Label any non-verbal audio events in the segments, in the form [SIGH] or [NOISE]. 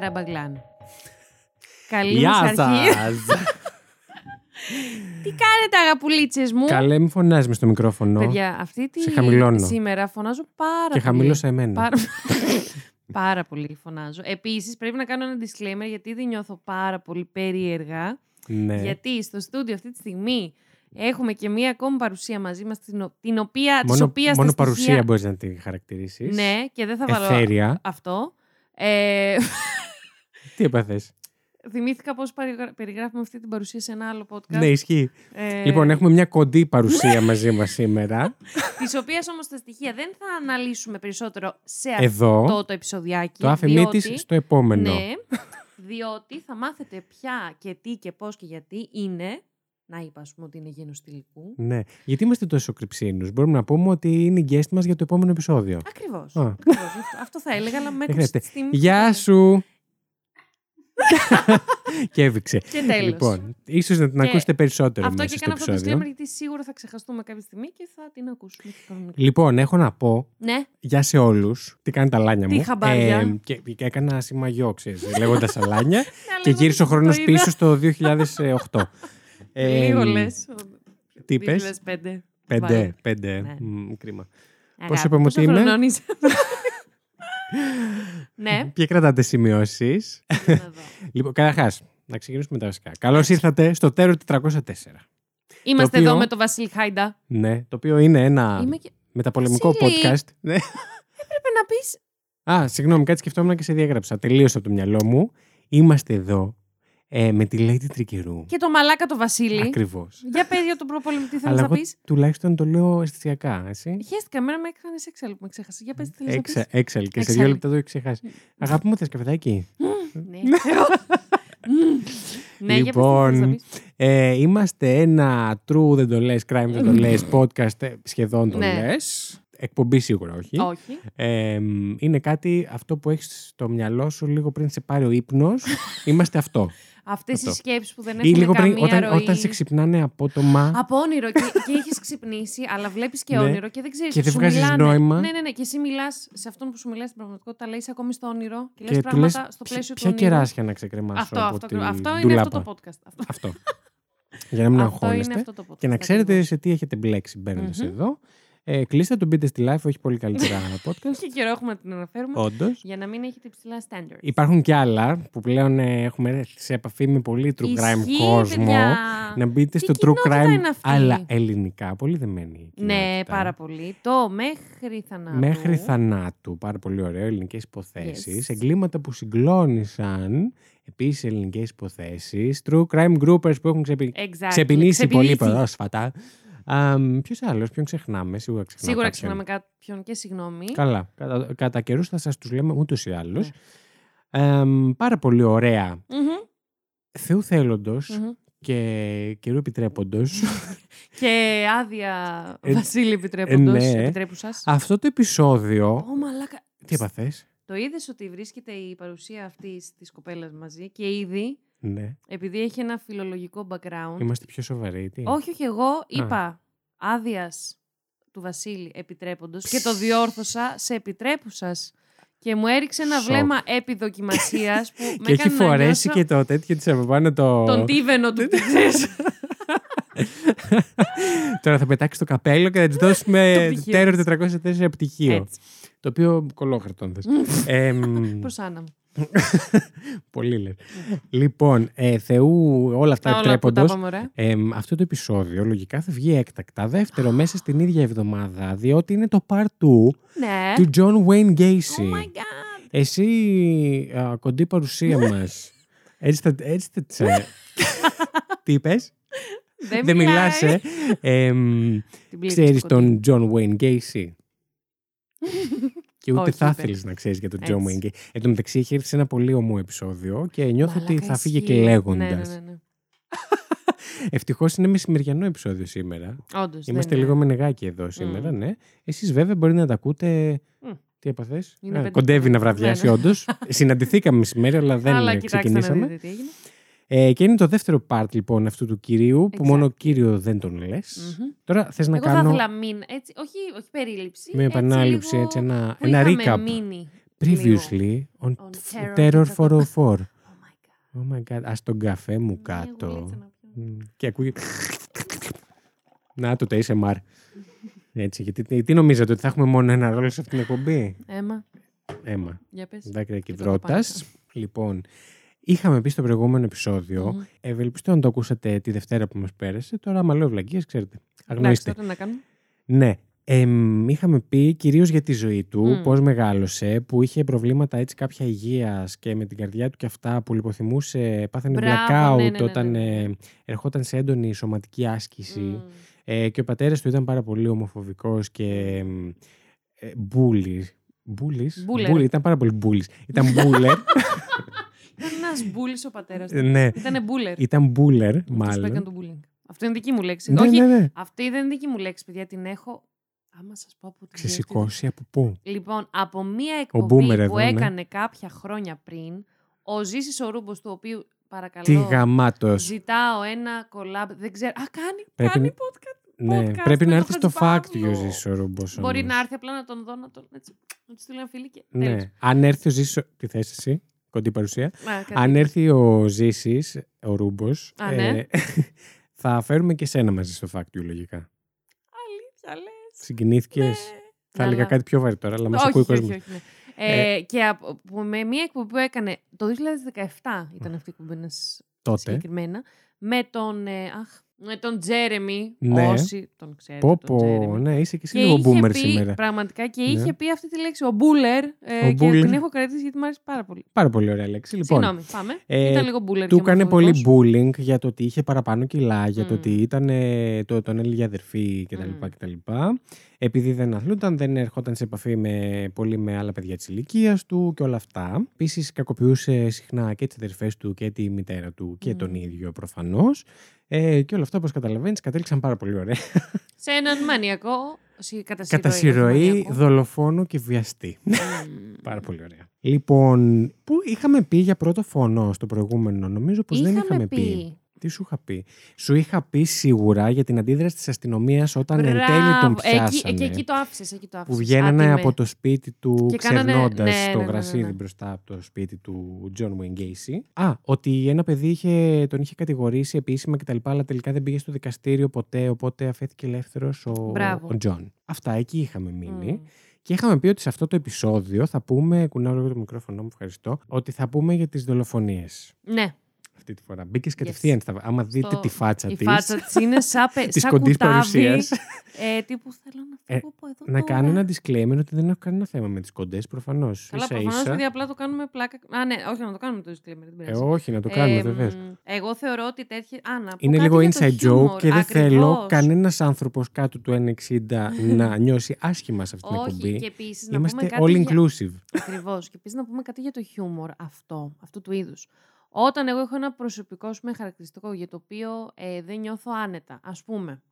Καραμπαγλάν. Καλή Γεια μας αρχή. σας. [LAUGHS] Τι κάνετε αγαπουλίτσες μου; Καλέ, μην φωνάζεις με στο μικρόφωνο. Παιδιά, αυτή τη Σε χαμηλώνω. σήμερα φωνάζω πάρα και πολύ. χαμήλωσα εμένα. Πάρα... [LAUGHS] πάρα πολύ φωνάζω. Επίσης, πρέπει να κάνω ένα disclaimer γιατί ήδη νιώθω πάρα πολύ περίεργα. Ναι. Γιατί στο στούντιο αυτή τη στιγμή έχουμε και μία ακόμη παρουσία μαζί μας, την, ο- την οποία, της μόνο οποίας μόνο τα παρουσία στοιχεία... μπορείς να τη χαρακτηρίσεις. Ναι, και δεν θα βάλω Εθέρια. αυτό. Ε, Τι έπαθες; θυμήθηκα πώς παριγρα- περιγράφουμε αυτή την παρουσία σε ένα άλλο podcast. Ναι, ισχύει. Ε, Λοιπόν, έχουμε μια κοντή παρουσία μαζί μας σήμερα. Της οποίας όμως τα στοιχεία δεν θα αναλύσουμε περισσότερο σε Εδώ. αυτό το επεισοδιάκι. Το άφημί διότι- της στο επόμενο. Ναι, διότι θα μάθετε ποια και τι και πώς και γιατί είναι. Να είπα, ας πούμε, ότι είναι γένος τυλικού. Ναι. Γιατί είμαστε τόσο κρυψίνους. Μπορούμε να πούμε ότι είναι η guest μας για το επόμενο επεισόδιο. Ακριβώς. Α. Ακριβώς. Αυτό, αυτό θα έλεγα, αλλά με Δεν έκοψε χρειάζεται. τη στιγμή. Γεια σου! [LAUGHS] και έβηξε. Και τέλος. Λοιπόν, ίσως να την Και ακούσετε περισσότερο αυτό μέσα και στο κάνω αυτό το επεισόδιο. disclaimer γιατί σίγουρα θα ξεχαστούμε κάποια στιγμή και θα την ακούσουμε. κανονικά. Λοιπόν, έχω να πω Ναι, γεια σε όλους. Τι κάνει τα λάνια Τι μου. χαμπάρια. και, και έκανα σήμα γιο, ξέρεις, λέγοντας αλάνια. Ναι, [LAUGHS] αλλά και εγώ γύρισε ο δεν το χρόνος είδα. πίσω στο 2008. Ε, Λίγο λες. τι είπες; 2005. Πέντε, Βάλε. πέντε. Ναι. Μμ, κρίμα. Αγάπη, Πώς είπαμε πόσο ότι είμαι; [LAUGHS] χρονών είσαι; ναι. Και κρατάτε σημειώσεις; να δω. [LAUGHS] λοιπόν, καταρχάς, να ξεκινήσουμε με τα βασικά. Καλώς ήρθατε στο Τέρο 404. Είμαστε οποίο- εδώ με τον Βασίλη Χάιντα. Ναι, το οποίο είναι ένα Είμαι και... μεταπολεμικό Βασίλη. podcast. [LAUGHS] Ναι. Πρέπει να πεις... Α, συγγνώμη, κάτι σκεφτόμουν και σε διέγραψα. Τελείωσα από το μυαλό μου. Είμαστε εδώ ε, με τη Lady Τρικερού. Και το μαλάκα το Βασίλη. Ακριβώς. Για πες για τον προπολεμητή θέλεις Αλλά να εγώ πεις. τουλάχιστον το λέω αισθησιακά, εσύ. Χαίστηκα, εμένα με έκανες έξαλλο που με ξέχασες. Για πες τι θέλεις να πεις. Έξα, έξαλλη. Και σε Excel. δύο λεπτά το έχεις ξεχάσει. Αγάπη μου, θες καφεδάκι; Ναι, ξέρω. Μμμ. Ναι, για πες τι Λοιπόν, θέλεις να πεις. Ε, είμαστε ένα true δεν το λες, crime δεν το λες, podcast ε, σχεδόν το Ναι. λες. Εκπομπή σίγουρα όχι. Όχι. Ε, μ, είναι κάτι αυτό που έχεις στο μυαλό σου λίγο πριν σε πάρει ο ύπνος. [LAUGHS] Είμαστε αυτό. Αυτές οι Αυτό. σκέψεις που δεν Ή έχουν λίγο πριν, καμία όταν, ροή. όταν σε ξυπνάνε απότομα. Από όνειρο και, και έχεις ξυπνήσει, αλλά βλέπεις και Ναι. όνειρο και δεν ξέρεις. Και δεν βγάζεις νόημα. Ναι, ναι, ναι. Και εσύ μιλάς σε αυτόν που σου μιλάει στην πραγματικότητα, αλλά είσαι ακόμη στο όνειρο και, και λες του πράγματα λες στο «Ποια- πλαίσιο του ποια όνειρου. κεράσια να ξεκρεμάσω Αυτό, από αυτό, τη αυτό είναι ντουλάπα». αυτό το podcast. Αυτό, Αυτό. Για να μην αυτό είναι αγχώνεστε. αυτό το podcast. Και να ξέρετε ακριβώς. σε τι έχετε μπλέξει μπαίνοντας Μμμ. εδώ. Ε, κλείστε το μπείτε στη live, έχει πολύ καλύτερα [LAUGHS] podcast. Και καιρό έχουμε να την αναφέρουμε. Όντως. Για να μην έχετε υψηλά standards. Υπάρχουν και άλλα που πλέον ε, έχουμε έρθει σε επαφή με πολύ true crime Ισχύει, κόσμο. παιδιά. Να μπείτε Τι στο true κοινότητα crime, είναι αυτή; αλλά ελληνικά. Πολύ δεμένη. η Ναι, κοινότητα. πάρα πολύ. Το μέχρι θανάτου. Μέχρι θανάτου. Πάρα πολύ ωραίο. Ελληνικές υποθέσεις. Yes. Εγκλήματα που συγκλώνησαν. Επίσης ελληνικές υποθέσεις. True crime groupers που έχουν ξεπι... Exactly. ξεπινήσει πολύ Ξεπινήσει. πρόσφατα. Ποιος άλλος, ποιον ξεχνάμε. Σίγουρα ξεχνάμε. Σίγουρα κάποιον. ξεχνάμε κάποιον και συγγνώμη. Καλά. Κατά, κατά καιρούς θα σας τους λέμε ούτως ή άλλως. Ναι. πάρα πολύ ωραία. Μμμ, Θεού θέλοντος μμμ. και καιρού επιτρέποντος. [LAUGHS] Και άδεια Ε, Βασίλη επιτρέποντος, ναι. επιτρέπουσας. αυτό το επεισόδιο. Ω, μαλάκα. Τι έπαθες; Το είδες ότι βρίσκεται η παρουσία αυτής της κοπέλας μαζί και ήδη, Ναι. επειδή έχει ένα φιλολογικό background. Είμαστε πιο σοβαροί. Τι; Όχι, όχι, εγώ είπα άδειας του Βασίλη επιτρέποντος και το διόρθωσα σε επιτρέπουσας. Και μου έριξε ένα Σοκ. βλέμμα επιδοκιμασίας που [LAUGHS] με και έχει έκανε να φορέσει νιώσω και το τέτοιο της από πάνω το... τον τίβενο του, [LAUGHS] τι ξέρεις. [LAUGHS] Τώρα θα πετάξει το καπέλο και θα της δώσουμε Το πτυχίο τέρο της. 404 πτυχίο. Έτσι, Το οποίο κολόχαρτον θες. Εμ, προς Άννα μου. [LAUGHS] Πολύ λες. λοιπόν, ε, Θεού όλα αυτά Όλα που τα επιτρέποντος. πάμε ωραία. Εμ, αυτό το επεισόδιο λογικά θα βγει έκτακτα δεύτερο μέσα στην ίδια εβδομάδα διότι είναι το part 2 Ναι. του John Wayne Oh Gacy. my god. Εσύ, α, κοντή παρουσία μας. Έτσι θα... Έτσι θα τσε- [LAUGHS] Τι είπες; Δεν, Δεν μιλάει. μιλάς, ε. [LAUGHS] Εμ, Την πλήρη Ξέρεις σκοτή. τον John Wayne Gacy; Και ούτε Όχι, θα είπε. ήθελε να ξέρεις για τον Έτσι. John Wayne Gacy. Εν τω μεταξύ έχει έρθει σε ένα πολύ ομό επεισόδιο και νιώθω ότι Μαλάκα, θα φύγε και ισχύει. λέγοντα. Ναι, ναι, ναι, ναι. [LAUGHS] Ευτυχώς είναι μεσημεριανό επεισόδιο σήμερα. Όντως, Είμαστε δεν λίγο είναι. με νεγάκι εδώ σήμερα, Μμ. ναι. Εσείς βέβαια μπορεί να τα ακούτε. Μμ. Τι έπαθες; Είναι πέντε κοντεύει χρόνια. να βραδιάσει, Ναι, ναι. όντως. [LAUGHS] Συναντηθήκαμε μεσημέρι, αλλά δεν Αλλά ε, κοιτάξτε να ξεκινήσαμε. δείτε τι έγινε. Ε, και είναι το δεύτερο part λοιπόν αυτού του κυρίου, που Exactly. μόνο κύριο δεν τον λες. Μμμ. Τώρα θες να Εγώ θα κάνω ήθελα μην, έτσι, όχι, όχι περίληψη. με επανάληψη, λίγο έτσι, ένα, που ένα είχαμε recap. μείνει. Previously on, On Terror, Terror 404. [LAUGHS] Oh my god. Oh my god, ας τον καφέ μου Ναι, κάτω. γουλίτσα να πιω. Μμ, Και ακούγεται... Να το το ASMR. [LAUGHS] Έτσι, γιατί τι, τι νομίζετε ότι θα έχουμε μόνο ένα ρόλο σε αυτήν την εκπομπή; Έμα, Έμα. για πες. Δάκρυα και Και το δρότας. Λοιπόν, είχαμε πει στο προηγούμενο επεισόδιο, Μμμ. ευελπιστώ να το ακούσατε τη Δευτέρα που μας πέρασε, τώρα άμα λέω βλακίες, ξέρετε. Εντάξει, Αγνοήστε. τότε να κάνουμε. Ναι. Εμ, είχαμε πει κυρίως για τη ζωή του, Μμ. πώς μεγάλωσε, που είχε προβλήματα έτσι κάποια υγείας και με την καρδιά του και αυτά που λιποθυμούσε, πάθανε Μπράβο, blackout ναι, ναι, ναι, όταν ναι, ναι. ε, ερχόταν σε έντονη σωματική άσκηση. Μμ. Ε, και ο πατέρας του ήταν πάρα πολύ ομοφοβικός και εμ, ε, μπούλη. Μπούλης. Μπούλερ. Μπούλη, ήταν πάρα πολύ μπούλης. Ήταν μπούλερ. [LAUGHS] Ήταν ένας μπούλης ο πατέρας του. Ε, ναι, Ήταν μπούλερ. ήταν μπούλερ Αυτός που έκανε μάλλον. το bullying. Αυτό είναι δική μου λέξη. Ναι, Όχι, ναι, ναι. αυτή δεν είναι δική μου λέξη, παιδιά. Την έχω. Άμα σας πω από την Ξεσηκώσει από πού; Λοιπόν, από μία εκπομπή Boomer που εδώ, ναι. έκανε κάποια χρόνια πριν, ο Ζήσης ο Ρούμπος, του οποίου παρακαλώ Τι γαμάτος. ζητάω ένα collab, δεν ξέρω, α, κάνει, Πρέπει κάνει να- podcast. Ναι, podcast πρέπει με να το έρθει στο Χατζηπαύλο. fact ο Ζήσης ο Ρούμπος. Μπορεί όμως. να έρθει απλά να τον δω, να, τον, έτσι, να του στείλω ένα φιλί και τέλος. Ναι. Αν έρθει ο Ζήσης, ο- τι θες εσύ, κοντή παρουσία. Α, κάτι. Αν έρθει ο Ζήσης, ο Ρούμπος, Α, ναι. [LAUGHS] θα φέρουμε και σένα μαζί στο fact you, λογικά. Αλήθεια λες. Συγκινήθηκες; Ναι. Θα έλεγα Αλλά- κάτι πιο βαρύ τώρα, αλλά μας όχι, ακούει ο όχι, κόσμος. όχι, ναι. Ε, και από, που με μία εκπομπή που έκανε το 2017 ήταν αυτή η εκπομπή να σας Τότε. συγκεκριμένα με τον, ε, αχ, με τον Τζέρεμι, Ναι. όσοι τον ξέρετε Πω τον πω, Τζέρεμι. ναι, είσαι και εσύ Και λίγο είχε boomer πει, σήμερα. Πραγματικά και Ναι. είχε πει αυτή τη λέξη, ο Μπούλερ. Ε, Ο και Buller. την έχω κρατήσει γιατί μου άρεσε πάρα πολύ. Πάρα πολύ ωραία λέξη. Λοιπόν, Συγγνώμη, πάμε. ε, Ήταν λίγο Μπούλερ. του και έκανε πολύ ομοφοβικός. bullying για το ότι είχε παραπάνω κιλά, για το Μμ. ότι ήταν, ε, το, τον έλεγε αδερφή κτλ. Μμ. κτλ. Επειδή δεν αθλούνταν, δεν ερχόταν σε επαφή με, πολύ με άλλα παιδιά της ηλικίας του και όλα αυτά. Επίσης, κακοποιούσε συχνά και τις αδερφές του και τη μητέρα του και τον Μμ. ίδιο προφανώς. Ε, και όλα αυτά, όπως καταλαβαίνεις, κατέληξαν πάρα πολύ ωραία. Σε έναν μανιακό. συ- Κατά συρροή. Κατά όχι συρροή, μανιακό. δολοφόνο και βιαστή. Μμ. [LAUGHS] Πάρα πολύ ωραία. Λοιπόν, πού είχαμε πει για πρώτο φόνο στο προηγούμενο, νομίζω πως δεν είχαμε πει. Τι σου είχα πει; Σου είχα πει σίγουρα για την αντίδραση της αστυνομίας όταν εν τέλει τον Μπράβο. πιάσανε. Εκεί, εκεί, εκεί το άφησες. Εκεί το που άφησες. βγαίνανε Άτιμε. από το σπίτι του Και κάνανε- ξερνώντας ναι, το ναι, ναι, ναι, γρασίδι ναι. μπροστά από το σπίτι του John Wayne Gacy. Α, ότι ένα παιδί είχε, τον είχε κατηγορήσει επίσημα κτλ. Αλλά τελικά δεν πήγε στο δικαστήριο ποτέ, οπότε αφέθηκε ελεύθερος ο, Μπράβο. ο John. Αυτά εκεί είχαμε μείνει. Μμ. Και είχαμε πει ότι σε αυτό το επεισόδιο θα πούμε, κουνάω λίγο το μικρόφωνο μου, ευχαριστώ, ότι θα πούμε για τις δολοφονίες. Ναι. Αυτή τη φορά. Μπήκες κατευθείαν στα. Άμα δείτε Στο- τη φάτσα Η της. φάτσα της είναι [LAUGHS] σαν, πε- Της σαν κοντής κουτάβι. παρουσίας. Ε, τύπου θέλω να Ε, φύγω από εδώ Να τώρα. κάνω ένα disclaimer ότι δεν έχω κανένα θέμα με τις κοντές, προφανώς. Καλά, προφανώς γιατί απλά το κάνουμε πλάκα. Α, ναι, όχι να το κάνουμε το disclaimer. Δεν Ε, πειράζει. όχι, να το κάνουμε Ε, βεβαίως. μ, Εγώ θεωρώ ότι τέτοια. Α, να πω Είναι κάτι λίγο για το inside joke humor. και δεν θέλω Ακριβώς. κανένας άνθρωπος κάτω του 1,60 να [LAUGHS] νιώσει άσχημα σε αυτή την Όχι, εκπομπή. και επίσης να πούμε Είμαστε κάτι. all για... inclusive. Ακριβώς. Και επίσης να πούμε κάτι για το χιούμορ αυτό, αυτού του είδους. Όταν εγώ έχω ένα προσωπικό σου χαρακτηριστικό για το οποίο ε, δεν νιώθω άνετα, ας πούμε.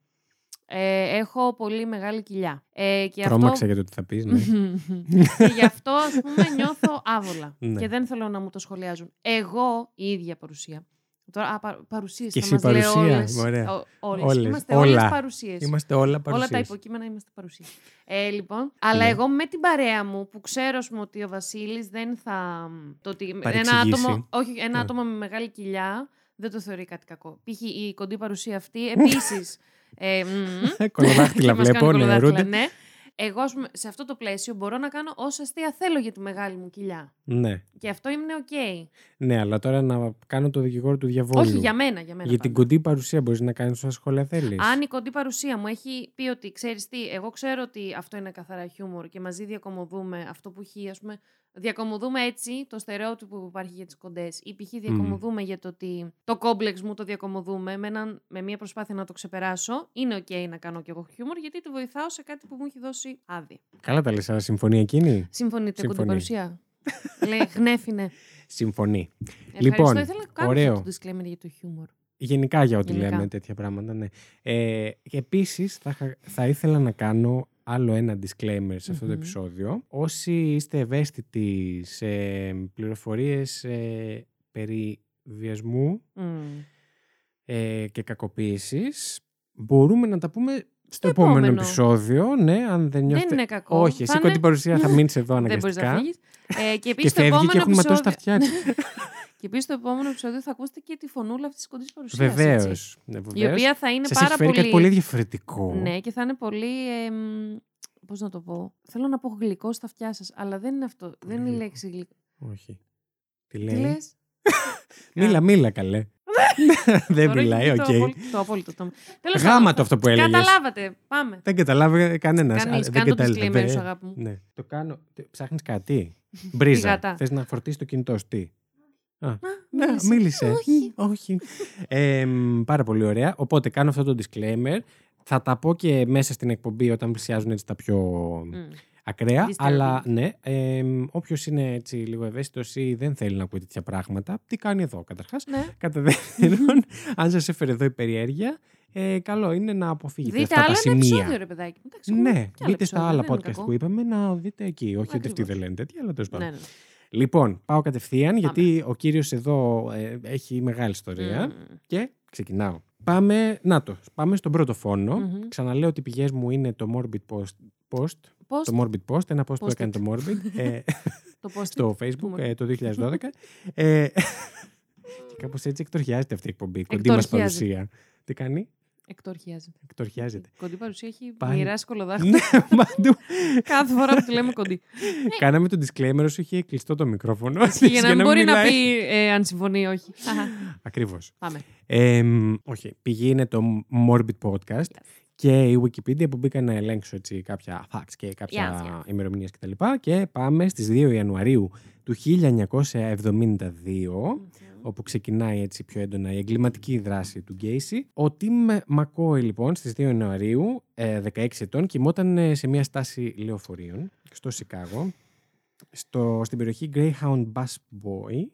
Ε, έχω πολύ μεγάλη κοιλιά. Ε, και Τρόμαξα αυτό... για το τι θα πεις. Ναι. [LAUGHS] και γι' αυτό, ας πούμε, νιώθω άβολα. Ναι. Και δεν θέλω να μου το σχολιάζουν. Εγώ, η ίδια παρουσία. Τώρα, α, πα, παρουσίες Και θα εσύ μας λέω παρουσία, όλες. ωραία. Ο- όλες. Όλες, Είμαστε όλα. όλες παρουσίες. Είμαστε όλα Όλα τα παρουσίες. υποκείμενα είμαστε παρουσία. Ε, λοιπόν, αλλά Ναι. εγώ με την παρέα μου που ξέρω ας πούμε, ότι ο Βασίλης δεν θα. Το ότι ένα Παρεξηγήσει. άτομο, όχι, ένα Ναι. άτομο με μεγάλη κοιλιά δεν το θεωρεί κάτι κακό. Π.χ. η κοντή παρουσία αυτή επίσης. ε, μμμ, [LAUGHS] Κολοδάχτυλα και μας κάνει βλέπω, ναι, κολοδάχτυλα, ρούντε. ναι. Εγώ, ας πούμε, σε αυτό το πλαίσιο μπορώ να κάνω όσα αστεία θέλω για τη μεγάλη μου κοιλιά. Ναι. Και αυτό είναι οκ. ναι, αλλά τώρα να κάνω το δικηγόρο του διαβόλου. Όχι, για μένα. Για, μένα Για την πάντα. κοντή παρουσία μπορείς να κάνεις όσα σχόλια θέλεις. Αν η κοντή παρουσία μου έχει πει ότι ξέρεις τι, εγώ ξέρω ότι αυτό είναι καθαρά χιούμορ και μαζί διακομωδούμε αυτό που έχει, ας πούμε. Διακομωδούμε έτσι το στερεότυπο που υπάρχει για τις κοντές. Ή π.χ. διακομωδούμε για το ότι το κόμπλεξ μου το διακομωδούμε με, έναν, με μια προσπάθεια να το ξεπεράσω. Είναι OK να κάνω κι εγώ χιούμορ γιατί του βοηθάω σε κάτι που μου έχει δώσει άδεια. Καλά τα λες, αλλά συμφωνεί εκείνη; Συμφωνείτε, κοντή Συμφωνεί. παρουσία. Λέει, γνέφινε. Συμφωνεί. Ευχαριστώ. Λοιπόν, Ήθελα να κάνω ωραίο. αυτό το disclaimer για το χιούμορ. Γενικά για ό,τι Γενικά. λέμε τέτοια πράγματα, ναι. Ε, και επίσης θα, είχα- θα ήθελα να κάνω άλλο ένα disclaimer σε αυτό το Μμμ. επεισόδιο. Όσοι είστε ευαίσθητοι σε πληροφορίες ε, περί βιασμού Μμ. ε, και κακοποίησης, μπορούμε να τα πούμε στο επόμενο, επόμενο επεισόδιο. Ναι, αν δεν νιώθετε. Δεν είναι κακό. Όχι, εσύ είναι... την παρουσία θα μείνεις εδώ αναγκαστικά. [LAUGHS] Δεν μπορείς να φύγεις. Ε, και επίσης και φεύγει επόμενο και έχουν ματώσει τα αυτιά [LAUGHS] [LAUGHS] Και επίσης στο επόμενο επεισόδιο θα ακούσετε και τη φωνούλα αυτής της κοντής παρουσίας. Βεβαίως. Ναι, η οποία θα είναι Σας πάρα έχει πολύ. κάτι πολύ διαφορετικό. Ναι, και θα είναι πολύ. Ε, Πώς να το πω. Θέλω να πω γλυκό στα αυτιά σας, αλλά δεν είναι αυτό. δεν είναι η λέξη γλυκό. Όχι. Τι λέει; Τι λες; [LAUGHS] μίλα, μίλα καλέ. [LAUGHS] δεν μιλάει, οκ. Το απόλυτο. Το Γάμα το αυτό που έλεγες. Καταλάβατε. Πάμε. Δεν καταλάβει κανένας. Κανείς. Κάνε το disclaimer σου, αγάπη μου. Ναι. Το κάνω. Ψάχνεις κάτι; Μπρίζα. Θες να φορτίσεις το κινητό σου. Τι; Α, ναι, μίλησε. Όχι. Όχι. Ε, πάρα πολύ ωραία. Οπότε κάνω αυτό το disclaimer. Θα τα πω και μέσα στην εκπομπή όταν πλησιάζουν έτσι τα πιο ακραία. Αλλά ναι, ε, όποιος είναι έτσι λίγο ευαίσθητος ή δεν θέλει να ακούει τέτοια πράγματα, τι κάνει εδώ καταρχάς. Ναι. Κατά δεύτερον, αν σας έφερε εδώ η περιέργεια, ε, καλό είναι να αποφύγετε δείτε αυτά τα σημεία. Επεισόδιο, ρε παιδάκι. Εντάξει, ναι, δείτε στα άλλα podcast που είπαμε να δείτε εκεί. Όχι ότι αυτοί δεν λένε τέτοια, αλλά τέλος πάντων. Ναι, ναι. Λοιπόν, πάω κατευθείαν γιατί ο κύριος εδώ ε, έχει μεγάλη ιστορία και ξεκινάω. Πάμε, να το, πάμε στον πρώτο Ξαναλέω ότι οι πηγές μου είναι το Morbid Post, Post, το Morbid Post, ένα post, που έκανε το Morbid ε, [LAUGHS] [LAUGHS] στο Facebook ε, το [LAUGHS] 2012. ε, και κάπως έτσι εκτορχιάζεται αυτή η εκπομπή, κοντή μας παρουσία. Τι κάνει; Εκτορχιάζεται. Εκτορχιάζεται. Κοντή παρουσία έχει Πάλι... μοιράσει κολοδάχτυλο. ναι, [LAUGHS] παντού. Κάθε φορά που τη λέμε κοντή. Κάναμε το disclaimer όσο είχε κλειστό το μικρόφωνο. για να μην μπορεί να πει ε, αν συμφωνεί ή όχι. Ακριβώς. Πάμε. Ε, όχι. Πηγή είναι το Morbid Podcast και η Wikipedia που μπήκα να ελέγξω έτσι, κάποια facts και κάποια yes, yes. ημερομηνίες κτλ. Και, και πάμε στις 2 Ιανουαρίου του 1972 όπου ξεκινάει έτσι πιο έντονα η εγκληματική δράση του Γκέισι. Ο Τιμ Μακόι λοιπόν στις 2 Ιανουαρίου, 16 ε, ετών, κοιμόταν ε, σε μια στάση λεωφορείων στο Σικάγο, στο, στην περιοχή Greyhound Bus Boy,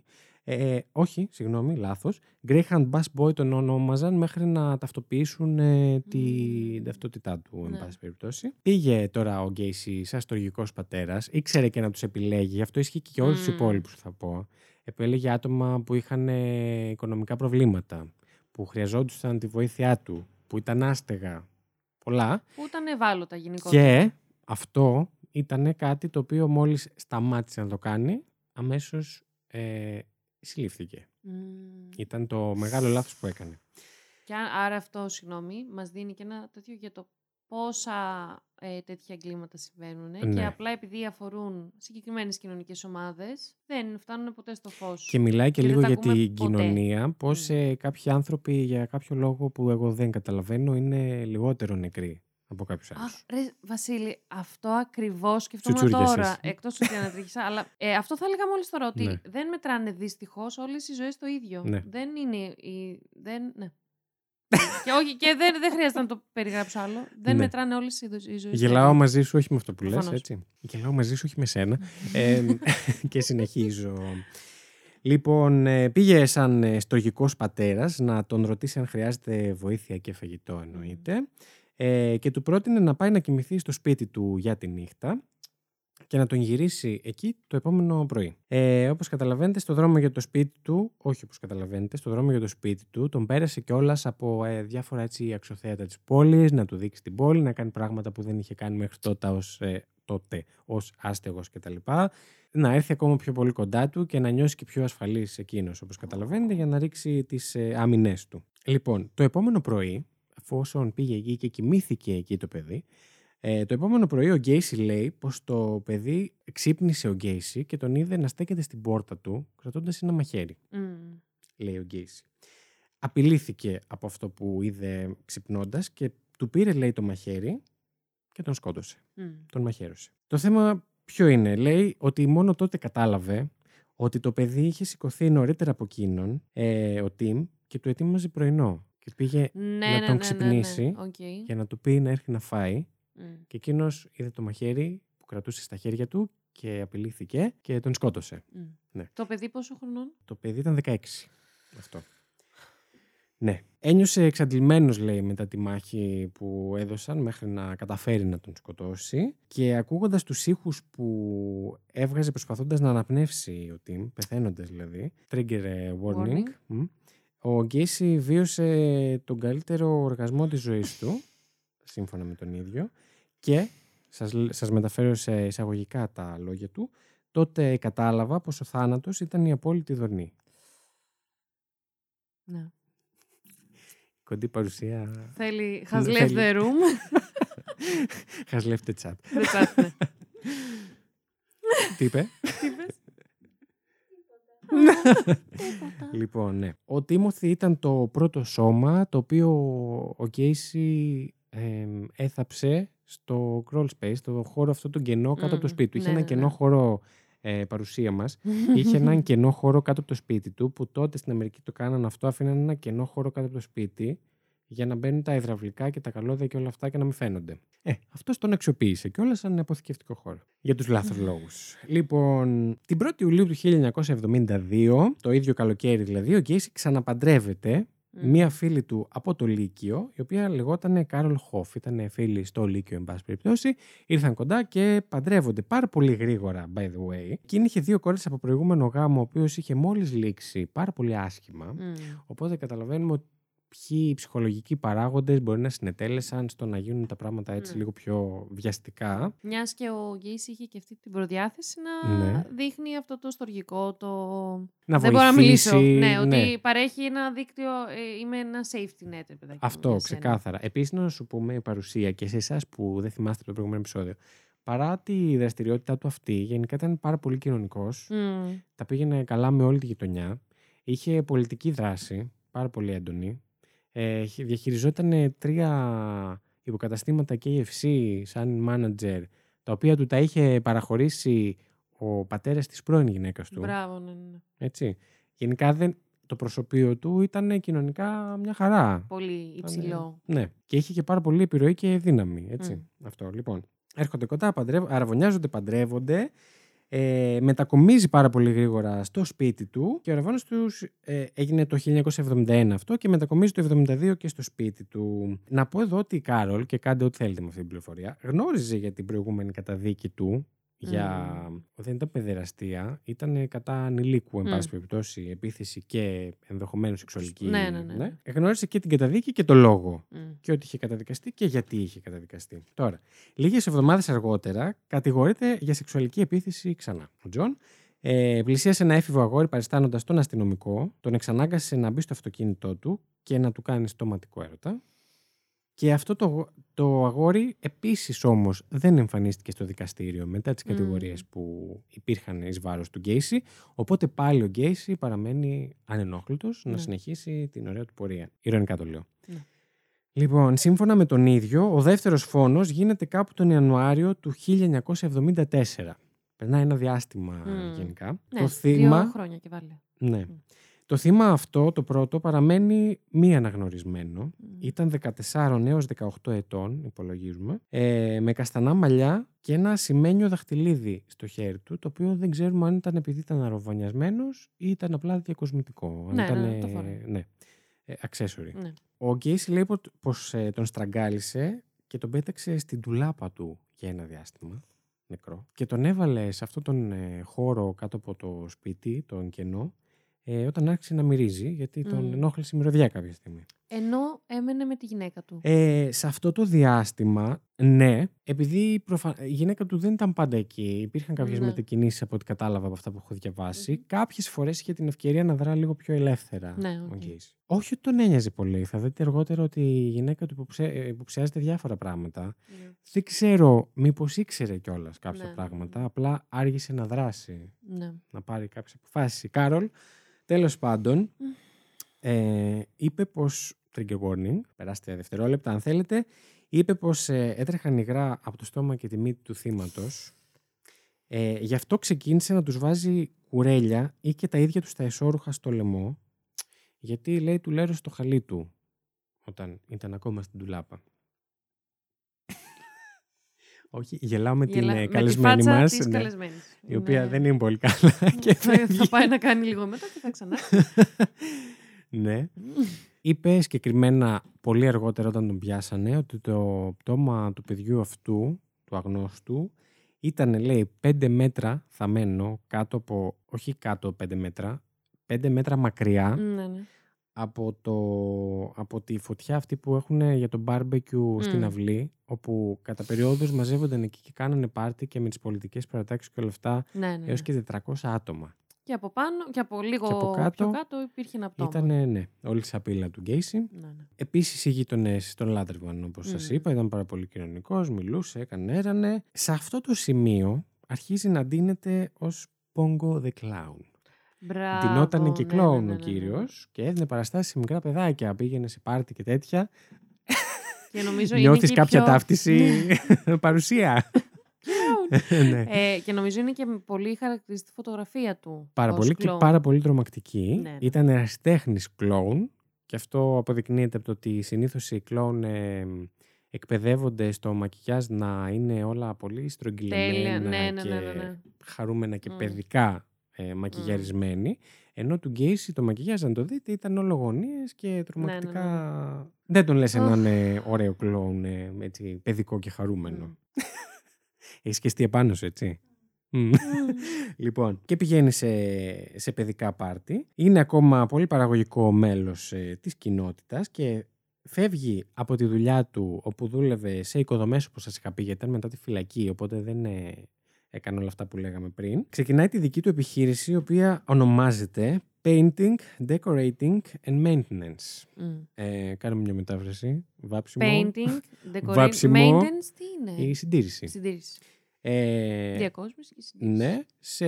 ε, όχι, συγγνώμη, λάθος. Greyhound Bus Boy τον ονόμαζαν μέχρι να ταυτοποιήσουν ε, την ταυτότητά του, ναι. εν πάση περιπτώσει. Πήγε τώρα ο Γκέισι σαν στοργικός πατέρας, ήξερε και να τους επιλέγει, αυτό ισχύει και για όλους mm. τους υπόλοιπους θα πω επέλεγε άτομα που είχαν ε, οικονομικά προβλήματα, που χρειαζόντουσαν τη βοήθειά του, που ήταν άστεγα. Πολλά. Που ήταν ευάλωτα γενικότερα. Και αυτό ήταν κάτι το οποίο μόλις σταμάτησε να το κάνει, αμέσως ε, συλλήφθηκε. Ήταν το μεγάλο λάθος που έκανε. Και άρα αυτό, συγγνώμη, μας δίνει και ένα τέτοιο για το πόσα ε, τέτοια εγκλήματα συμβαίνουν και ναι. απλά επειδή αφορούν συγκεκριμένες κοινωνικές ομάδες δεν φτάνουν ποτέ στο φως. Και μιλάει και, λίγο για την κοινωνία, πώς ε, κάποιοι άνθρωποι για κάποιο λόγο που εγώ δεν καταλαβαίνω είναι λιγότερο νεκροί από κάποιους άλλους. Ρε, Βασίλη, αυτό ακριβώς σκεφτόμουν τώρα. Εκτός ότι ανατρίχησα. αλλά ε, αυτό θα έλεγα μόλις τώρα. Ότι ναι. δεν μετράνε δυστυχώς όλες οι ζωές το ίδιο. Ναι. Δεν είναι. Η, δεν, ναι και όχι, και δεν, δεν χρειάζεται να το περιγράψω άλλο. Δεν ναι. μετράνε όλες οι ζωές. Γελάω μαζί σου, όχι με αυτό που λες, έτσι. Γελάω μαζί σου, όχι με σένα. ε, [LAUGHS] και συνεχίζω. Λοιπόν, ε, πήγε σαν ε, στογικός πατέρας να τον ρωτήσει αν χρειάζεται βοήθεια και φαγητό εννοείται ε, και του πρότεινε να πάει να κοιμηθεί στο σπίτι του για τη νύχτα και να τον γυρίσει εκεί το επόμενο πρωί. Ε, Όπως καταλαβαίνετε, στο δρόμο για το σπίτι του, όχι όπως καταλαβαίνετε, στο δρόμο για το σπίτι του, τον πέρασε κιόλας από ε, διάφορα έτσι αξιοθέατα της πόλης, να του δείξει την πόλη, να κάνει πράγματα που δεν είχε κάνει μέχρι τότε ως ε, τότε ως άστεγος κτλ. Να έρθει ακόμα πιο πολύ κοντά του και να νιώσει και πιο ασφαλής εκείνος, όπως καταλαβαίνετε, για να ρίξει τις ε, άμυνές του. Λοιπόν, το επόμενο πρωί, εφόσον πήγε εκεί και κοιμήθηκε εκεί το παιδί, ε, το επόμενο πρωί ο Γκέισι λέει πως το παιδί ξύπνησε ο Γκέισι και τον είδε να στέκεται στην πόρτα του κρατώντας ένα μαχαίρι. Mm. Λέει ο Γκέισι. Απειλήθηκε από αυτό που είδε ξυπνώντας και του πήρε λέει το μαχαίρι και τον σκότωσε. Mm. Τον μαχαίρωσε. Το θέμα ποιο είναι. Λέει ότι μόνο τότε κατάλαβε ότι το παιδί είχε σηκωθεί νωρίτερα από εκείνον, ε, ο Τιμ, και του ετοίμαζε πρωινό. Και πήγε ναι, να ναι, τον ναι, ναι ξυπνήσει ναι, okay. για να του πει να έρθει να φάει. Και εκείνος είδε το μαχαίρι που κρατούσε στα χέρια του και απειλήθηκε και τον σκότωσε. Ναι. Το παιδί πόσο χρονών; Το παιδί ήταν 16. Αυτό. Ναι. Ένιωσε εξαντλημένος, λέει, μετά τη μάχη που έδωσαν μέχρι να καταφέρει να τον σκοτώσει και ακούγοντας τους ήχους που έβγαζε προσπαθώντας να αναπνεύσει ο Τιμ, πεθαίνοντας δηλαδή, trigger warning, warning Ο Γκέισι βίωσε τον καλύτερο οργασμό της ζωής του, σύμφωνα με τον ίδιο, και σας, σας μεταφέρω σε εισαγωγικά τα λόγια του, τότε κατάλαβα πως ο θάνατος ήταν η απόλυτη δορμή. Ναι. Κοντή παρουσία... Θέλει has left the room. has left the chat. The chat, ναι. Τι είπες; [LAUGHS] λοιπόν, ναι. Ο Τίμωθη ήταν το πρώτο σώμα το οποίο ο Κέισι έθαψε στο crawl space, το χώρο αυτό το κενό κάτω από το σπίτι του. Είχε ναι, ένα ναι, κενό ναι. χώρο ε, παρουσία μας. Είχε έναν [LAUGHS] κενό χώρο κάτω από το σπίτι του, που τότε στην Αμερική το κάνανε αυτό, αφήναν ένα κενό χώρο κάτω από το σπίτι για να μπαίνουν τα υδραυλικά και τα καλώδια και όλα αυτά και να μην φαίνονται. Ε, αυτός τον αξιοποίησε και όλα σαν αποθηκευτικό χώρο. Για τους λάθος [LAUGHS] λόγους. Λοιπόν, την 1η Ιουλίου του 1972, το ίδιο καλοκαίρι δηλαδή, ο Γκέισι ξαναπαντρεύεται Μμ. Μία φίλη του από το Λύκειο, η οποία λεγόταν Κάρολ Χόφ. Ήταν φίλη στο Λύκειο, εν πάση περιπτώσει. Ήρθαν κοντά και παντρεύονται πάρα πολύ γρήγορα, by the way. Εκείνη είχε δύο κόρες από προηγούμενο γάμο, ο οποίος είχε μόλις λήξει πάρα πολύ άσχημα. Μμ. Οπότε καταλαβαίνουμε ότι ποιοι ψυχολογικοί παράγοντες μπορεί να συνετέλεσαν στο να γίνουν τα πράγματα έτσι Ναι. λίγο πιο βιαστικά. Μιας και ο Γκέις είχε και αυτή την προδιάθεση να Ναι. δείχνει αυτό το στοργικό, το. Να Δεν μπορώ να μιλήσω. βοηθήσει, Ναι, ότι παρέχει ένα δίκτυο. ε, είμαι ένα safety net, ρε παιδάκι. μου, Αυτό, για σένα. ξεκάθαρα. Επίσης να σου πούμε η παρουσία και σε εσάς που δεν θυμάστε από το προηγούμενο επεισόδιο. Παρά τη δραστηριότητά του αυτή, γενικά ήταν πάρα πολύ κοινωνικός. Μμ. Τα πήγαινε καλά με όλη τη γειτονιά. Είχε πολιτική δράση, πάρα πολύ έντονη. Ε, χ- διαχειριζόταν τρία υποκαταστήματα KFC σαν manager, τα οποία του τα είχε παραχωρήσει ο πατέρας της πρώην γυναίκας του. Μπράβο, ναι, ναι. ναι. Έτσι. Γενικά δεν, το προσωπείο του ήταν κοινωνικά μια χαρά. Πολύ υψηλό. Ναι. Και είχε και πάρα πολύ επιρροή και δύναμη. Έτσι. Μμ. Αυτό λοιπόν. Έρχονται κοντά, παντρεύ, αραβωνιάζονται, παντρεύονται. Ε, μετακομίζει πάρα πολύ γρήγορα στο σπίτι του και ο αραβώνας τους ε, έγινε το 1971 αυτό και μετακομίζει το 1972 και στο σπίτι του. Να πω εδώ ότι η Κάρολ, και κάντε ό,τι θέλετε με αυτή την πληροφορία, γνώριζε για την προηγούμενη καταδίκη του για... Δεν ήταν παιδεραστία, ήταν κατά ανηλίκου, εν Μμ. πάση περιπτώσει, επίθεση και ενδεχομένως σεξουαλική. Ναι, ναι, ναι, ναι. Γνώρισε και την καταδίκη και το λόγο Μμ. και ότι είχε καταδικαστεί και γιατί είχε καταδικαστεί. Τώρα, λίγες εβδομάδες αργότερα κατηγορείται για σεξουαλική επίθεση ξανά. Ο Τζον ε, πλησίασε ένα έφηβο αγόρι παριστάνοντας τον αστυνομικό, τον εξανάγκασε να μπει στο αυτοκίνητό του και να του κάνει στοματικό έρωτα. Και αυτό το, αγο- το αγόρι επίσης όμως δεν εμφανίστηκε στο δικαστήριο μετά τις Μμμ. κατηγορίες που υπήρχαν εις βάρος του Γκέισι. Οπότε πάλι ο Γκέισι παραμένει ανενόχλητος να Ναι. συνεχίσει την ωραία του πορεία. Ηρωνικά το λέω. Ναι. Λοιπόν, σύμφωνα με τον ίδιο, ο δεύτερος φόνος γίνεται κάπου τον Ιανουάριο του 1974. Περνάει ένα διάστημα Μμ. γενικά. Ναι, το δύο θύμα, χρόνια και βάλε. ναι. Μμ. Το θύμα αυτό, το πρώτο, παραμένει μη αναγνωρισμένο. Μμ. Ήταν 14 έως 18 ετών, υπολογίζουμε, ε, με καστανά μαλλιά και ένα σημαίνιο δαχτυλίδι στο χέρι του, το οποίο δεν ξέρουμε αν ήταν επειδή ήταν αρροβανιασμένος ή ήταν απλά διακοσμητικό. Αν Ναι, ήταν, ναι, το φοράει. ναι, ε, accessory. Ναι. Ο Γκέισι λέει πω- πως ε, τον στραγγάλισε και τον πέταξε στην ντουλάπα του για ένα διάστημα, νεκρό, και τον έβαλε σε αυτόν τον ε, χώρο κάτω από το σπίτι, τον κενό, ε, όταν άρχισε να μυρίζει, γιατί τον Μμμ. ενόχλησε η μυρωδιά κάποια στιγμή. Ενώ έμενε με τη γυναίκα του. Ε, σε αυτό το διάστημα, ναι, επειδή προφα... η γυναίκα του δεν ήταν πάντα εκεί, υπήρχαν κάποιες Ναι. μετακινήσεις από ό,τι κατάλαβα από αυτά που έχω διαβάσει, Μμμ. κάποιες φορές είχε την ευκαιρία να δρά λίγο πιο ελεύθερα. Ναι, ο οκ. Γκέισι. Όχι ότι τον ένοιαζε πολύ. Θα δείτε αργότερα ότι η γυναίκα του υποψε... ε, υποψιάζεται διάφορα πράγματα. Ναι. Δεν ξέρω μήπως ήξερε κιόλας κάποια Ναι, ναι, πράγματα. ναι. Απλά άργησε να δράσει, Ναι. να πάρει κάποιες αποφάσεις. Η Κάρολ, τέλος πάντων, ε, είπε πως. Trigger warning, περάστε δευτερόλεπτα αν θέλετε. Είπε πως ε, έτρεχαν υγρά από το στόμα και τη μύτη του θύματος. Ε, γι' αυτό ξεκίνησε να τους βάζει κουρέλια ή και τα ίδια τους τα εσώρουχα στο λαιμό, γιατί λέει του λέρωσε το χαλί του όταν ήταν ακόμα στην τουλάπα. Όχι, γελάω με την Γελά- ε, με τη καλεσμένη φάτσα μας, της ναι, καλεσμένης. η οποία Ναι. δεν είναι πολύ καλά [LAUGHS] και θα, φεύγει. θα πάει να κάνει λίγο μετά και θα ξανά. [LAUGHS] ναι. Είπε συγκεκριμένα πολύ αργότερα όταν τον πιάσανε ότι το πτώμα του παιδιού αυτού, του αγνώστου, ήταν λέει 5 μέτρα θαμένο κάτω από, όχι κάτω 5 μέτρα, 5 μέτρα μακριά ναι, ναι. Από, το, από τη φωτιά αυτή που έχουν για το barbecue στην αυλή, όπου κατά περιόδους μαζεύονταν εκεί και κάνανε πάρτι και με τις πολιτικές παρατάξεις και όλα αυτά, Ναι, ναι, έως ναι. και 400 άτομα. Και από πάνω και από λίγο Και από κάτω πιο κάτω υπήρχε ένα πτώμα. Ήταν, ναι, όλη τη σαπίλα του Γκέισι. Ναι, ναι. Επίσης, οι γείτονε τον λάτρευαν, όπως Μμμ. σα είπα. Ήταν πάρα πολύ κοινωνικός, μιλούσε, έκανε, έρανε. Σε αυτό το σημείο αρχίζει να ντύνεται ως Pongo the Clown. Μπράβο. Ντυνότανε και ναι, κλόουν ναι, ο ναι, ναι. κύριος και έδινε παραστάσεις σε μικρά παιδάκια. Πήγαινε σε πάρτι και τέτοια. Και νομίζω είναι Νιώθεις και κάποια πιο... ταύτιση [LAUGHS] παρουσία; [LAUGHS] ναι. Ε, και νομίζω είναι και πολύ χαρακτηριστική φωτογραφία του. Πάρα ως πολύ και κλόουν. πάρα πολύ τρομακτική. Ναι, ναι. Ήταν ερασιτέχνη κλόουν και αυτό αποδεικνύεται από το ότι συνήθως οι κλόουν ε, εκπαιδεύονται στο μακιγιάζ να είναι όλα πολύ Τέλεια. στρογγυλεμένα Ναι, ναι, και ναι, ναι, ναι. χαρούμενα και Μμ. παιδικά ε, μακιγιαρισμένοι. Ενώ του Γκέισι το μακιγιάζ, αν το δείτε, ήταν όλο γωνίες Ναι, και τρομακτικά... Δεν τον λες Οχ. έναν ε, ωραίο κλόουν, ε, έτσι, παιδικό και χαρούμενο. Μμ. Έχεις σκεφτεί επάνω σου, έτσι. Μμ. Μμ. [LAUGHS] Λοιπόν, και πηγαίνεις σε, σε παιδικά πάρτι. Είναι ακόμα πολύ παραγωγικό μέλος ε, της κοινότητας και φεύγει από τη δουλειά του όπου δούλευε σε οικοδομές όπως σας είχα πει γιατί ήταν μετά τη φυλακή οπότε δεν ε, έκανε όλα αυτά που λέγαμε πριν. Ξεκινάει τη δική του επιχείρηση η οποία ονομάζεται Painting, Decorating and Maintenance. Μμ. Ε, κάνουμε μια μετάφραση. Βάψιμο. Painting, [LAUGHS] decorating, Βάψιμο maintenance, τι είναι; Η συντήρηση. Συντήρηση. Ε, Διακόσμηση και συντήρηση. ναι, σε,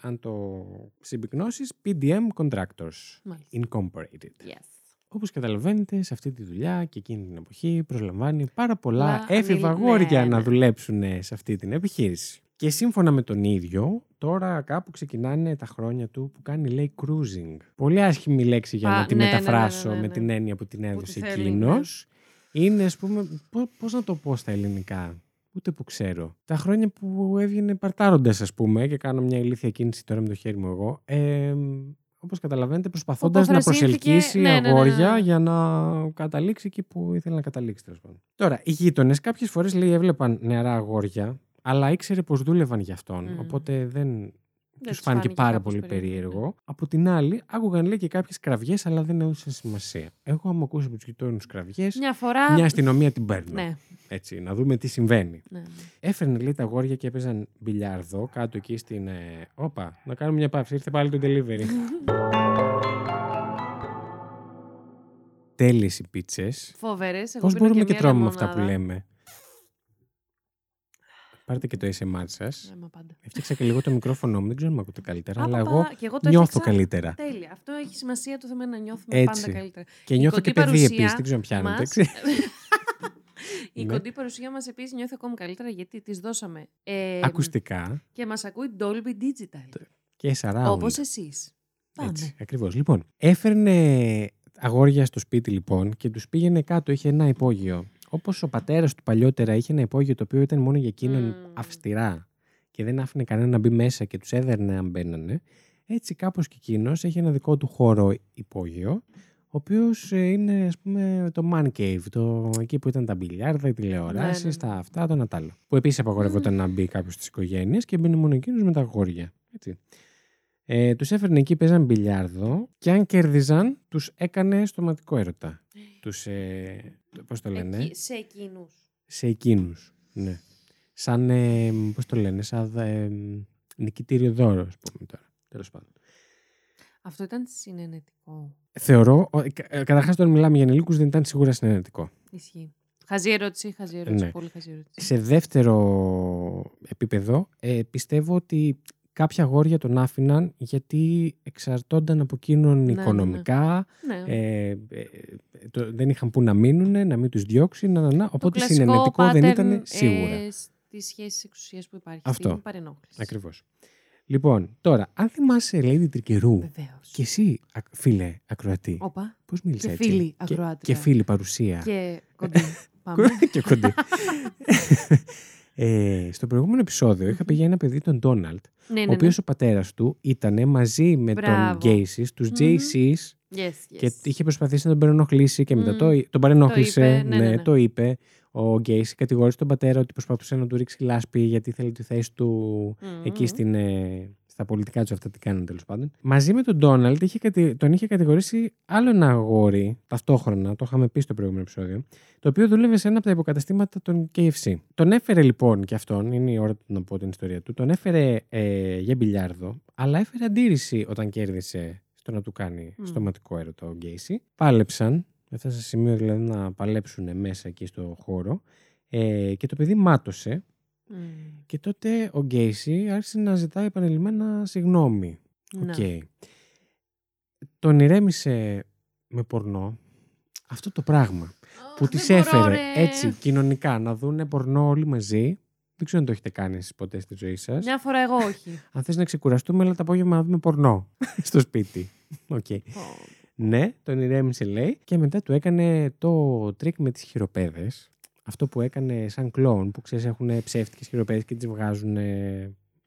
αν το συμπυκνώσεις, PDM Contractors Μάλιστα. Incorporated. Yes. Όπως καταλαβαίνετε, σε αυτή τη δουλειά και εκείνη την εποχή προσλαμβάνει πάρα πολλά Πολλά έφηβα ανήλ- αγόρια ναι, να ναι. δουλέψουν σε αυτή την επιχείρηση. Και σύμφωνα με τον ίδιο, τώρα κάπου ξεκινάνε τα χρόνια του που κάνει, λέει, cruising. Πολύ άσχημη λέξη για Α, να τη ναι, ναι, ναι, μεταφράσω ναι, ναι, με ναι. την έννοια που την τη έδωσε θέλει, εκείνος. ναι. Είναι, ας πούμε, πώς, πώς να το πω στα ελληνικά. Ούτε που ξέρω. Τα χρόνια που έβγαινε παρτάροντας, ας πούμε, και κάνω μια ηλίθια κίνηση τώρα με το χέρι μου εγώ, ε, όπως καταλαβαίνετε, προσπαθώντας να Αποφρασύνθηκε- προσελκύσει ναι, ναι, ναι, ναι, αγόρια ναι. για να καταλήξει εκεί που ήθελε να καταλήξει. τέλος πάντων. Τώρα, οι γείτονες κάποιες φορές λέει έβλεπαν νεαρά αγόρια, αλλά ήξερε πως δούλευαν για αυτόν. Μμ. Οπότε δεν τους τους φάνηκε φάνηκε πάρα κάπως πολύ περίεργο, περίεργο. Από την άλλη, άκουγαν λέει και κάποιες κραυγές, αλλά δεν έδωσαν σημασία. Εγώ, άμα ακούσει από τους γειτόνους κραυγές, Μια φορά. μια αστυνομία την παίρνω. Ναι, Έτσι, να δούμε τι συμβαίνει. ναι. ναι. Έφερνε λέει τα αγόρια και έπαιζαν μπιλιάρδο κάτω εκεί στην. Ε... Όπα, να κάνουμε μια παύση. Ήρθε πάλι το delivery. [LAUGHS] Τέλειες οι πίτσες. Φοβερές. Πώς μπορούμε και τρώμε με αυτά που λέμε; Πάρτε και το ASMR σας. Ναι, μα πάντα. Έφτιαξα και λίγο το μικρόφωνο μου. Δεν ξέρω αν με ακούτε καλύτερα, Α, αλλά παπα, εγώ και εγώ το νιώθω έφτιαξα καλύτερα. Τέλεια. Αυτό έχει σημασία το θέμα να νιώθουμε Έτσι. πάντα καλύτερα. Και Η νιώθω κοντή και παιδί παρουσία επίσης. Δεν ξέρω αν πιάνετε. μας- έτσι. [LAUGHS] Η Ναι. κοντή παρουσία μας επίσης νιώθει ακόμη καλύτερα γιατί της δώσαμε. Ε, Ακουστικά Και μας ακούει Dolby Digital. και surround. Όπως εσείς. Πάμε. Έτσι, ακριβώς. Λοιπόν, έφερνε αγόρια στο σπίτι λοιπόν και τους πήγαινε κάτω, είχε ένα υπόγειο. Όπως ο πατέρας του παλιότερα είχε ένα υπόγειο το οποίο ήταν μόνο για εκείνον Μμμ. αυστηρά και δεν άφηνε κανένα να μπει μέσα και τους έδερνε αν μπαίνανε. Έτσι κάπως και εκείνος έχει ένα δικό του χώρο υπόγειο ο οποίος ε, είναι ας πούμε το man cave, το, εκεί που ήταν τα μπιλιάρδα, οι τηλεοράσεις, Ναι, ναι, ναι. τα αυτά, το Νατάλο. Που επίσης απαγορευόταν να μπει κάποιος στις οικογένειες και μπαίνει μόνο εκείνος με τα αγόρια. Έτσι. Ε, τους έφερνε εκεί, παίζαν μπιλιάρδο και αν κέρδιζαν, τους έκανε στοματικό έρωτα. τους, ε, πώς το λένε, Εκεί, σε εκείνους. σε εκείνους. Ναι. Σαν, ε, πώς το λένε, σαν ε, νικητήριο δώρο, ας πούμε τώρα. Τέλος πάντων. Αυτό ήταν συνενετικό. Θεωρώ, ο- κα- ε, καταρχάς όταν μιλάμε για ενηλίκους δεν ήταν σίγουρα συνενετικό. Ισχύει. Χαζή ερώτηση, χαζή ερώτηση. Ναι. Πολύ χαζή ερώτηση. Σε δεύτερο επίπεδο, ε, πιστεύω ότι κάποια αγόρια τον άφηναν γιατί εξαρτώνταν από εκείνον ναι, ναι. οικονομικά, Ναι. ε, ε, το, δεν είχαν που να μείνουν, να μην τους διώξει, να, να, να. Το οπότε κλασικό συνενετικό δεν pattern, ήταν σίγουρα. Ε, Στις σχέσεις εξουσίας που υπάρχει. Αυτό. Στην παρενόχληση. Ακριβώς. Λοιπόν, τώρα, αν θυμάσαι Lady Τρικερού Βεβαίως. και εσύ, ακ- φίλε ακροατή, Όπα. πώς μίλησε Και έτσι; φίλη και, ακροάτρια. και φίλη παρουσία. Και κοντή. [LAUGHS] Πάμε. και κοντή. [LAUGHS] ε, στο προηγούμενο επεισόδιο είχα πει για ένα παιδί τον Ντόναλτ, ναι, ναι, ο ναι. οποίος ο πατέρας του ήταν μαζί με Μπράβο. τον Γκέισις, τους Μμμ. JCs Yes, yes. και είχε προσπαθήσει να τον παρενοχλήσει και μετά Μμμ. το, τον παρενόχλησε. Το είπε, ναι, ναι, ναι. το είπε. Ο Γκέισι κατηγόρησε τον πατέρα ότι προσπαθούσε να του ρίξει λάσπη γιατί θέλει τη θέση του Μμμ. εκεί στην, ε, στα στα πολιτικά τους αυτά τι κάνουν τέλος πάντων. Μαζί με τον Ντόναλτ τον είχε κατηγορήσει άλλο ένα αγόρι ταυτόχρονα, το είχαμε πει στο προηγούμενο επεισόδιο, το οποίο δούλευε σε ένα από τα υποκαταστήματα των KFC. Τον έφερε λοιπόν και αυτόν, είναι η ώρα του να πω την ιστορία του, τον έφερε ε, για μπιλιάρδο, αλλά έφερε αντίρρηση όταν κέρδισε στο να του κάνει mm. στοματικό έρωτα ο Γκέισι. Πάλεψαν, έφτασε σε σημείο δηλαδή να παλέψουν μέσα εκεί στο χώρο ε, και το παιδί μάτωσε και τότε ο Γκέισι άρχισε να ζητάει επανελειμμένα συγγνώμη. Okay. Τον ηρέμησε με πορνό αυτό το πράγμα που τις έφερε έτσι κοινωνικά να δούνε πορνό όλοι μαζί. Δεν ξέρω αν το έχετε κάνει εσείς ποτέ στη ζωή σας. Μια φορά εγώ όχι. [LAUGHS] αν θες να ξεκουραστούμε, αλλά το απόγευμα να δούμε πορνό [LAUGHS] στο σπίτι. Okay. Ναι, τον ηρέμησε λέει και μετά του έκανε το τρίκ με τις χειροπέδες αυτό που έκανε σαν κλόν, που ξέρεις έχουν ψεύτικες χειροπέδες και τις βγάζουν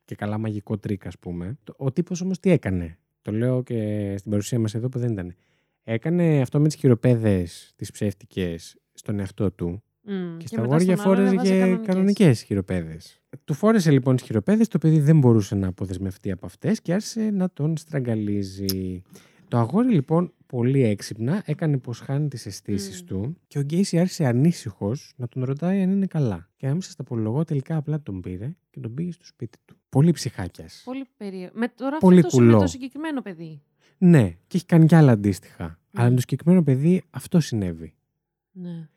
και καλά μαγικό τρίκ ας πούμε. Ο τύπος όμως τι έκανε, το λέω και στην παρουσία μας εδώ που δεν ήταν. Έκανε αυτό με τις χειροπέδες τις ψεύτικες στον εαυτό του mm, και, στα αγόρια φόραγε και κανονικές χειροπέδες. Του φόρεσε λοιπόν τις χειροπέδες, το παιδί δεν μπορούσε να αποδεσμευτεί από αυτές και άρχισε να τον στραγγαλίζει. Το αγόρι λοιπόν πολύ έξυπνα έκανε πως χάνει τις αισθήσεις του και ο Γκέισι άρχισε ανήσυχος να τον ρωτάει αν είναι καλά. Και για να μην τα πολυλογώ, τελικά απλά τον πήρε και τον πήγε στο σπίτι του. Πολύ ψυχάκιας. Πολύ περίεργο. Με τώρα πολύ αυτό με το συγκεκριμένο παιδί. Ναι, και έχει κάνει κι άλλα αντίστοιχα. Αλλά με το συγκεκριμένο παιδί αυτό συνέβη. Ναι.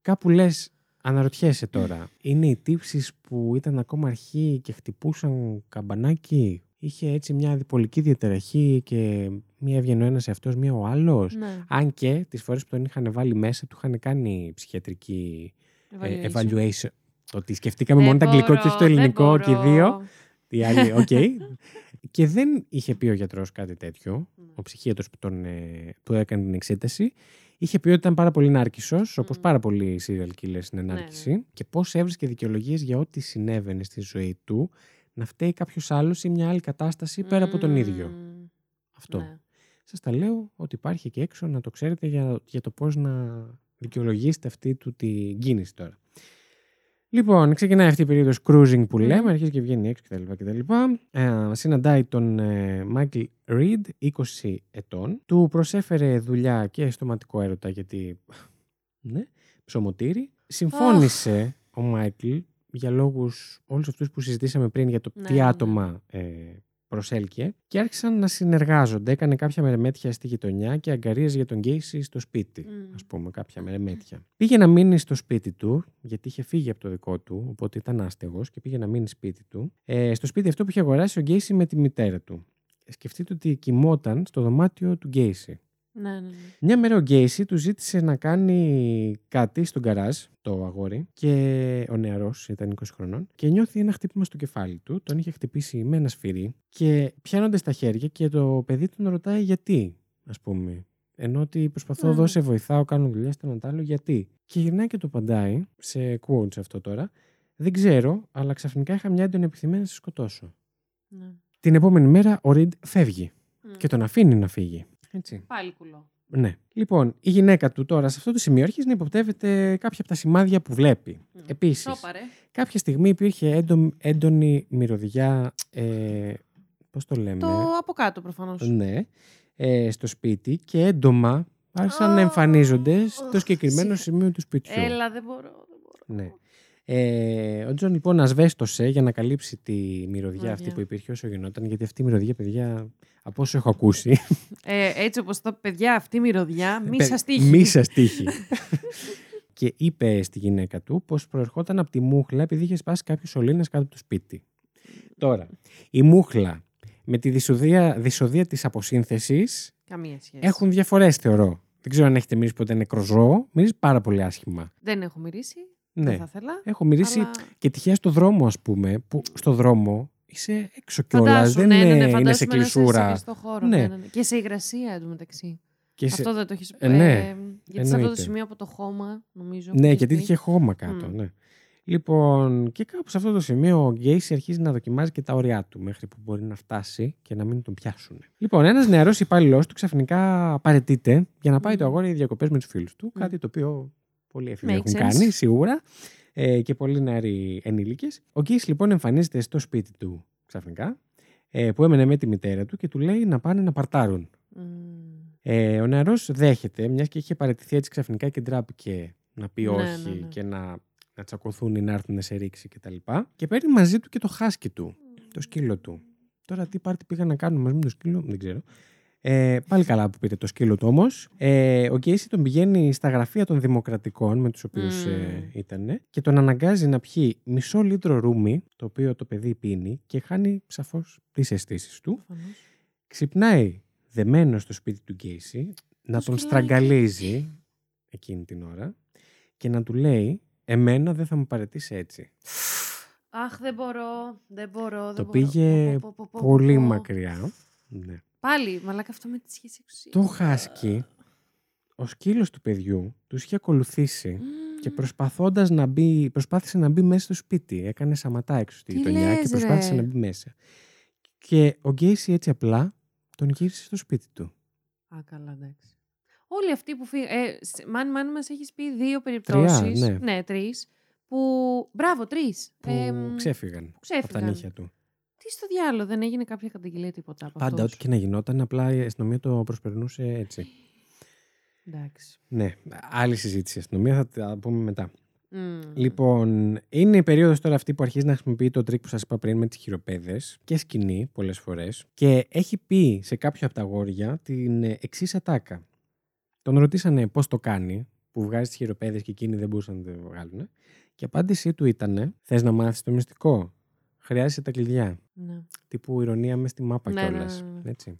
Κάπου λες, αναρωτιέσαι τώρα, είναι οι τύψεις που ήταν ακόμα αρχή και χτυπούσαν καμπανάκι; Είχε έτσι μια διπολική διαταραχή και μία έβγαινε ο ένας αυτό, μία ο άλλος. Ναι. Αν και τις φορές που τον είχαν βάλει μέσα, του είχαν κάνει ψυχιατρική ε, evaluation. evaluation. Το ότι σκεφτήκαμε μόνο το αγγλικό και το ελληνικό και οι δύο. Οι άλλοι, οκ. Okay. [LAUGHS] και δεν είχε πει ο γιατρός κάτι τέτοιο, ναι. ο ψυχίατρος που, τον, ε, που έκανε την εξέταση. Είχε πει ότι ήταν πάρα πολύ νάρκισσο, mm. όπως πάρα πολλοί serial killers είναι νάρκισσοι, ναι, ναι. και πώς έβρισκε δικαιολογίες για ό,τι συνέβαινε στη ζωή του να φταίει κάποιος άλλος ή μια άλλη κατάσταση πέρα από τον ίδιο. Αυτό. Ναι. Σας τα λέω ότι υπάρχει και έξω να το ξέρετε για, για το πώς να δικαιολογήσετε αυτή του την κίνηση τώρα. Λοιπόν, ξεκινάει αυτή η περίοδος cruising που λέμε, αρχίζει και βγαίνει έξω κτλ. κτλ. Ε, συναντάει τον Μάικλ ε, Ριντ, 20 ετών. Του προσέφερε δουλειά και στοματικό έρωτα γιατί, [LAUGHS] ναι, ψωμοτύρι. Συμφώνησε ο Μάικλ για λόγους όλους αυτούς που συζητήσαμε πριν για το ναι, τι ναι. άτομα ε, προσέλκυε και άρχισαν να συνεργάζονται. Έκανε κάποια μερεμέτια στη γειτονιά και αγγαρείες για τον Γκέισι στο σπίτι, mm. ας πούμε, κάποια μερεμέτια. Πήγε να μείνει στο σπίτι του, γιατί είχε φύγει από το δικό του, οπότε ήταν άστεγος και πήγε να μείνει σπίτι του. Ε, στο σπίτι αυτό που είχε αγοράσει ο Γκέισι με τη μητέρα του. Σκεφτείτε ότι κοιμόταν στο δωμάτιο του Γκέισι. Ναι, ναι, ναι. Μια μέρα ο Γκέισι του ζήτησε να κάνει κάτι στον καράζ, το αγόρι, και ο νεαρός ήταν 20 χρονών, και νιώθει ένα χτύπημα στο κεφάλι του. Τον είχε χτυπήσει με ένα σφυρί και πιάνονται στα χέρια και το παιδί τον ρωτάει γιατί, ας πούμε. Ενώ ότι προσπαθώ εδώ, σε βοηθάω, κάνω δουλειά, στον άλλο, γιατί. Και γυρνάει και το παντάει, σε quotes αυτό τώρα. Δεν ξέρω, αλλά ξαφνικά είχα μια έντονη επιθυμία να σε σκοτώσω. Ναι. Την επόμενη μέρα ο Ριντ φεύγει και τον αφήνει να φύγει. Έτσι. Πάλι κουλό. Ναι. Λοιπόν, η γυναίκα του τώρα σε αυτό το σημείο αρχίζει να υποπτεύεται κάποια από τα σημάδια που βλέπει. Mm. Επίσης, κάποια στιγμή υπήρχε έντονη μυρωδιά. Ε, Πώς το λέμε; Το από κάτω προφανώς. Ναι. Ε, στο σπίτι και έντομα άρχισαν να εμφανίζονται στο συγκεκριμένο σημείο του σπιτιού. Έλα, δεν μπορώ. Δεν μπορώ. Ναι. Ε, ο Τζον λοιπόν ασβέστωσε για να καλύψει τη μυρωδιά αυτή που υπήρχε όσο γινόταν, γιατί αυτή η μυρωδιά, παιδιά, από όσο έχω ακούσει. Ε, έτσι όπως τα παιδιά, αυτή η μυρωδιά, μη σας τύχει. Μη σας τύχει. και είπε στη γυναίκα του πως προερχόταν από τη μούχλα επειδή είχε σπάσει κάποιος σωλήνας κάτω από το σπίτι. Τώρα, η μούχλα με τη δυσωδία, δυσωδία της αποσύνθεσης έχουν διαφορές, θεωρώ. Δεν ξέρω αν έχετε μυρίσει ποτέ νεκρό ζώο. Μυρίζει πάρα πολύ άσχημα. Δεν έχω μυρίσει. Ναι. θα ήθελα. Έχω μυρίσει αλλά... και τυχαία στο δρόμο, ας πούμε, που στο δρόμο είσαι έξω κιόλας. Δεν ναι, ναι, ναι, είναι σε κλεισούρα. Στο χώρο, ναι. ναι, ναι. Και σε υγρασία εντωμεταξύ. Και σε... Αυτό δεν το έχει πει. Ε, ναι, ε, γιατί σε αυτό το σημείο από το χώμα, νομίζω. Ναι, γιατί είχε χώμα κάτω. Mm. Ναι. Λοιπόν, και κάπου σε αυτό το σημείο ο Γκέισι αρχίζει να δοκιμάζει και τα όρια του μέχρι που μπορεί να φτάσει και να μην τον πιάσουν. Λοιπόν, ένας νεαρός υπάλληλος του ξαφνικά παρετείται για να πάει mm. το αγόρι διακοπές με τους φίλους του. Mm. Κάτι το οποίο Πολύ έφηβοι έχουν κάνει, σίγουρα. Ε, και πολύ νεαροί ενήλικες. Ο Γκέι λοιπόν εμφανίζεται στο σπίτι του ξαφνικά. ε, που έμενε με τη μητέρα του και του λέει να πάνε να παρτάρουν. Mm. Ε, ο νεαρός δέχεται, μιας και είχε παραιτηθεί έτσι ξαφνικά και ντράπηκε να πει Ναι, όχι ναι, ναι. και να, να τσακωθούν ή να έρθουν σε ρήξη κτλ. Και, και παίρνει μαζί του και το χάσκι του, το σκύλο του. Τώρα τι πάρτι πήγαν να κάνουν μαζί με το σκύλο, δεν ξέρω. Ε, πάλι καλά που πήρε το σκύλο του όμως. Ε, ο Γκέισι τον πηγαίνει στα γραφεία των Δημοκρατικών με τους οποίους Μμμ. ε, ήταν και τον αναγκάζει να πιει μισό λίτρο ρούμι, το οποίο το παιδί πίνει και χάνει σαφώς τις αισθήσεις του. Προφανώς. Ξυπνάει δεμένο στο σπίτι του Γκέισι, να Το τον σκυλάκι. στραγγαλίζει εκείνη την ώρα και να του λέει «Εμένα δεν θα μου παρετήσει έτσι». Αχ, δεν μπορώ. Δεν μπορώ. Δεν Το μπορώ. πήγε Πω, πω, πω, πω, Πολύ πω. μακριά. Ναι. Πάλι, μαλάκα αυτό με τη σχέση εξουσίας. Το χάσκι, ο σκύλος του παιδιού, τους είχε ακολουθήσει και προσπαθώντας να μπει, προσπάθησε να μπει μέσα στο σπίτι. Έκανε σαματά έξω στη Τι γειτονιά και λες, προσπάθησε ρε. να μπει μέσα. Και ο Γκέισι έτσι απλά τον γύρισε στο σπίτι του. Α, καλά, εντάξει. Όλοι αυτοί που φύγαν. Ε, σ- μάνι, μάνι μας έχεις πει δύο περιπτώσεις. ναι. ναι, τρεις. Που. Μπράβο, τρεις. Που Εμ, ξέφυγαν που από τα ξέφυγαν. νύχια του. Τι στο διάολο, δεν έγινε κάποια καταγγελία τίποτα από Πάντα, αυτούς; ό,τι και να γινόταν, απλά η αστυνομία το προσπερνούσε έτσι. Εντάξει. Ναι, άλλη συζήτηση. Η αστυνομία θα τα πούμε μετά. Μμμ. Λοιπόν, είναι η περίοδος τώρα αυτή που αρχίζει να χρησιμοποιεί το τρικ που σας είπα πριν με τις χειροπέδες και σκοινί πολλές φορές και έχει πει σε κάποιο από τα αγόρια την εξής ατάκα. Τον ρωτήσανε πώς το κάνει, που βγάζει τις χειροπέδες και εκείνοι δεν μπορούσαν να το βγάλουν και η απάντησή του ήταν «Θες να μάθεις το μυστικό, χρειάζεσαι τα κλειδιά». Ναι. Τύπου ειρωνεία μες στη μάπα Ναι, κιόλας. ναι, ναι, ναι. Έτσι.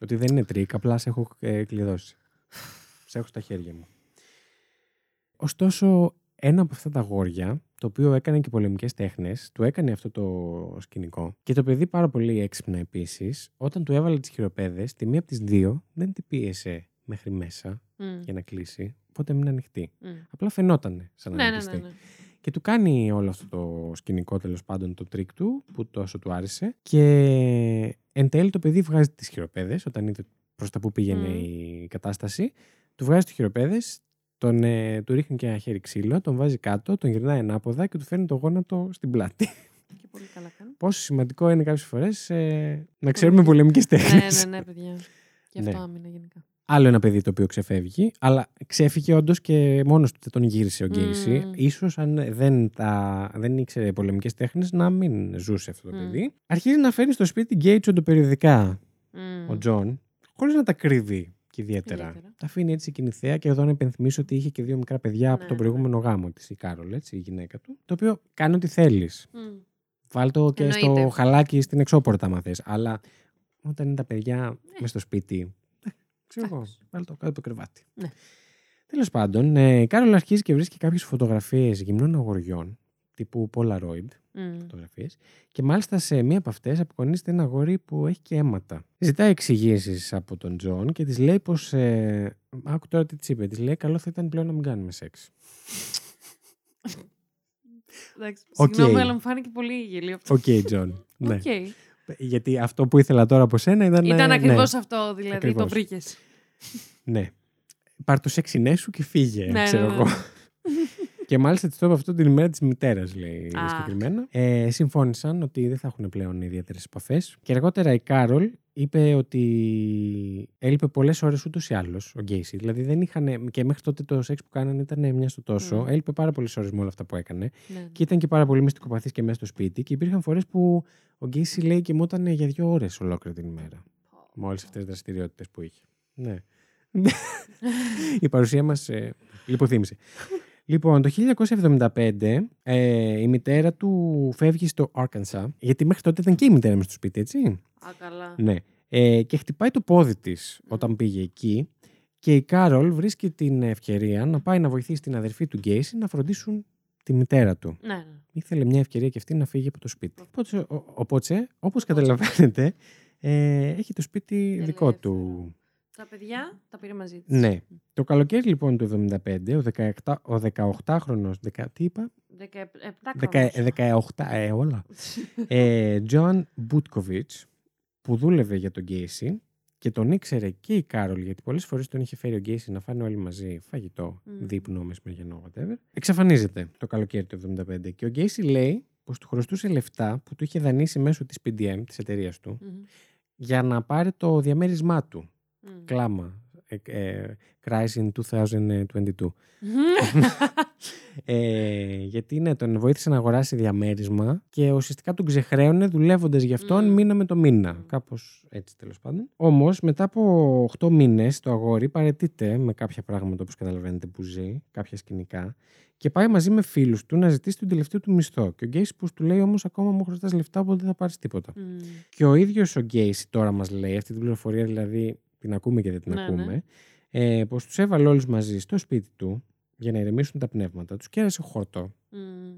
Ότι δεν είναι τρικ, απλά σε έχω ε, κλειδώσει. σε έχω στα χέρια μου. Ωστόσο, ένα από αυτά τα αγόρια, το οποίο έκανε και πολεμικές τέχνες, του έκανε αυτό το σκηνικό. Και το παιδί πάρα πολύ έξυπνα επίσης, όταν του έβαλε τις χειροπέδες, τη μία από τις δύο δεν την πίεσε μέχρι μέσα Μμ. για να κλείσει, οπότε έμεινε ανοιχτή. Μμ. Απλά φαινόταν σαν να Ναι, είναι ναι, ναι, κλειστή. ναι. Και του κάνει όλο αυτό το σκηνικό τέλος πάντων το τρικ του που τόσο του άρεσε. Και εν τέλει το παιδί βγάζει τις χειροπέδες όταν είδε προς τα που πήγαινε Μμμ. η κατάσταση. Του βγάζει τις χειροπέδες, τον, ε, του ρίχνει και ένα χέρι ξύλο, τον βάζει κάτω, τον γυρνάει ανάποδα και του φέρνει το γόνατο στην πλάτη. Και πολύ καλά κάνει. Πόσο σημαντικό είναι κάποιες φορές ε, να ξέρουμε πολεμικές ναι, τέχνες. ναι, ναι, παιδιά. Γι' Ναι. αυτό άμυνα γενικά. Άλλο ένα παιδί το οποίο ξεφεύγει, αλλά ξέφυγε όντως και μόνος του δεν τον γύρισε ο Γκέισι. Μμμ. Ίσως αν δεν, τα, δεν ήξερε πολεμικές τέχνες να μην ζούσε αυτό το Μμ. παιδί. Αρχίζει να φέρει στο σπίτι γκέι τσοντοπεριοδικά Μμ. ο Τζον, χωρίς να τα κρύβει και ιδιαίτερα. Ιδιαίτερα. Τα αφήνει έτσι κοινή θέα και εδώ να υπενθυμίσω ότι είχε και δύο μικρά παιδιά από Ναι, τον ναι, προηγούμενο γάμο της, η Κάρολ, έτσι, η γυναίκα του. Το οποίο κάνει ό,τι θέλεις. Μμ. Βάλ το και στο Εννοείται. χαλάκι στην εξώπορτα, άμα θες. Αλλά όταν είναι τα παιδιά μες στο σπίτι. Ε, Ξέρω εγώ, Εντάξει. βάλ το κάτω από το κρεβάτι. Ναι. Τέλος πάντων, ε, η Κάρολ αρχίζει και βρίσκει κάποιες φωτογραφίες γυμνών αγοριών, τύπου Polaroid Μμ. φωτογραφίες. Και μάλιστα σε μία από αυτές απεικονίζεται ένα αγόρι που έχει και αίματα. Ζητάει εξηγήσεις από τον Τζον και της λέει πως. Ε, άκου τώρα τι της είπε. Της λέει: Καλό θα ήταν πλέον να μην κάνουμε σεξ. Εντάξει, Οκ. Συγγνώμη, αλλά μου φάνηκε πολύ γελοίο αυτό. Οκ, Τζον. ναι. Οκ. Γιατί αυτό που ήθελα τώρα από σένα ήταν. Ήταν ε, ακριβώς ναι. αυτό, δηλαδή. Ακριβώς. Το βρήκες. Ναι. Πάρ το σεξ ναι σου και φύγε, Ναι, ξέρω ναι, ναι. εγώ. Και μάλιστα της το είπε αυτό την ημέρα της μητέρας, λέει Α. συγκεκριμένα. Ε, συμφώνησαν ότι δεν θα έχουν πλέον ιδιαίτερες επαφέ. Και αργότερα η Κάρολ είπε ότι έλειπε πολλές ώρες ούτως ή άλλως ο Γκέισι. Δηλαδή δεν είχαν. και μέχρι τότε το σεξ που κάνανε ήταν μια στο τόσο. Μμ. Έλειπε πάρα πολλές ώρες με όλα αυτά που έκανε. Ναι. Και ήταν και πάρα πολύ μυστικοπαθή και μέσα στο σπίτι. Και υπήρχαν φορές που ο Γκέισι λέει κοιμόταν για δύο ώρες ολόκληρη την ημέρα. Με όλες αυτές τις δραστηριότητες που είχε. Ναι. [LAUGHS] Η παρουσία μας ε, λιποθύμησε. Λοιπόν, το 1975 ε, η μητέρα του φεύγει στο Arkansas, γιατί μέχρι τότε ήταν και η μητέρα μες στο σπίτι, έτσι. Α, καλά. Ναι. Ε, και χτυπάει το πόδι της όταν πήγε εκεί. Και η Κάρολ βρίσκει την ευκαιρία να πάει να βοηθήσει την αδερφή του Γκέισι να φροντίσουν τη μητέρα του. Ναι, ναι. Ήθελε μια ευκαιρία και αυτή να φύγει από το σπίτι. Οπότε, ο- οπότε όπως καταλαβαίνετε, ε, έχει το σπίτι δικό Ελεύθερο. του. Τα παιδιά τα πήρε μαζί της. Ναι. Το καλοκαίρι λοιπόν του 1975, ο, 17, ο 18χρονος, δεκα, τι είπα, 17 Δεκα, χρόνος. 18, ε, όλα, [LAUGHS] ε, Τζοαν Μπούτκοβιτς, που δούλευε για τον Γκέισι και τον ήξερε και η Κάρολ, γιατί πολλές φορές τον είχε φέρει ο Γκέισι να φάνε όλοι μαζί φαγητό, Μμ. δείπνο, μεσημεριανό, whatever. Εξαφανίζεται το καλοκαίρι του 1975 και ο Γκέισι λέει πως του χρωστούσε λεφτά που του είχε δανείσει μέσω της PDM, της εταιρείας του, για να πάρει το διαμέρισμά του. Κλάμα. Ε, ε, Cries in 2022. ε, γιατί ναι, τον βοήθησε να αγοράσει διαμέρισμα και ουσιαστικά τον ξεχρέωνε δουλεύοντας γι' αυτόν mm. μήνα με το μήνα. Mm. Κάπως έτσι τέλος πάντων. Όμως μετά από 8 μήνες το αγόρι παρετείται με κάποια πράγματα όπως καταλαβαίνετε που ζει, κάποια σκηνικά και πάει μαζί με φίλους του να ζητήσει τον τελευταίο του μισθό. Και ο Γκέισι που του λέει όμως ακόμα μου χρωστάς λεφτά, οπότε δεν θα πάρεις τίποτα. Mm. Και ο ίδιος ο Γκέισι τώρα μας λέει, αυτή την πληροφορία δηλαδή την ακούμε και δεν την ναι, ναι. ακούμε, ναι. ε, πως τους έβαλε όλους μαζί στο σπίτι του για να ηρεμήσουν τα πνεύματα. Τους κέρασε χόρτο. Mm.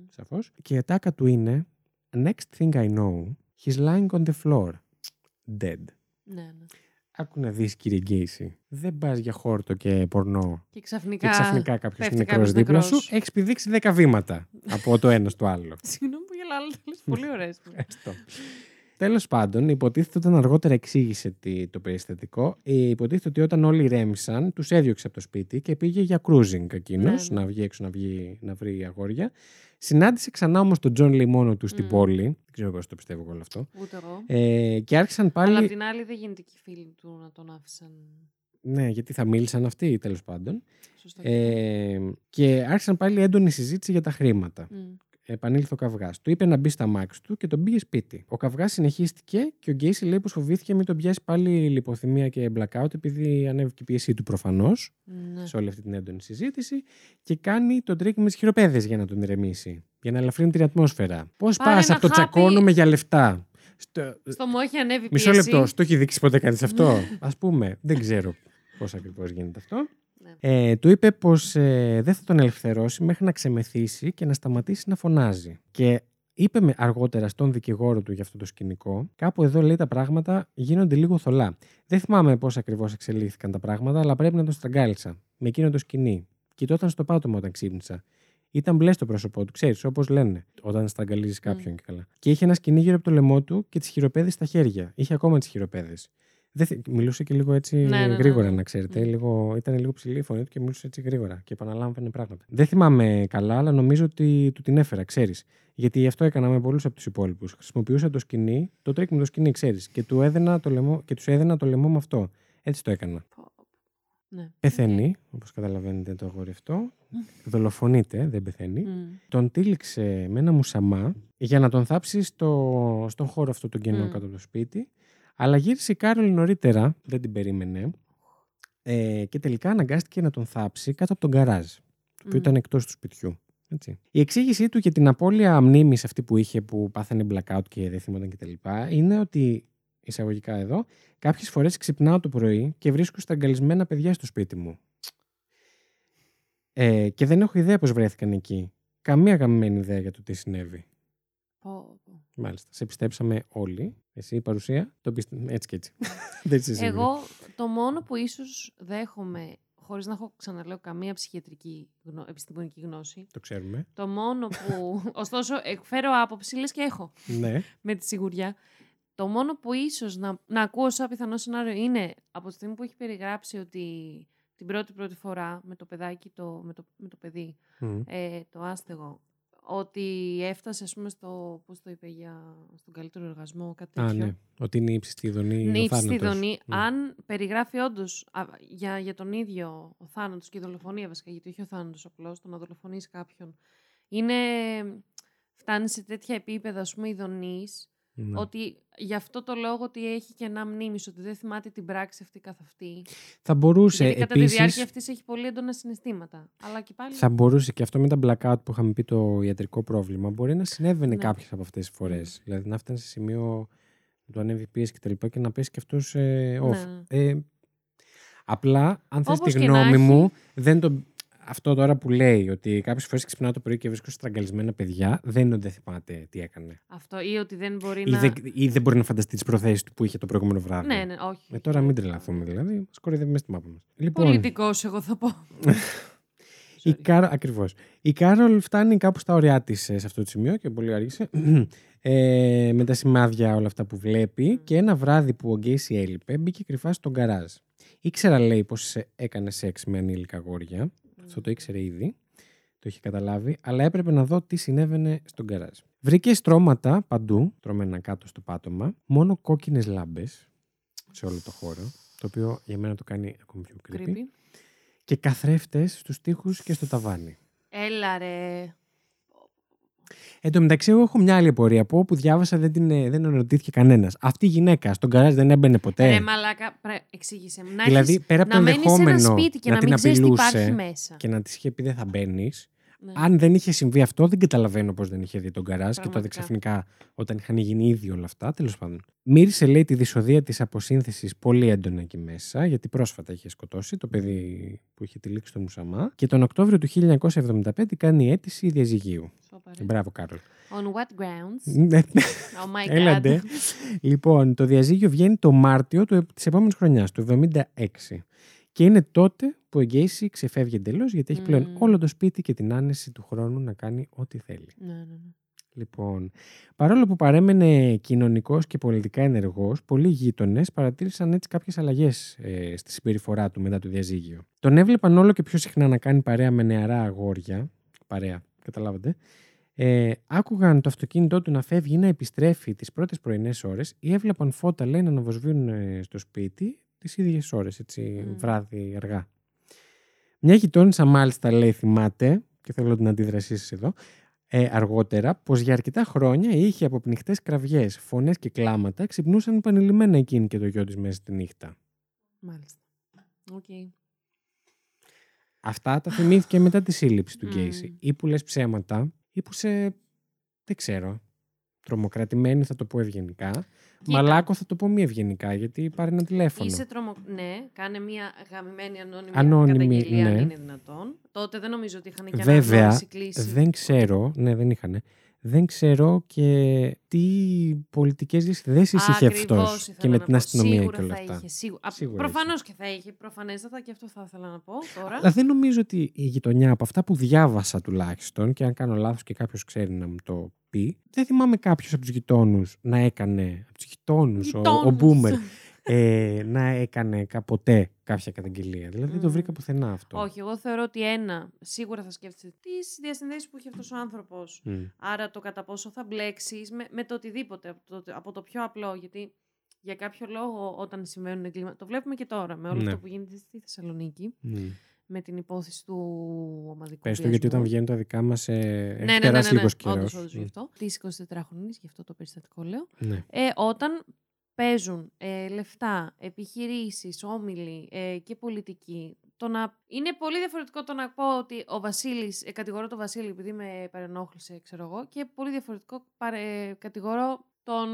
Σαφώς. Και η ατάκα του είναι Next thing I know, he's lying on the floor. Dead. Ναι, ναι. Άκου να δεις, κύριε Γκέισι. Δεν πας για χόρτο και πορνό. Και ξαφνικά, και ξαφνικά κάποιος είναι νεκρό δίπλα σου. Έχεις πηδήξει 10 βήματα από το [LAUGHS] ένα στο άλλο. Συγγνώμη που γελάω, αλλά πολύ ωραίε. Τέλος πάντων, υποτίθεται όταν αργότερα εξήγησε το περιστατικό, ε, υποτίθεται ότι όταν όλοι ηρέμησαν, τους έδιωξε από το σπίτι και πήγε για cruising εκείνος, ναι, ναι. να βγει έξω να, βγει, να βρει αγόρια. Συνάντησε ξανά όμως τον Τζον Λί μόνο του στην πόλη. Δεν ξέρω εγώ το πιστεύω όλο αυτό. Ούτε εγώ. Ε, και άρχισαν πάλι. Αλλά απ' την άλλη δεν γίνεται και οι φίλοι του να τον άφησαν. Ναι, γιατί θα μίλησαν αυτοί τέλος πάντων. Ε, και άρχισαν πάλι έντονη συζήτηση για τα χρήματα επανήλθε ο καυγάς. Του είπε να μπει στ' αμάξι του και τον πήγε σπίτι. Ο καυγάς συνεχίστηκε και ο Γκέισι λέει πως φοβήθηκε μην τον πιάσει πάλι λιποθυμία και blackout επειδή ανέβηκε η πίεσή του προφανώς ναι. σε όλη αυτή την έντονη συζήτηση και κάνει τον τρικ με τις χειροπέδες για να τον ηρεμήσει. Για να ελαφρύνει την ατμόσφαιρα. Πώς πας από το τσακώνουμε για λεφτά; Στο, στο μου έχει ανέβει Μισό λεπτό. Στο έχει δείξει ποτέ κάτι αυτό; Α πούμε. Δεν ξέρω πώς ακριβώς γίνεται αυτό. Ναι. Ε, του είπε πως ε, δεν θα τον ελευθερώσει μέχρι να ξεμεθύσει και να σταματήσει να φωνάζει. Και είπε με αργότερα στον δικηγόρο του για αυτό το σκηνικό, κάπου εδώ λέει τα πράγματα γίνονται λίγο θολά. Δεν θυμάμαι πώς ακριβώς εξελίχθηκαν τα πράγματα, αλλά πρέπει να τον στραγγάλισα. Με εκείνο το σκηνή. Κοιτώταν στο πάτωμα όταν ξύπνησα. Ήταν μπλε στο πρόσωπό του, ξέρεις, όπως λένε, όταν στραγγαλίζεις κάποιον mm. και καλά. Και είχε ένα σκηνή γύρω από το λαιμό του και τις χειροπέδες στα χέρια. Είχε ακόμα τις χειροπέδες. Δεν, μιλούσε και λίγο έτσι ναι, ναι, ναι γρήγορα, ναι. να ξέρετε. Μμ. Λίγο, ήταν λίγο ψηλή η φωνή του και μιλούσε έτσι γρήγορα και επαναλάμβανε πράγματα. Δεν θυμάμαι καλά, αλλά νομίζω ότι του την έφερα, ξέρεις. Γιατί αυτό έκανα με πολλούς από τους υπόλοιπους. Χρησιμοποιούσα το σκοινί, το τρικ με το σκοινί, ξέρεις. Και, του έδενα το λαιμό, και τους έδενα το λαιμό με αυτό. Έτσι το έκανα. Ναι. Πεθαίνει, okay. όπως καταλαβαίνετε το αγόρι αυτό. Δολοφονείται, δεν πεθαίνει. Μμ. Τον τύλιξε με ένα μουσαμά για να τον θάψει στο, στον χώρο αυτό τον κενό μμ. κάτω από το σπίτι. Αλλά γύρισε η Κάρολ νωρίτερα, δεν την περίμενε, ε, και τελικά αναγκάστηκε να τον θάψει κάτω από τον γκαράζ, το οποίο ήταν εκτός του σπιτιού. Έτσι. Η εξήγησή του για την απώλεια μνήμης αυτή που είχε, που πάθανε blackout και δεν θυμόταν κτλ., είναι ότι, εισαγωγικά εδώ, κάποιες φορές ξυπνάω το πρωί και βρίσκω στραγγαλισμένα παιδιά στο σπίτι μου. Ε, και δεν έχω ιδέα πώς βρέθηκαν εκεί. Καμία γαμμένη ιδέα για το τι συνέβη. Μάλιστα. Σε πιστέψαμε όλοι. Εσύ η παρουσία. Το πιστε... Έτσι και έτσι. [LAUGHS] Εγώ το μόνο που ίσως δέχομαι, χωρίς να έχω ξαναλέω καμία ψυχιατρική γνω... επιστημονική γνώση. Το ξέρουμε. Το μόνο που. [LAUGHS] Ωστόσο, εκφέρω άποψη, λες και έχω. Ναι. με τη σιγουριά. Το μόνο που ίσως να, να ακούω σαν πιθανό σενάριο είναι από τη στιγμή που έχει περιγράψει ότι την πρώτη πρώτη φορά με το παιδάκι, το, με, το, με το παιδί, ε, το άστεγο, ότι έφτασε, ας πούμε, στο, πώς το είπε, για, στον καλύτερο εργασμό, κάτι τέτοιο. Α, ναι. Ότι είναι ύψιστη δονή Είναι ύψιστη δονή. Ναι. Αν περιγράφει όντως για, για τον ίδιο ο θάνατος και η δολοφονία βασικά, γιατί όχι ο θάνατος απλώς, το να δολοφονείς κάποιον, είναι, φτάνει σε τέτοια επίπεδα, ας πούμε, ειδονής, ναι. Ότι γι' αυτό το λόγο ότι έχει και ένα μνήμης, ότι δεν θυμάται την πράξη αυτή καθ' αυτή. Θα μπορούσε Γιατί κατά επίσης, τη διάρκεια αυτής έχει πολύ έντονα συναισθήματα. Αλλά και πάλι... Θα μπορούσε και αυτό με τα blackout που είχαμε πει το ιατρικό πρόβλημα, μπορεί να συνέβαινε ναι. κάποιες από αυτές τις φορές. Mm. Δηλαδή να φτάνεις σε σημείο του ανέβει πίεση και τα λοιπά και να πέσει και αυτός ε, off. Ναι. Ε, απλά, αν θες τη γνώμη μου, δεν το αυτό τώρα που λέει ότι κάποιες φορές ξυπνάω το πρωί και βρίσκω στραγγαλισμένα παιδιά, δεν είναι ότι δεν θυμάται τι έκανε. Αυτό ή ότι δεν μπορεί ή να. Δεν, ή δεν μπορεί να φανταστεί τις προθέσεις του που είχε το προηγούμενο βράδυ. Ναι, ναι, όχι. Ε, τώρα μην τρελαθούμε δηλαδή. Μας κοροϊδεύει μέσα στη μάπα μας. Λοιπόν... Πολιτικός, εγώ θα πω. [LAUGHS] Η Κάρολ, ακριβώς. Η Κάρολ φτάνει κάπου στα όριά της σε αυτό το σημείο και πολύ άργησε. [CLEARS THROAT] ε, με τα σημάδια όλα αυτά που βλέπει και ένα βράδυ που ο Γκέισι έλειπε μπήκε κρυφά στο γκαράζ. Ήξερα, λέει, πως έκανε σεξ με ανήλικα αγόρια. Αυτό το ήξερε ήδη. το είχε καταλάβει, αλλά έπρεπε να δω τι συνέβαινε στο γκαράζ. Βρήκε στρώματα παντού, στρωμένα κάτω στο πάτωμα, μόνο κόκκινες λάμπες σε όλο το χώρο, το οποίο για μένα το κάνει ακόμη πιο creepy. Και καθρέφτες στους τοίχους και στο ταβάνι. Έλα ρε. Εν τω μεταξύ, εγώ έχω μια άλλη πορεία που όπου διάβασα δεν, την, δεν ερωτήθηκε κανένας. Αυτή η γυναίκα στον καράζ δεν έμπαινε ποτέ. Ρε μαλάκα, πρέ... εξήγησε μου. Να δηλαδή, έχεις, πέρα από το να μένεις σε ένα ενδεχόμενο σπίτι και να να, την μην ξέρεις τι απειλούσε υπάρχει μέσα. και να της είχε πει δεν θα μπαίνεις. Ναι. Αν δεν είχε συμβεί αυτό, δεν καταλαβαίνω πώς δεν είχε δει τον καράζ και τότε Πραγματικά. ξαφνικά όταν είχαν γίνει ήδη όλα αυτά. Τέλος πάντων. Μύρισε, λέει, τη δυσοδεία της αποσύνθεσης πολύ έντονα εκεί μέσα, γιατί πρόσφατα είχε σκοτώσει το παιδί που είχε τυλίξει στο Μουσαμά. Και τον Οκτώβριο του 1975 κάνει αίτηση διαζυγίου. Σοπα, ρε. Μπράβο, Κάρολ. On what grounds? Ναι, Oh my god. Έλαντε. λοιπόν, το διαζύγιο βγαίνει το Μάρτιο του, της επόμενης χρονιάς, του 76. Και είναι τότε που η Γκέισι ξεφεύγει εντελώς γιατί έχει πλέον Μμμ. όλο το σπίτι και την άνεση του χρόνου να κάνει ό,τι θέλει. Ναι, ναι, ναι. Λοιπόν, παρόλο που παρέμενε κοινωνικός και πολιτικά ενεργός, πολλοί γείτονες παρατήρησαν έτσι κάποιες αλλαγές ε, στη συμπεριφορά του μετά το διαζύγιο. Τον έβλεπαν όλο και πιο συχνά να κάνει παρέα με νεαρά αγόρια. Παρέα, καταλάβατε. Ε, άκουγαν το αυτοκίνητό του να φεύγει ή να επιστρέφει τις πρώτες πρωινές ώρες ή έβλεπαν φώτα, λέει, να αναβοσβήνουν ε, στο σπίτι τις ίδιες ώρες, έτσι, Μμ. βράδυ αργά. Μια γειτόνισσα μάλιστα λέει, θυμάται, και θέλω την αντίδρασή σας εδώ, ε, αργότερα, πως για αρκετά χρόνια είχε από πνιχτές κραυγές, φωνές και κλάματα ξυπνούσαν επανειλημμένα εκείνη και το γιο της μέσα στη νύχτα. Μάλιστα. Οκ. Αυτά τα θυμήθηκε μετά τη σύλληψη του Μμ. Γκέισι. Ή που λες ψέματα, ή που σε, δεν ξέρω, τρομοκρατημένη θα το πω ευγενικά. Μαλάκω θα το πω μη ευγενικά, γιατί πάρει ένα τηλέφωνο. Είσαι τρομο... Ναι, κάνε μια γαμημένη ανώνυμη, Ανώνυμη, καταγγελία, αν ναι. είναι δυνατόν. Τότε δεν νομίζω ότι είχαν και Βέβαια, αναγνώριση κλήσης. δεν ξέρω, ναι δεν είχανε, δεν ξέρω και τι πολιτικές διασυνδέσεις είχε Ακριβώς αυτός ήθελα και με να την πω. αστυνομία Σίγουρα και όλα θα αυτά. Είχε, σίγουρα. Σίγουρα Προφανώς και θα είχε. Προφανέστατα και αυτό θα ήθελα να πω τώρα. Αλλά δεν νομίζω ότι η γειτονιά από αυτά που διάβασα τουλάχιστον και αν κάνω λάθος και κάποιος ξέρει να μου το πει, δεν θυμάμαι κάποιος από τους γειτόνους να έκανε, από τους γειτόνους, ο, ο Γειτόνους. Boomer, ε, να έκανε κάποτε κάποια καταγγελία. Δηλαδή δεν το Μμ. βρήκα πουθενά αυτό. Όχι, εγώ θεωρώ ότι ένα, σίγουρα θα σκέφτεσαι τι διασυνδέσει που έχει αυτός ο άνθρωπος. Μμ. Άρα το κατά πόσο θα μπλέξεις με, με το οτιδήποτε, από το, από το πιο απλό. Γιατί για κάποιο λόγο όταν συμβαίνουν εγκλήματα. Το βλέπουμε και τώρα με όλο Ναι. αυτό που γίνεται στη Θεσσαλονίκη. Μμ. Με την υπόθεση του ομαδικού Πες το γιατί όταν βιασμού. βγαίνουν τα δικά μας ε, έχει Ναι, ναι, ναι, περάσει ναι, ναι. λίγος Όντως, καιρός. όντως, Μμ. γι' αυτό. Της 24χρονη, γι' αυτό το περιστατικό λέω. Ναι. Ε, όταν παίζουν ε, λεφτά, επιχειρήσεις, όμιλοι ε, και πολιτικοί, το να... είναι πολύ διαφορετικό το να πω ότι ο Βασίλης, ε, κατηγορώ τον Βασίλη επειδή με παρενόχλησε, ξέρω εγώ, και πολύ διαφορετικό παρε, κατηγορώ τον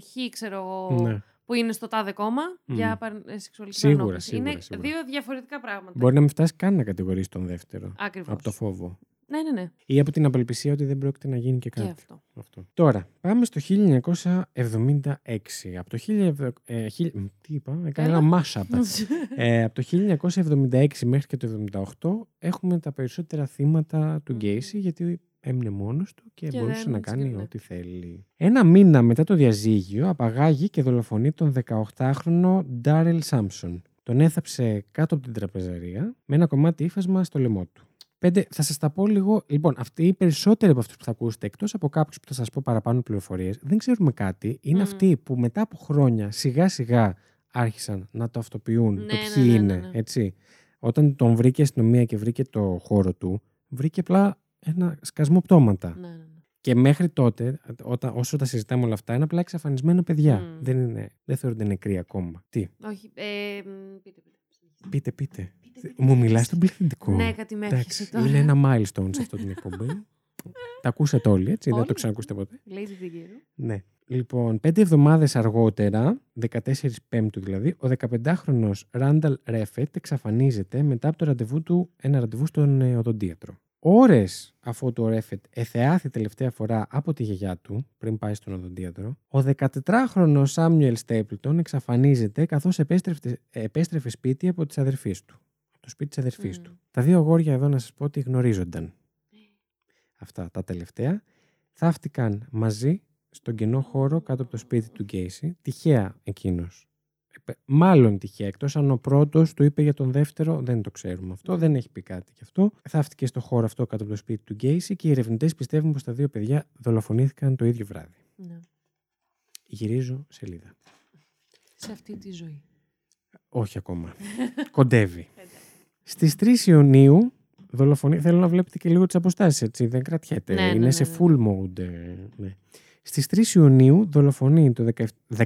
Χ, ξέρω εγώ, Ναι. που είναι στο τάδε κόμμα Μμ. για παρε, ε, σεξουαλική Σίγουρα, παρενόχληση. σίγουρα, είναι σίγουρα. δύο διαφορετικά πράγματα. Μπορεί να μην φτάσει καν να κατηγορήσει τον δεύτερο. Ακριβώς. Από το φόβο. Ναι, ναι, ναι. Ή από την απελπισία ότι δεν πρόκειται να γίνει και Και κάτι. αυτό. Αυτό. Τώρα, πάμε στο 1976. Από το 1000, ε, χίλ- μ, τι είπα, έκανα Έλα. ένα mashup. [LAUGHS] ε, από το 1976 μέχρι και το 1978 έχουμε τα περισσότερα θύματα του Μμμ. Γκέισι γιατί έμεινε μόνος του και, Και μπορούσε δεν να τους κάνει κερνάει. ό,τι θέλει. Ένα μήνα μετά το διαζύγιο απαγάγει και δολοφονεί τον 18χρονο Ντάρελ Σάμψον. Τον έθαψε κάτω από την τραπεζαρία με ένα κομμάτι ύφασμα στο λαιμό του. Πέντε, θα σας τα πω λίγο. Λοιπόν, αυτοί οι περισσότεροι από αυτούς που θα ακούσετε, εκτός από κάποιους που θα σας πω παραπάνω πληροφορίες, δεν ξέρουμε κάτι. Είναι Μμμ. αυτοί που μετά από χρόνια σιγά σιγά άρχισαν να το αυτοποιούν Ναι, το ναι, ποιοι ναι, ναι, είναι. ναι. Έτσι. Όταν τον βρήκε η αστυνομία και βρήκε το χώρο του, βρήκε απλά ένα σκασμό πτώματα. ναι, ναι, ναι. Και μέχρι τότε, όταν, όσο τα συζητάμε όλα αυτά, είναι απλά εξαφανισμένα παιδιά. Μμ. Δεν, είναι, δεν θεωρούνται νεκροί ακόμα. Τι, Όχι, ε, μ, πείτε, πείτε. πείτε, πείτε. Πείτε, πείτε, Μου πείτε. μιλάς στον πληθυντικό. Ναι, κάτι με Εντάξει, έρχεσαι τώρα. είναι ένα milestone σε αυτό την εκπομπή. Τα ακούσατε όλοι, έτσι, δεν Όλοι. το ξανακούσετε ποτέ. Lady Figaro. Ναι. Λοιπόν, πέντε εβδομάδες αργότερα, 14 Πέμπτου δηλαδή, ο 15χρονος Ράνταλ Ρέφετ εξαφανίζεται μετά από το ραντεβού του, ένα ραντεβού στον ε, οδοντίατρο. Ώρες αφού το Ρέφετ εθεάθη τελευταία φορά από τη γιαγιά του, πριν πάει στον οδοντίατρο, ο 14χρονος Σάμιουελ Στέπλτον εξαφανίζεται καθώς επέστρεφε, επέστρεφε σπίτι από τις αδερφίες του. Από το σπίτι της αδερφής Μμ. του. Τα δύο αγόρια εδώ να σας πω ότι γνωρίζονταν. Αυτά τα τελευταία. Θαύτηκαν μαζί στον κενό χώρο κάτω από το σπίτι του Γκέισι. Τυχαία εκείνος Μάλλον τυχαία. Εκτός αν ο πρώτος του είπε για τον δεύτερο, δεν το ξέρουμε αυτό. Δεν έχει πει κάτι γι' αυτό. Θαύτηκε στο χώρο αυτό κάτω από το σπίτι του Γκέισι και οι ερευνητές πιστεύουν πως τα δύο παιδιά δολοφονήθηκαν το ίδιο βράδυ. Ναι. Γυρίζω σελίδα. Σε αυτή τη ζωή. Όχι ακόμα. Κοντεύει. Στις 3 Ιουνίου δολοφονεί. Θέλω να βλέπετε και λίγο τις αποστάσεις, έτσι. Δεν κρατιέται. Ναι, Είναι ναι, σε ναι, full mode. Ε, ναι. Στις 3 Ιουνίου δολοφονεί το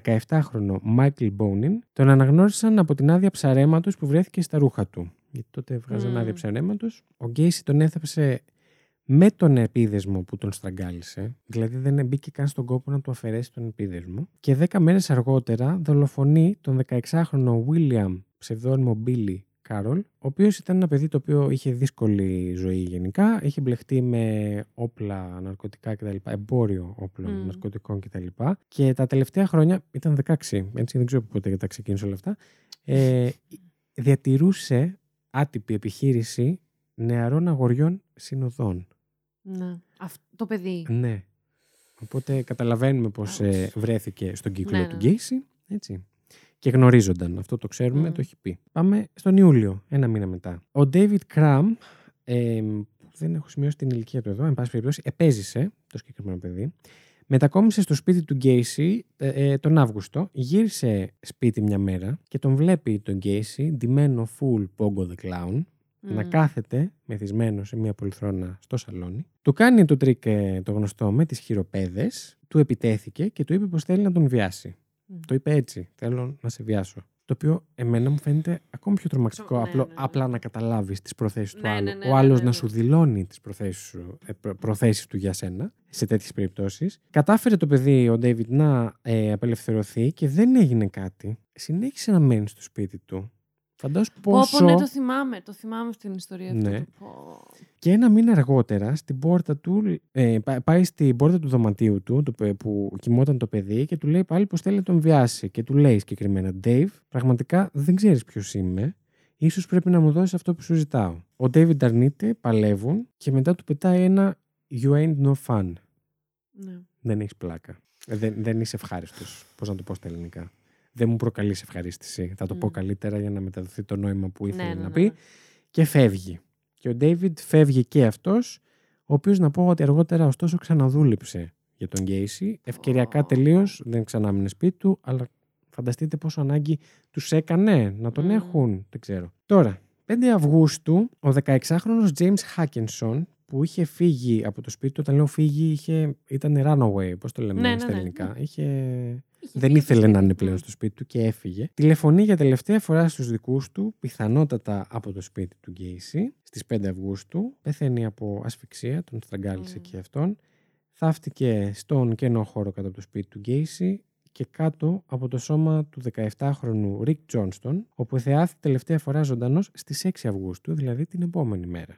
17χρονο Μάικλ Bonnin. Τον αναγνώρισαν από την άδεια ψαρέματος που βρέθηκε στα ρούχα του. Γιατί τότε βγάζαν mm. άδεια ψαρέματος. Ο Γκέισι τον έθαψε με τον επίδεσμο που τον στραγγάλισε. Δηλαδή δεν μπήκε καν στον κόπο να του αφαιρέσει τον επίδεσμο. Και 10 μέρες αργότερα δολοφονεί τον 16χρονο William, ψευδόνυμο Billy Carroll, ο οποίος ήταν ένα παιδί το οποίο είχε δύσκολη ζωή γενικά. Είχε μπλεχτεί με όπλα, ναρκωτικά κτλ. Εμπόριο όπλων, mm. ναρκωτικών κτλ. Και τα τελευταία χρόνια, ήταν 16, έτσι δεν ξέρω πότε τα ξεκίνησε όλα αυτά. Ε, διατηρούσε άτυπη επιχείρηση νεαρών αγοριών συνοδών. Ναι. Αυτό το παιδί. Ναι. Οπότε καταλαβαίνουμε πώς ε, βρέθηκε στον κύκλο ναι, του ναι. Γκέισι. Έτσι και γνωρίζονταν. Αυτό το ξέρουμε, το έχει πει. Πάμε στον Ιούλιο, ένα μήνα μετά. Ο David Cram, ε, δεν έχω σημειώσει την ηλικία του εδώ, εν πάση περιπτώσει, επέζησε το συγκεκριμένο παιδί. Μετακόμισε στο σπίτι του Γκέισι ε, ε, τον Αύγουστο, γύρισε σπίτι μια μέρα και τον βλέπει τον Γκέισι ντυμένο full Pongo the Clown, να κάθεται μεθυσμένος σε μια πολυθρόνα στο σαλόνι. Του κάνει το τρίκ ε, το γνωστό με τις χειροπέδες, του επιτέθηκε και του είπε πως θέλει να τον βιάσει. Το είπε έτσι. Θέλω να σε βιάσω. Το οποίο εμένα μου φαίνεται ακόμη πιο τρομακτικό. Ναι, απλό, ναι, ναι. Απλά να καταλάβεις τις προθέσεις του άλλου. Ο άλλος να σου δηλώνει τις προθέσεις του για σένα σε τέτοιες περιπτώσεις. Κατάφερε το παιδί, ο Ντέιβιτ, να ε, απελευθερωθεί και δεν έγινε κάτι. Συνέχισε να μένεις στο σπίτι του. Φαντάζομαι πόσο... Πω, ναι, το θυμάμαι. Το θυμάμαι αυτή την ιστορία. Ναι. Και ένα μήνα αργότερα, στην πόρτα του, ε, πάει στην πόρτα του δωματίου του, το, που κοιμόταν το παιδί και του λέει πάλι πως θέλει να τον βιάσει. Και του λέει συγκεκριμένα, Dave, πραγματικά δεν ξέρεις ποιος είμαι. Ίσως πρέπει να μου δώσεις αυτό που σου ζητάω. Ο David αρνείται, παλεύουν και μετά του πετάει ένα You ain't no fun. Ναι. Δεν έχεις πλάκα. Ε, δεν, δεν είσαι ευχάριστος. Πώς να το πω στα ελληνικά δεν μου προκαλείς ευχαρίστηση. Θα το πω καλύτερα για να μεταδοθεί το νόημα που ήθελε ναι, να ναι, πει. Ναι. Και φεύγει. Και ο Ντέιβιντ φεύγει και αυτός, ο οποίος να πω ότι αργότερα ωστόσο ξαναδούλεψε για τον Γκέισι. Ευκαιριακά oh. τελείως, δεν ξανάμεινε σπίτι του, αλλά φανταστείτε πόσο ανάγκη τους έκανε να τον έχουν. Δεν ξέρω. Τώρα, 5 Αυγούστου, ο 16χρονος James Hackinson, που είχε φύγει από το σπίτι του, όταν λέω φύγει, είχε, ήταν runaway, πώς το λέμε ναι, στα ελληνικά. Είχε δεν ήθελε να είναι πλέον στο σπίτι του και έφυγε. Τηλεφωνεί για τελευταία φορά στους δικούς του, πιθανότατα από το σπίτι του Γκέισι, στις 5 Αυγούστου. Πεθαίνει από ασφυξία, τον στραγγάλισε mm. και αυτόν. Θαύτηκε στον κενό χώρο κάτω από το σπίτι του Γκέισι και κάτω από το σώμα του 17χρονου Ρικ Τζόνστον, όπου θεάθη τελευταία φορά ζωντανός στις 6 Αυγούστου, δηλαδή την επόμενη μέρα.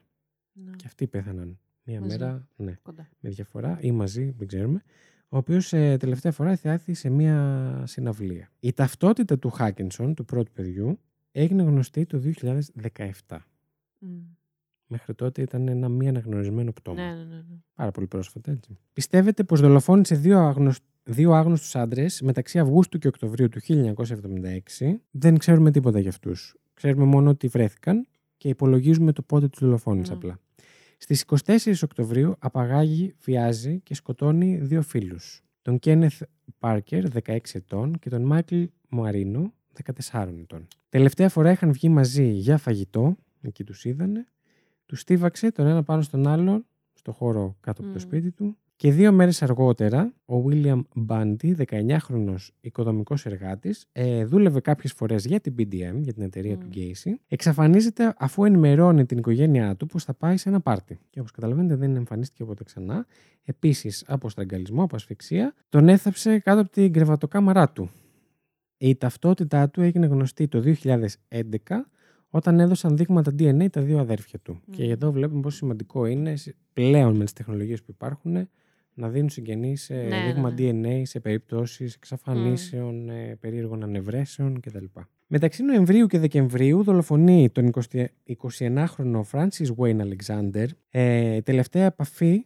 Ναι. Και αυτοί πέθαναν μία μέρα, ναι, με διαφορά ή μαζί, δεν ξέρουμε ο οποίος ε, τελευταία φορά θεάθη σε μία συναυλία. Η ταυτότητα του Χάκενσον, του πρώτου παιδιού, έγινε γνωστή το 2017. Mm. Μέχρι τότε ήταν ένα μη αναγνωρισμένο πτώμα. Ναι, ναι, ναι, ναι. Πάρα πολύ πρόσφατα, έτσι. Πιστεύετε πως δολοφόνησε δύο, άγνωσ... δύο άγνωστους άντρες μεταξύ Αυγούστου και Οκτωβρίου του 1976. Δεν ξέρουμε τίποτα για αυτούς. Ξέρουμε μόνο ότι βρέθηκαν και υπολογίζουμε το πότε τους δολοφόνησε ναι. απλά. Στις 24 Οκτωβρίου απαγάγει, βιάζει και σκοτώνει δύο φίλους. Τον Κένεθ Πάρκερ, 16 ετών, και τον Μάικλ Μουαρίνο, 14 ετών. Τελευταία φορά είχαν βγει μαζί για φαγητό, εκεί τους είδανε. Τους στίβαξε τον ένα πάνω στον άλλο, στο χώρο κάτω από το σπίτι του και δύο μέρες αργότερα, ο William Bundy, 19χρονος οικοδομικός εργάτης, ε, δούλευε κάποιες φορές για την BDM, για την εταιρεία του Gacy, εξαφανίζεται αφού ενημερώνει την οικογένειά του πως θα πάει σε ένα πάρτι. Και όπως καταλαβαίνετε δεν εμφανίστηκε ποτέ ξανά. Επίσης, από στραγγαλισμό, από ασφυξία, τον έθαψε κάτω από την κρεβατοκάμαρά του. Η ταυτότητά του έγινε γνωστή το 2011 όταν έδωσαν δείγματα DNA τα δύο αδέρφια του. Και εδώ βλέπουμε πόσο σημαντικό είναι πλέον με τις τεχνολογίες που υπάρχουν να δίνουν συγγενείς ναι, ναι, δείγμα ναι. DNA σε περιπτώσεις εξαφανίσεων, mm. περίεργων ανευρέσεων κτλ. Μεταξύ Νοεμβρίου και Δεκεμβρίου δολοφονεί τον 21χρονο Francis Wayne Alexander. Ε, τελευταία επαφή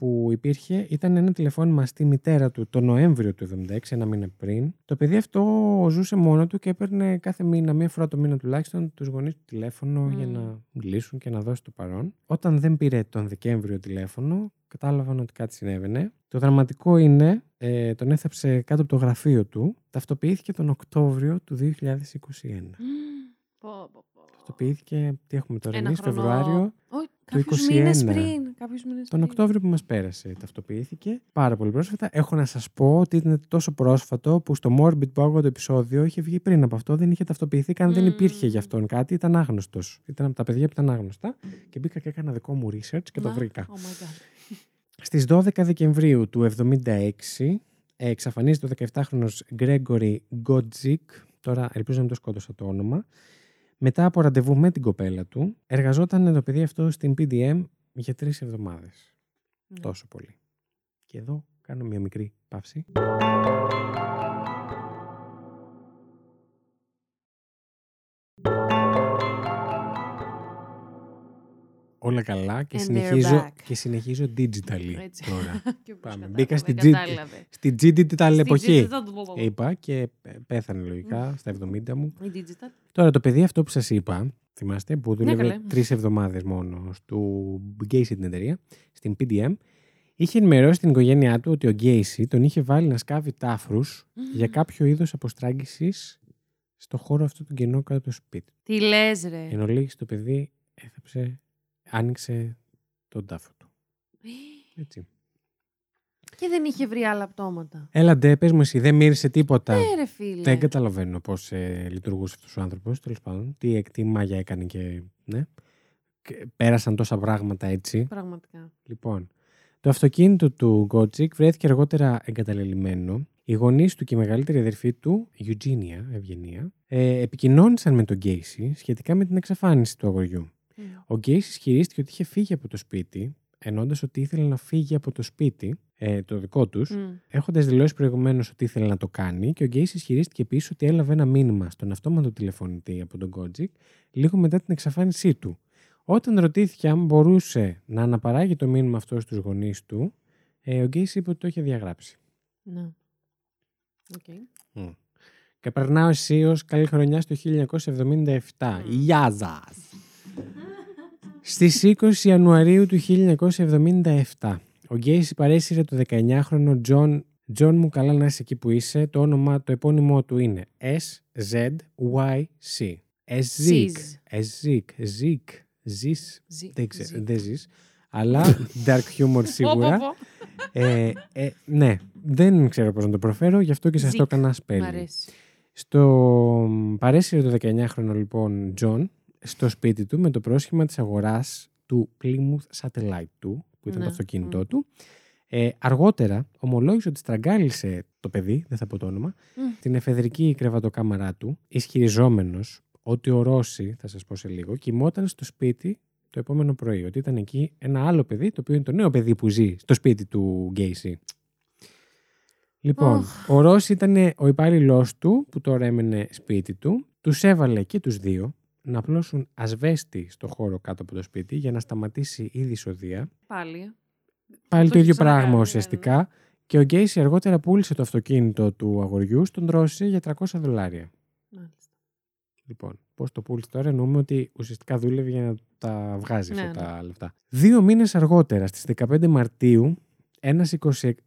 που υπήρχε ήταν ένα τηλεφώνημα στη μητέρα του το Νοέμβριο του 1976, ένα μήνα πριν. Το παιδί αυτό ζούσε μόνο του και έπαιρνε κάθε μήνα, μία φορά το μήνα τουλάχιστον, τους γονείς του τηλέφωνο για να μιλήσουν και να δώσει το παρόν. Όταν δεν πήρε τον Δεκέμβριο τηλέφωνο, κατάλαβαν ότι κάτι συνέβαινε. Το δραματικό είναι, ε, τον έθαψε κάτω από το γραφείο του, ταυτοποιήθηκε τον Οκτώβριο του 2021. Ταυτοποιήθηκε, τι έχουμε τώρα, εμείς, Φεβρουάριο. Κάποιους μήνες πριν. Κάποιους μήνες Τον Οκτώβριο που μας πέρασε ταυτοποιήθηκε. Πάρα πολύ πρόσφατα. Έχω να σας πω ότι ήταν τόσο πρόσφατο που στο Morbid που το επεισόδιο είχε βγει πριν από αυτό. Δεν είχε ταυτοποιηθεί καν. Δεν υπήρχε για αυτόν κάτι. Ήταν άγνωστος. Ήταν από τα παιδιά που ήταν άγνωστα. Και μπήκα και έκανα δικό μου research και το βρήκα. Oh my God. Στις 12 Δεκεμβρίου του 1976 εξαφανίζεται ο 17χρονος Gregory Godzik. Τώρα ελπίζω να μην το σκότωσα το όνομα μετά από ραντεβού με την κοπέλα του, εργαζόταν το παιδί αυτό στην PDM για τρεις εβδομάδες. Ναι. Τόσο πολύ. Και εδώ κάνω μια μικρή παύση. Όλα καλά και, συνεχίζω, και συνεχίζω digitally τώρα. [LAUGHS] Πάμε. Μπήκα στην στη digital εποχή. Είπα και πέθανε λογικά στα 70 μου. Τώρα το παιδί αυτό που σας είπα, θυμάστε, που δούλευε ναι, τρεις εβδομάδες μόνο του Γκέισι την εταιρεία, στην PDM, είχε ενημερώσει την οικογένειά του ότι ο Γκέισι τον είχε βάλει να σκάβει τάφρους για κάποιο είδος αποστράγγισης στο χώρο αυτό του κενό κάτω από το σπίτι. Τι λες ρε. Εν ολίγης το παιδί έθαψε άνοιξε τον τάφο του. [GASPS] Έτσι. Και δεν είχε βρει άλλα πτώματα. Έλα ντε, πες μου εσύ, δεν μύρισε τίποτα. Ναι ρε φίλε. Δεν καταλαβαίνω πώς ε, λειτουργούσε αυτός ο άνθρωπος, τέλος πάντων. Τι, τι μάγια έκανε και, ναι. Και πέρασαν τόσα πράγματα έτσι. Πραγματικά. Λοιπόν, το αυτοκίνητο του Γκότζικ βρέθηκε αργότερα εγκαταλελειμμένο. Οι γονείς του και η μεγαλύτερη αδερφή του, Eugenia, Ευγενία, ε, επικοινώνησαν με τον Γκέισι σχετικά με την εξαφάνιση του αγοριού. Ο Γκέις ισχυρίστηκε ότι είχε φύγει από το σπίτι, ενώντας ότι ήθελε να φύγει από το σπίτι, ε, το δικό τους, mm. έχοντας δηλώσει προηγουμένως ότι ήθελε να το κάνει. Και ο Γκέις ισχυρίστηκε επίσης ότι έλαβε ένα μήνυμα στον αυτόματο τηλεφωνητή από τον Κότζικ λίγο μετά την εξαφάνισή του. Όταν ρωτήθηκε αν μπορούσε να αναπαράγει το μήνυμα αυτό στους γονείς του, ε, ο Γκέις είπε ότι το είχε διαγράψει. Ναι. Okay. Mm. Και περνάω αισίω καλή χρονιά στο 1977. Mm. Γεια σας! Στις 20 Ιανουαρίου του 1977, ο Γκέισι παρέσυρε το 19χρονο Τζον Τζον μου καλά να είσαι εκεί που είσαι. Το όνομα, το επώνυμό του είναι S-Z-Y-C. Σζικ. Σζικ. Ζικ. Ζεις. Δεν ξέρω. Δεν ζεις. Αλλά dark humor σίγουρα. ε, ε, ναι. Δεν ξέρω πώς να το προφέρω. Γι' αυτό και σας το έκανα spelling. Στο παρέσυρε το 19χρονο λοιπόν Τζον στο σπίτι του με το πρόσχημα της αγοράς του Plymouth Satellite του, που ήταν το ναι, αυτοκίνητό ναι. του. Ε, αργότερα ομολόγησε ότι στραγγάλισε το παιδί, δεν θα πω το όνομα, την εφεδρική κρεβατοκάμαρά του, ισχυριζόμενος ότι ο Ρόσι, θα σας πω σε λίγο, κοιμόταν στο σπίτι το επόμενο πρωί. Ότι ήταν εκεί ένα άλλο παιδί, το οποίο είναι το νέο παιδί που ζει στο σπίτι του Γκέισι. Λοιπόν, ο Ρώση ήταν ο υπάλληλός του που τώρα έμενε σπίτι του. Τους έβαλε και τους δύο να απλώσουν ασβέστη στο χώρο κάτω από το σπίτι για να σταματήσει η δυσοδεία. Πάλι. Πάλι το, το ίδιο πράγμα ουσιαστικά. Και ο Γκέισι αργότερα πούλησε το αυτοκίνητο του αγοριού στον Ρώση για 300 δολάρια. Μάλιστα. Λοιπόν, πώς το πούλησε τώρα, εννοούμε ότι ουσιαστικά δούλευε για να τα βγάζει αυτά ναι, τα ναι. λεφτά. Δύο μήνες αργότερα, στις 15 Μαρτίου, ένας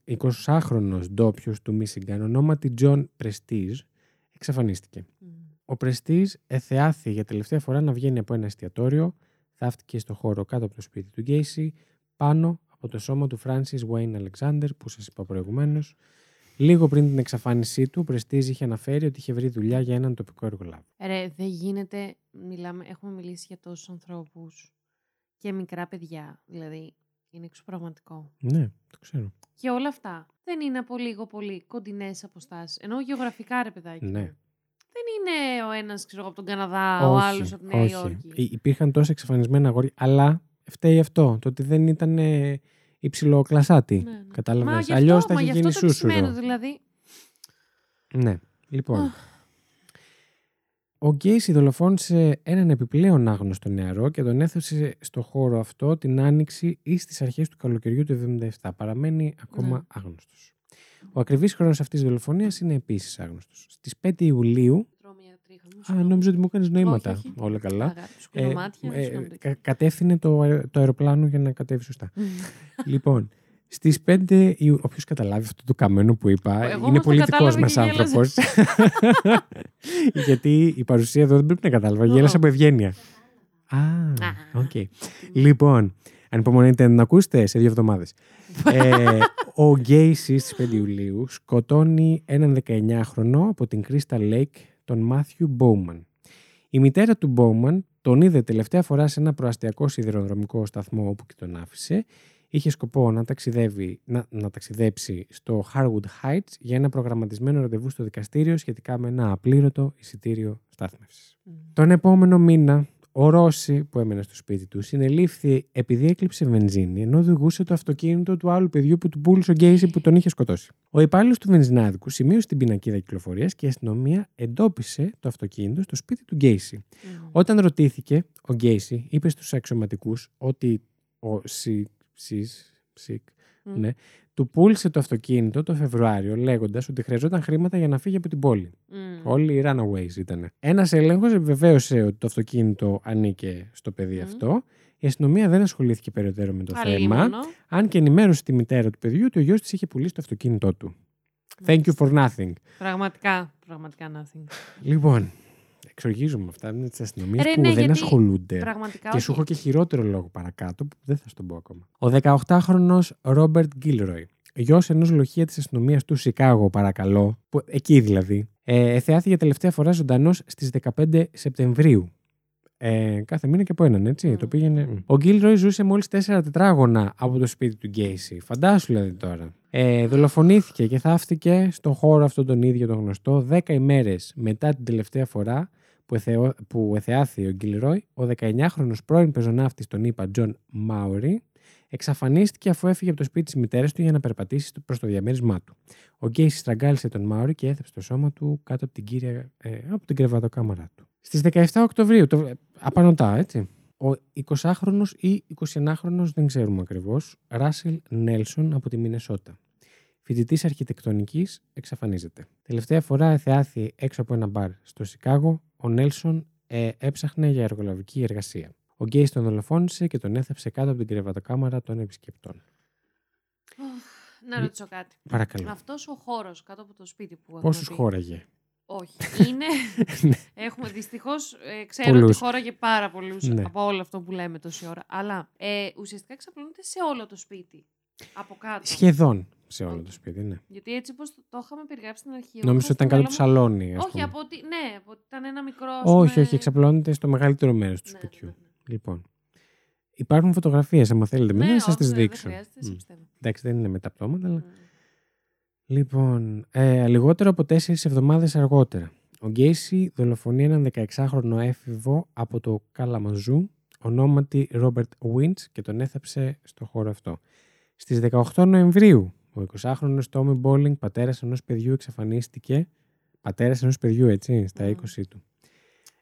20χρονο ντόπιος του Μίσιγκαν, ονόματι Τζον Πρεστίτζ, εξαφανίστηκε. Ο Πρέστιτζ εθεάθη για τελευταία φορά να βγαίνει από ένα εστιατόριο, θαύτηκε στο χώρο κάτω από το σπίτι του Γκέισι, πάνω από το σώμα του Φράνσις Wayne Alexander, που σας είπα προηγουμένως. Λίγο πριν την εξαφάνισή του, ο Πρέστιτζ είχε αναφέρει ότι είχε βρει δουλειά για έναν τοπικό εργολάβο. Ρε, δεν γίνεται. Μιλάμε, έχουμε μιλήσει για τόσους ανθρώπους και μικρά παιδιά. Δηλαδή, είναι εξωπραγματικό. Ναι, το ξέρω. Και όλα αυτά δεν είναι από λίγο πολύ κοντινές αποστάσεις. Ενώ γεωγραφικά, ρε παιδάκι. Ναι. Δεν είναι ο ένας από τον Καναδά, ο άλλος από τη Νέα Υόρκη. Υπήρχαν τόσα εξαφανισμένα αγόρια, αλλά φταίει αυτό. Το ότι δεν ήταν υψηλοκλασάτη. Ναι, ναι. Κατάλαβες. Αλλιώς θα είχε γίνει σούσουρο. δηλαδή. Ναι. Λοιπόν. Ο Γκέισι δολοφόνησε έναν επιπλέον άγνωστο νεαρό και τον έθεσε στο χώρο αυτό την άνοιξη ή στις αρχές του καλοκαιριού του 1977. Παραμένει ακόμα Ναι. άγνωστος. Ο ακριβής χρόνος αυτής της δολοφονίας είναι επίσης άγνωστος. Στις 5 Ιουλίου Τρώω μια τρίχα μου, Α, συγγνώμη. νόμιζα ότι μου έκανες νοήματα. Όχι, όχι. Όλα καλά. Αγάπη σου, κολομάτια, Ε, ε, συγγνώμη. κα- κατεύθυνε το, αε- το αεροπλάνο για να κατέβει σωστά. Μμ. λοιπόν, στις 5 Ιου... Όποιος καταλάβει αυτό το καμένο που είπα, Εγώ είναι όμως το πολύ δικός κατάλαβα μας και γέλασα. άνθρωπος. [LAUGHS] Γιατί η παρουσία εδώ δεν πρέπει να κατάλαβα. Γέλασα Ω. από ευγένεια. Α, Α. οκ. Λοιπόν, ανυπομονείτε να την ακούσετε σε δύο εβδομάδες. ε, ο Γκέισι στις 5 Ιουλίου σκοτώνει έναν 19χρονο από την Crystal Lake, τον Μάθιου Μπόουμαν. Η μητέρα του Μπόουμαν τον είδε τελευταία φορά σε ένα προαστιακό σιδηροδρομικό σταθμό όπου και τον άφησε. Είχε σκοπό να, ταξιδεύει, να, να ταξιδέψει στο Harwood Heights για ένα προγραμματισμένο ραντεβού στο δικαστήριο σχετικά με ένα απλήρωτο εισιτήριο στάθμευσης. Μμ. Τον επόμενο μήνα, ο Ρώση που έμενε στο σπίτι του συνελήφθη επειδή έκλειψε βενζίνη ενώ οδηγούσε το αυτοκίνητο του άλλου παιδιού που του πούλησε ο Γκέισι που τον είχε σκοτώσει. Ο υπάλληλος του βενζινάδικου σημείωσε την πινακίδα κυκλοφορίας και η αστυνομία εντόπισε το αυτοκίνητο στο σπίτι του Γκέισι. Μμ. Όταν ρωτήθηκε, ο Γκέισι είπε στους αξιωματικούς ότι ο Σι- Σις- Σικ Μμ. Ναι, του πούλησε το αυτοκίνητο το Φεβρουάριο λέγοντας ότι χρειαζόταν χρήματα για να φύγει από την πόλη. Μμ. Όλοι οι runaways ήταν. Ένας έλεγχος επιβεβαίωσε ότι το αυτοκίνητο ανήκε στο παιδί Μμμ. αυτό. Η αστυνομία δεν ασχολήθηκε περαιτέρω με το θέμα, Αλίμονο. αν και ενημέρωσε τη μητέρα του παιδιού ότι ο γιος της είχε πουλήσει το αυτοκίνητό του. Thank you for nothing. Πραγματικά, πραγματικά nothing. Λοιπόν, εξοργίζομαι αυτά με τις αστυνομίες Ρε, που ναι, δεν γιατί ασχολούνται. Πραγματικά Και σου όχι. έχω και χειρότερο λόγο παρακάτω που δεν θα σου τον πω ακόμα. Ο 18χρονο Ρόμπερτ Γκίλροϊ, γιος ενός λοχεία της αστυνομίας του Σικάγο, παρακαλώ, που, εκεί δηλαδή, ε, εθεάθηκε τελευταία φορά ζωντανός στις 15 Σεπτεμβρίου. Ε, κάθε μήνα και από έναν, έτσι. Μμμ. Το πήγαινε. Ο Γκίλροϊ ζούσε μόλις 4 τετράγωνα από το σπίτι του Γκέισι. Φαντάσου δηλαδή τώρα. Ε, δολοφονήθηκε και θαύτηκε στον χώρο αυτόν τον ίδιο τον γνωστό 10 ημέρες μετά την τελευταία φορά που, εθεω, που εθεάθη ο Γκίλροϊ, ο 19χρονος πρώην πεζοναύτης τον είπα Τζον Μάουρι, εξαφανίστηκε αφού έφυγε από το σπίτι της μητέρας του για να περπατήσει προς το διαμέρισμά του. Ο Γκέισι στραγγάλισε τον Μάουρι και έθεψε το σώμα του κάτω από την, κύρια, ε, από την κρεβατοκάμαρά του. Στις 17 Οκτωβρίου, το, ε, απανωτά έτσι, ο 20χρονος ή 21χρονος, δεν ξέρουμε ακριβώς, Ράσιλ Νέλσον από τη Μινεσότα. Φοιτητής αρχιτεκτονικής εξαφανίζεται. Τελευταία φορά εθεάθη έξω από ένα μπαρ στο Σικάγο, ο Νέλσον ε, έψαχνε για εργολαβική εργασία. Ο Γκέι τον δολοφόνησε και τον έθεψε κάτω από την κρεβατοκάμαρα των επισκεπτών. Οχ, Να ρωτήσω κάτι. Παρακαλώ. Αυτός ο χώρος κάτω από το σπίτι που έχουμε Πόσους πει. χώραγε; Όχι. Είναι; [LAUGHS] Ναι. Έχουμε δυστυχώς. Ε, ξέρω Πολλούς. ότι χώραγε πάρα πολλούς Ναι. από όλο αυτό που λέμε τόση ώρα. Αλλά ε, ουσιαστικά ξαπλώνεται σε όλο το σπίτι. Από κάτω. Σχεδόν σε όλο Οκ. το σπίτι, ναι. Γιατί έτσι όπως το, το είχαμε περιγράψει στην αρχή. εγώ Νόμιζα είχα ότι ήταν στο κάτω του μυαλό μου- σαλόνι. ας Όχι, πούμε. από ότι. Ναι, από ότι ήταν ένα μικρό. ας όχι, πούμε- όχι, εξαπλώνεται στο μεγαλύτερο μέρος του Ναι, σπιτιού. ναι, ναι. Λοιπόν. Υπάρχουν φωτογραφίες, αν θέλετε μετά, Ναι, να σα όχι, τι δεν- δείξω. Δεν χρειάζεται, σε Μμ. πιστεύω. Εντάξει, δεν είναι μεταπτώματα, αλλά Μμ. Λοιπόν, ε, λιγότερο από τέσσερις εβδομάδες αργότερα, ο Γκέισι δολοφονεί έναν 16χρονο έφηβο από το Καλαμαζού, ονόματι Ρόμπερτ Βίντ και τον έθαψε στο χώρο αυτό. Στις 18 Νοεμβρίου, ο 20χρονος Τόμι Μπόλινγκ, πατέρας ενός παιδιού, εξαφανίστηκε. Πατέρας ενός παιδιού, έτσι, στα Μμμ. 20 του.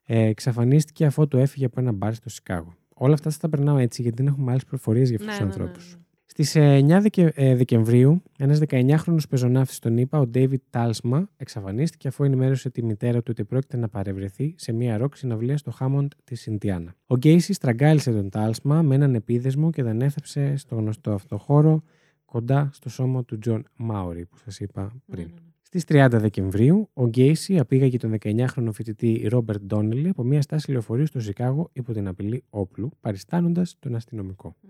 Ε, εξαφανίστηκε αφού το έφυγε από ένα μπαρ στο Σικάγο. Όλα αυτά θα τα περνάω έτσι, γιατί δεν έχουμε άλλες προφορίες για αυτούς Ναι, τους ναι, ναι, ανθρώπους. ναι. Στις 9 Δεκα- ε, Δεκεμβρίου, ένας 19χρονο πεζοναύτης τον είπα, ο David Τάλσμα, εξαφανίστηκε αφού ενημέρωσε τη μητέρα του ότι πρόκειται να παρευρεθεί σε μία ροκ συναυλία στο Χάμοντ της Ιντιάνα. Ο Γκέισι στραγγάλισε τον Τάλσμα με έναν επίδεσμο και τον έθαψε στο γνωστό αυτό χώρο κοντά στο σώμα του Τζον Μάουρι, που σας είπα Ναι, πριν. ναι, ναι. Στις 30 Δεκεμβρίου, ο Γκέισι απήγαγε τον 19χρονο φοιτητή Ρόμπερτ Ντόνελι από μια στάση λεωφορείου στο Σικάγο υπό την απειλή όπλου, παριστάνοντας τον αστυνομικό. Μμ.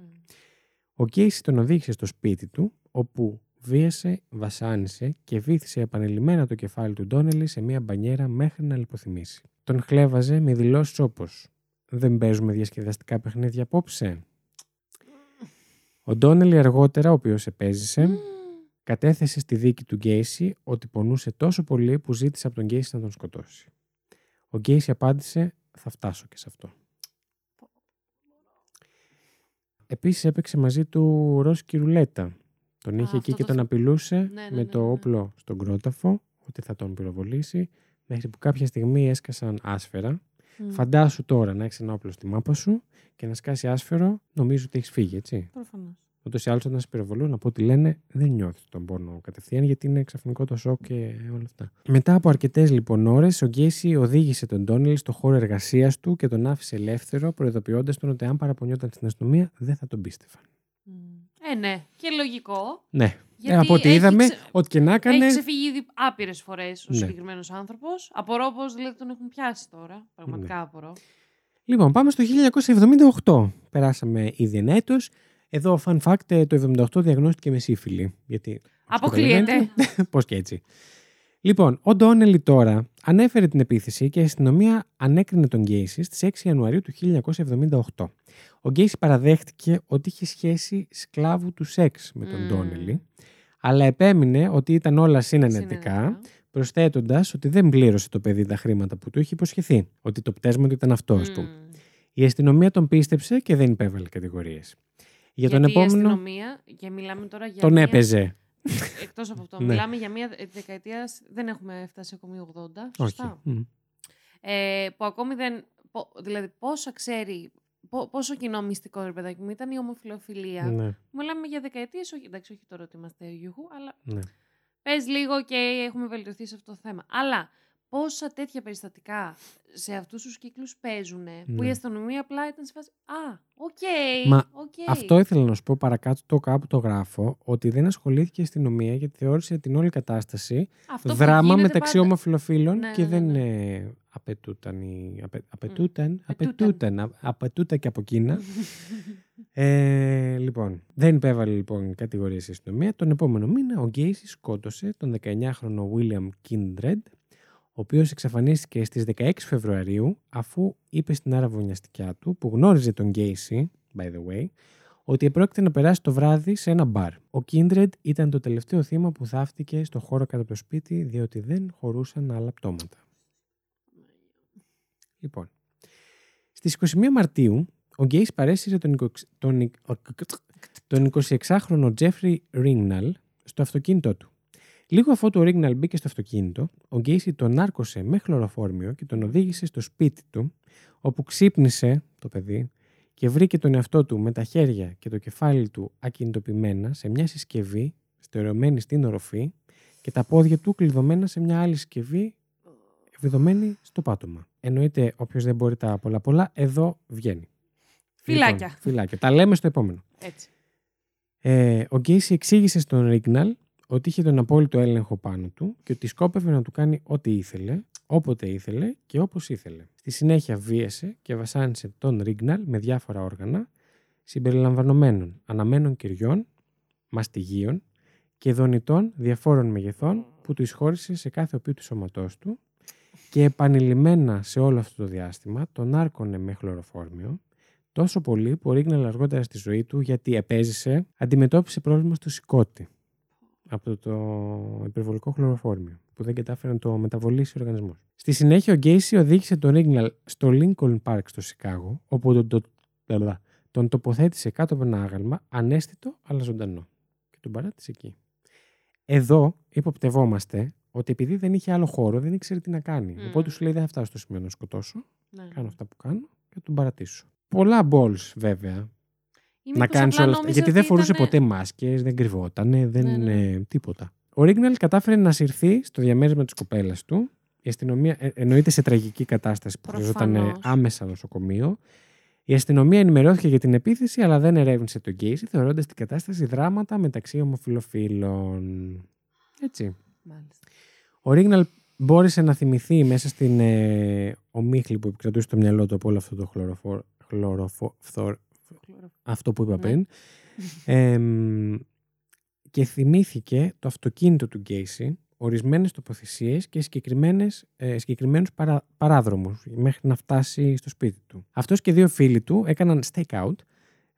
Ο Γκέισι τον οδήγησε στο σπίτι του, όπου βίασε, βασάνισε και βύθισε επανειλημμένα το κεφάλι του Ντόνελι σε μια μπανιέρα μέχρι να λιποθυμήσει. Τον χλέβαζε με δηλώσεις όπως Δεν παίζουμε διασκεδαστικά παιχνίδια απόψε. Ο Ντόνελι αργότερα, ο οποίος επέζησε, Μμ. κατέθεσε στη δίκη του Γκέισι ότι πονούσε τόσο πολύ που ζήτησε από τον Γκέισι να τον σκοτώσει. Ο Γκέισι απάντησε «Θα φτάσω και σε αυτό». Επίσης έπαιξε μαζί του Ρόσκι Ρουλέτα. Τον είχε Α, εκεί αυτό και το τον θυ- απειλούσε Ναι, ναι, με ναι, το ναι, ναι. όπλο στον κρόταφο ότι θα τον πυροβολήσει μέχρι που κάποια στιγμή έσκασαν άσφαιρα. Φαντάσου τώρα να έχεις ένα όπλο στη μάπα σου και να σκάσει άσφαιρο, νομίζω ότι έχεις φύγει, έτσι. Προφανώς. Ούτως ή άλλως, όταν σε πυροβολούν, από ό,τι λένε, δεν νιώθεις τον πόνο κατευθείαν, γιατί είναι ξαφνικό το σοκ και όλα αυτά. Μετά από αρκετές λοιπόν ώρες, ο Γκέισι οδήγησε τον Ντόνιλ στο χώρο εργασίας του και τον άφησε ελεύθερο, προειδοποιώντας τον ότι αν παραπονιόταν στην αστυνομία, δεν θα τον πίστευαν. Ε, ναι. Και λογικό. Ναι. Γιατί από ό,τι είδαμε, ξε... ό,τι και να έκανε. Έχει ξεφύγει ήδη άπειρες φορές ο ναι. συγκεκριμένος άνθρωπος. Απορώ πώ δηλαδή τον έχουν πιάσει τώρα. Πραγματικά ναι. απορώ. Λοιπόν, πάμε στο 1978. Περάσαμε ήδη ένα έτος. Εδώ, fun fact, ε, το 1978 διαγνώστηκε με σύφυλλη. Γιατί. Αποκλείεται. [LAUGHS] Πώς και έτσι. Λοιπόν, ο Ντόνελι τώρα ανέφερε την επίθεση και η αστυνομία ανέκρινε τον Γκέισι στις 6 Ιανουαρίου του 1978. Ο Γκέισι παραδέχτηκε ότι είχε σχέση σκλάβου του σεξ με τον mm. Ντόνελι, αλλά επέμεινε ότι ήταν όλα συνενετικά, προσθέτοντας ότι δεν πλήρωσε το παιδί τα χρήματα που του είχε υποσχεθεί, ότι το πτέσμα του ήταν αυτός mm. του. Η αστυνομία τον πίστεψε και δεν υπέβαλε κατηγορίες. Για τον επόμενο. Η αστυνομία, και μιλάμε τώρα για. Τον έπαιζε. Εκτός από αυτό. [LAUGHS] Ναι. Μιλάμε για μια δεκαετίας. Δεν έχουμε φτάσει ακόμη 80. Σωστά; Ε, που ακόμη δεν. Δηλαδή, πόσα ξέρει. Πόσο κοινό μυστικό ρε παιδάκι μου ήταν η ομοφυλοφιλία. Ναι. Μιλάμε για δεκαετίες. Όχι, εντάξει, όχι τώρα ότι είμαστε γιουχού, αλλά. Ναι. Πες λίγο και έχουμε βελτιωθεί σε αυτό το θέμα. Αλλά πόσα τέτοια περιστατικά σε αυτούς τους κύκλους παίζουν που η ναι. αστυνομία απλά ήταν σε φάση Α, οκ. Okay, okay. αυτό ήθελα να σου πω παρακάτω το κάπου το γράφω ότι δεν ασχολήθηκε η αστυνομία γιατί θεώρησε την όλη κατάσταση αυτό δράμα μεταξύ πάντα... ομοφυλοφίλων ναι, και ναι, δεν ναι. απαιτούταν, απαι, απαιτούταν, απαιτούταν, απαιτούταν και από Κίνα. [LAUGHS] ε, λοιπόν, δεν υπέβαλε λοιπόν κατηγορίες η αστυνομία. Τον επόμενο μήνα ο Γκέισις σκότωσε τον 19χρονο William Kindred ο οποίος εξαφανίστηκε στις 16 Φεβρουαρίου αφού είπε στην αραβωνιαστικιά του που γνώριζε τον Γκέισι, by the way, ότι επρόκειται να περάσει το βράδυ σε ένα μπαρ. Ο Κίντρεντ ήταν το τελευταίο θύμα που θαύτηκε στο χώρο κατά το σπίτι διότι δεν χωρούσαν άλλα πτώματα. Λοιπόν, στις 21 Μαρτίου ο Γκέις παρέσυρε τον, τον, τον 26χρονο Τζέφρι Ρίγναλ στο αυτοκίνητό του. Λίγο αφού το Ρίγναλ μπήκε στο αυτοκίνητο, ο Γκέισι τον άρκωσε με χλωροφόρμιο και τον οδήγησε στο σπίτι του, όπου ξύπνησε το παιδί και βρήκε τον εαυτό του με τα χέρια και το κεφάλι του ακινητοποιημένα σε μια συσκευή στερεωμένη στην οροφή και τα πόδια του κλειδωμένα σε μια άλλη συσκευή βιδωμένη στο πάτωμα. Εννοείται, όποιος δεν μπορεί τα πολλά πολλά, εδώ βγαίνει. Φυλάκια. Λοιπόν, φυλάκια. Τα λέμε στο επόμενο. Έτσι. Ε, ο Γκέισι εξήγησε στον Ρίγναλ ότι είχε τον απόλυτο έλεγχο πάνω του και ότι σκόπευε να του κάνει ό,τι ήθελε, όποτε ήθελε και όπως ήθελε. Στη συνέχεια βίασε και βασάνισε τον Ρίγναλ με διάφορα όργανα, συμπεριλαμβανομένων αναμένων κυριών, μαστιγίων και δονητών διαφόρων μεγεθών που του εισχώρησε σε κάθε οπίου του σώματός του και επανειλημμένα σε όλο αυτό το διάστημα τον άρκωνε με χλωροφόρμιο τόσο πολύ που ο Ρίγναλ αργότερα στη ζωή του γιατί επέζησε αντιμετώπισε πρόβλημα στο σηκώτη από το υπερβολικό χλωροφόρμιο που δεν κατάφερε να το μεταβολήσει ο οργανισμός. Στη συνέχεια, ο Γκέισι οδήγησε τον Ρίγναλ στο Lincoln Park στο Σικάγο, όπου τον, τον, τον τοποθέτησε κάτω από ένα άγαλμα, ανέστητο αλλά ζωντανό. Και τον παράτησε εκεί. Εδώ υποπτευόμαστε ότι επειδή δεν είχε άλλο χώρο, δεν ήξερε τι να κάνει. Mm. Οπότε σου λέει: Δεν θα φτάσω στο σημείο να σκοτώσω. Ναι. Κάνω αυτά που κάνω και τον παρατήσω. Πολλά balls βέβαια να κάνεις όλα αυτά. Γιατί δεν φορούσε ποτέ μάσκες, δεν κρυβότανε, δεν ναι, ναι. τίποτα. Ο Ρίγναλ κατάφερε να συρθεί στο διαμέρισμα της κοπέλας του. Η αστυνομία ε, εννοείται σε τραγική κατάσταση που χρειαζόταν άμεσα νοσοκομείο. Η αστυνομία ενημερώθηκε για την επίθεση, αλλά δεν ερεύνησε τον Γκέισι, θεωρώντας την κατάσταση δράματα μεταξύ ομοφυλοφίλων. Έτσι. Μάλιστα. Ο Ρίγναλ μπόρεσε να θυμηθεί μέσα στην ε, ομίχλη που επικρατούσε στο μυαλό του από όλο αυτό το χλωροφόρ, αυτό που είπα ναι. πριν. και θυμήθηκε το αυτοκίνητο του Γκέισι, ορισμένες τοποθεσίες και συγκεκριμένες, ε, συγκεκριμένους παρά, παράδρομους μέχρι να φτάσει στο σπίτι του. Αυτός και δύο φίλοι του έκαναν stake out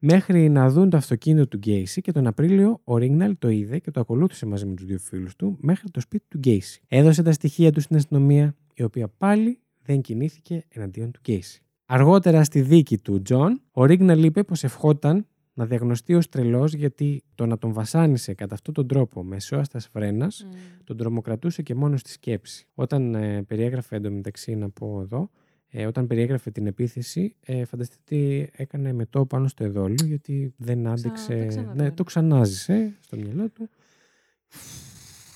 μέχρι να δουν το αυτοκίνητο του Γκέισι και τον Απρίλιο ο Ρίγναλ το είδε και το ακολούθησε μαζί με τους δύο φίλους του μέχρι το σπίτι του Γκέισι. Έδωσε τα στοιχεία του στην αστυνομία η οποία πάλι δεν κινήθηκε εναντίον του Γκέισι. Αργότερα στη δίκη του Τζον, ο Ρίγναλ είπε πως ευχόταν να διαγνωστεί ως τρελός γιατί το να τον βασάνισε κατά αυτόν τον τρόπο με σώας τας φρένας mm. τον τρομοκρατούσε και μόνο στη σκέψη. Όταν ε, περιέγραφε εντωμεταξύ, να πω εδώ, ε, όταν περιέγραφε την επίθεση, ε, φανταστείτε ότι έκανε μετό πάνω στο εδόλιο γιατί δεν άντεξε. Ξα... ναι, το ξανάζησε στο μυαλό του.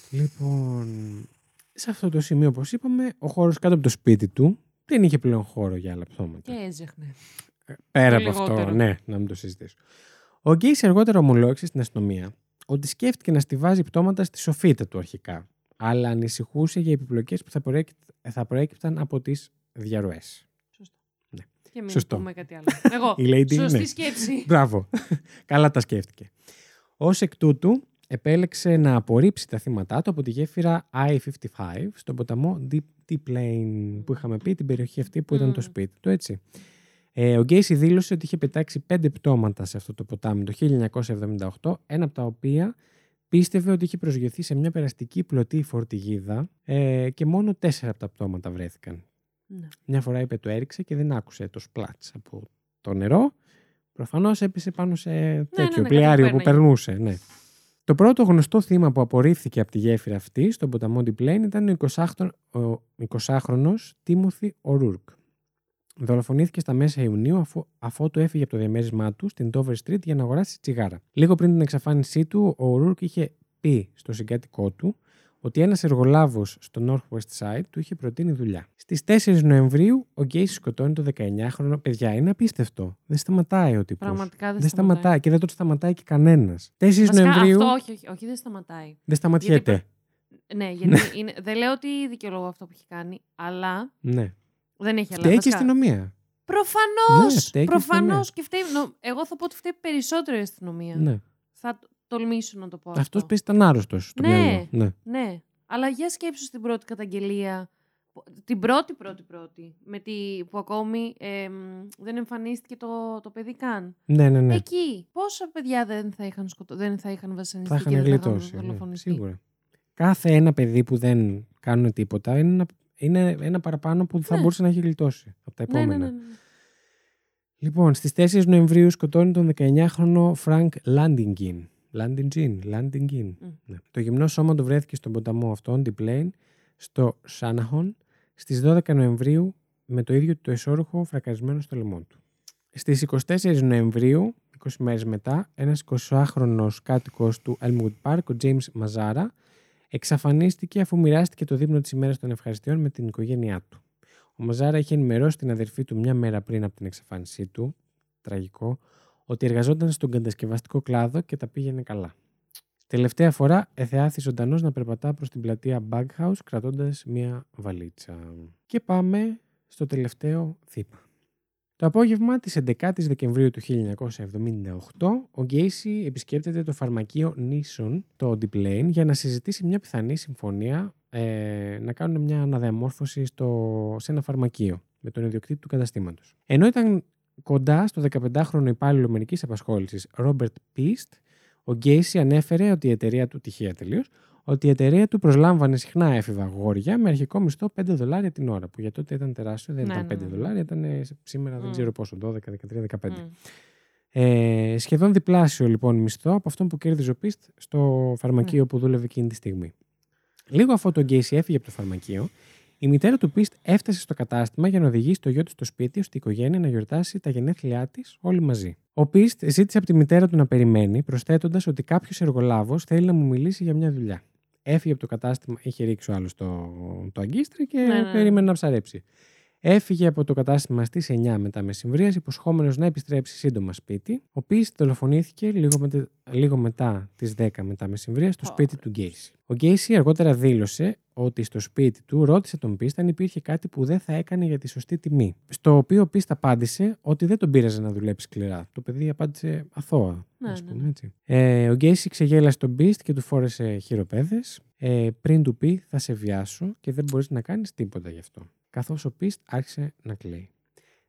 Λοιπόν, σε αυτό το σημείο, όπως είπαμε, ο χώρος κάτω από το σπίτι του δεν είχε πλέον χώρο για άλλα πτώματα. Και έζεχνε. Ε, πέρα από αυτό, ναι, να μην το συζητήσω. Ο Γκέις αργότερα ομολόγησε στην αστυνομία ότι σκέφτηκε να στηβάζει πτώματα στη σοφίτα του αρχικά, αλλά ανησυχούσε για επιπλοκές που θα, θα προέκυπταν από τις διαρροές. Σωστό. Ναι. Και μην Σωστό. πούμε κάτι άλλο. [LAUGHS] Εγώ. Η Lady, Σωστή ναι. σκέψη. [LAUGHS] Μπράβο. Καλά τα σκέφτηκε. Ω εκ τούτου, επέλεξε να απορρίψει τα θύματα του από τη γέφυρα I-55 στον ποταμό Deep, Deep Plain που είχαμε πει, την περιοχή αυτή που ήταν το σπίτι του, έτσι. Ε, ο Γκέισι δήλωσε ότι είχε πετάξει πέντε πτώματα σε αυτό το ποτάμι το 1978, ένα από τα οποία πίστευε ότι είχε προσγειωθεί σε μια περαστική πλωτή φορτηγίδα ε, και μόνο τέσσερα από τα πτώματα βρέθηκαν. Ναι. Μια φορά είπε το έριξε και δεν άκουσε το σπλάτς από το νερό. Προφανώς έπεσε πάνω σε ναι, τέτοιο ναι, πλοιάριο που περνούσε. Ναι. Το πρώτο γνωστό θύμα που απορρίφθηκε από τη γέφυρα αυτή, στον ποταμό Ντιπλέιν, ήταν ο 20χρονο Τίμωθη Ορούρκ. Δολοφονήθηκε στα μέσα Ιουνίου αφού, αφού του έφυγε από το διαμέρισμά του στην Dover Street για να αγοράσει τσιγάρα. Λίγο πριν την εξαφάνισή του, ο Ορούρκ είχε πει στο συγκάτοικό του ότι ένας εργολάβος στο Northwest Side του είχε προτείνει δουλειά. Στις 4 Νοεμβρίου, ο Γκέι σκοτώνει το 19χρονο. Παιδιά, είναι απίστευτο. Δεν σταματάει ο τύπος. Πραγματικά δεν, δεν σταματάει. σταματάει. και δεν το σταματάει και κανένας. 4 Νοεμβρίου. Αυτό, όχι, όχι, όχι, δεν σταματάει. Δεν σταματιέται. [LAUGHS] Γιατί... Ναι, γιατί είναι... δεν λέω ότι δικαιολογώ αυτό που έχει κάνει, αλλά. Ναι. Δεν έχει αλλάξει. Φταίει και η αστυνομία. Προφανώς. Ναι, Προφανώς και φταίει. Εγώ θα πω ότι φταίει περισσότερο η αστυνομία. Ναι. Θα τολμήσω να το πω. Αυτός πες ήταν άρρωστος. Ναι, ναι, ναι. Αλλά για σκέψου στην πρώτη καταγγελία. Την πρώτη, πρώτη, πρώτη. Με τη, που ακόμη ε, δεν εμφανίστηκε το, το παιδί καν. Ναι, ναι, ναι. Εκεί. Πόσα παιδιά δεν θα είχαν, σκοτω... δεν θα είχαν βασανιστεί θα είχαν και γλιτώσει, θα είχαν ναι, σίγουρα. Κάθε ένα παιδί που δεν κάνουν τίποτα είναι ένα, είναι ένα παραπάνω που θα ναι. μπορούσε να έχει γλιτώσει από τα ναι, επόμενα. Ναι, ναι, ναι. Λοιπόν, στις 4 Νοεμβρίου σκοτώνει τον 19χρονο Frank Landingin Landing Landing Ναι. Το γυμνό σώμα του βρέθηκε στον ποταμό αυτόν, Plain, στο Σάναχον, στις 12 Νοεμβρίου με το ίδιο το εσώρουχο φρακαρισμένο στο λαιμό του. Στις 24 Νοεμβρίου, 20 μέρες μετά, ένας 20χρονος κάτοικος του Elmwood Park, ο James Μαζάρα, εξαφανίστηκε αφού μοιράστηκε το δείπνο της ημέρας των ευχαριστειών με την οικογένειά του. Ο Μαζάρα είχε ενημερώσει την αδερφή του μια μέρα πριν από την εξαφάνισή του, τραγικό, ότι εργαζόταν στον κατασκευαστικό κλάδο και τα πήγαινε καλά. Τελευταία φορά εθεάθη ζωντανός να περπατά προς την πλατεία Baghouse κρατώντας μία βαλίτσα. Και πάμε στο τελευταίο θύμα. Το απόγευμα της 11 η Δεκεμβρίου του 1978, ο Γκέισι επισκέπτεται το φαρμακείο Nissan, το Deep για να συζητήσει μια πιθανή συμφωνία ε, να κάνουν μια αναδιαμόρφωση στο, σε ένα φαρμακείο με τον ιδιοκτήτη του καταστήματος. Ενώ ήταν κοντά στο 15χρονο υπάλληλο μερικής απασχόλησης Ρόμπερτ Πίστ, ο Γκέισι ανέφερε ότι η εταιρεία του, τυχαία τελείως, ότι η εταιρεία του προσλάμβανε συχνά έφηβα αγόρια με αρχικό μισθό 5 δολάρια την ώρα. Που για τότε ήταν τεράστιο, δεν ναι, ήταν 5 ναι, ναι. δολάρια, ήταν σήμερα δεν ξέρω πόσο, 12, 13, 15. Ε, σχεδόν διπλάσιο λοιπόν μισθό από αυτό που κέρδιζε ο Πίστ στο φαρμακείο που δούλευε εκείνη τη στιγμή. Λίγο αφού το Γκέισι έφυγε από το φαρμακείο, η μητέρα του Πίστ έφτασε στο κατάστημα για να οδηγήσει το γιο του στο σπίτι ώστε η οικογένεια να γιορτάσει τα γενέθλιά της όλοι μαζί. Ο Πίστ ζήτησε από τη μητέρα του να περιμένει, προσθέτοντας ότι κάποιος εργολάβος θέλει να μου μιλήσει για μια δουλειά. Έφυγε από το κατάστημα, είχε ρίξει ο άλλος το, το αγκίστρι και ναι, ναι. περίμενε να ψαρέψει. Έφυγε από το κατάστημα στις 9 μετά μεσημβρίας, υποσχόμενος να επιστρέψει σύντομα σπίτι. Ο Πίστ δολοφονήθηκε λίγο, μετα... λίγο μετά τις 10 μετά μεσημβρία στο σπίτι του Γκέισι. Ο Γκέισι αργότερα δήλωσε ότι στο σπίτι του ρώτησε τον Πίστα αν υπήρχε κάτι που δεν θα έκανε για τη σωστή τιμή. Στο οποίο ο Πίστα απάντησε ότι δεν τον πήραζε να δουλέψει σκληρά. Το παιδί απάντησε αθώα. Ναι, ας ναι, πούμε, ναι. έτσι. Ε, ο Γκέισι ξεγέλασε τον Πίστ και του φόρεσε χειροπέδες. Ε, πριν του πει θα σε βιάσω και δεν μπορείς να κάνεις τίποτα γι' αυτό. Καθώς ο Πίστ άρχισε να κλαίει.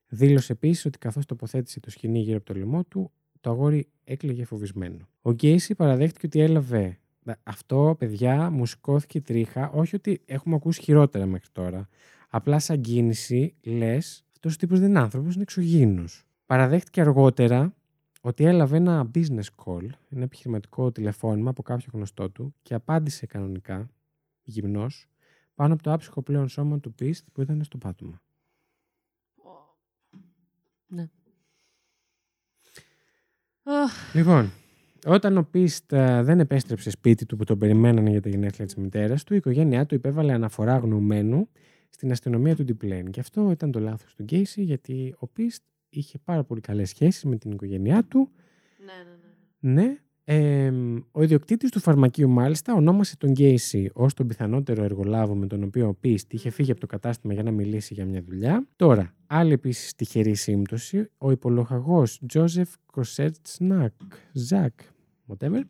Δήλωσε επίσης ότι καθώς τοποθέτησε το σκηνή γύρω από το λαιμό του, το αγόρι έκλαιγε φοβισμένο. Ο Γκέισι παραδέχτηκε ότι έλαβε αυτό, παιδιά, μου σηκώθηκε τρίχα. Όχι ότι έχουμε ακούσει χειρότερα μέχρι τώρα. Απλά σαν κίνηση λες, αυτός ο τύπος δεν είναι άνθρωπος, είναι εξωγήινος. Παραδέχτηκε αργότερα ότι έλαβε ένα business call, ένα επιχειρηματικό τηλεφώνημα από κάποιο γνωστό του και απάντησε κανονικά, γυμνός, πάνω από το άψυχο πλέον σώμα του Πίστ που ήταν στο πάτωμα. Ναι. Λοιπόν, όταν ο Πίστ ε, δεν επέστρεψε σπίτι του που τον περιμένανε για τα γενέθλια της μητέρας του, η οικογένειά του υπέβαλε αναφορά αγνοωμένου στην αστυνομία του Ντιπλέν. Και αυτό ήταν το λάθος του Γκέισι, γιατί ο Πίστ είχε πάρα πολύ καλές σχέσεις με την οικογένειά του. Ναι, ναι, ναι. Ναι. Ε, ο ιδιοκτήτης του φαρμακείου, μάλιστα, ονόμασε τον Γκέισι ως τον πιθανότερο εργολάβο με τον οποίο ο Πίστ είχε φύγει από το κατάστημα για να μιλήσει για μια δουλειά. Τώρα, άλλη επίσης τυχερή σύμπτωση, ο υπολογαγό Τζόζεφ Κοσέτσνακ, Ζακ, whatever,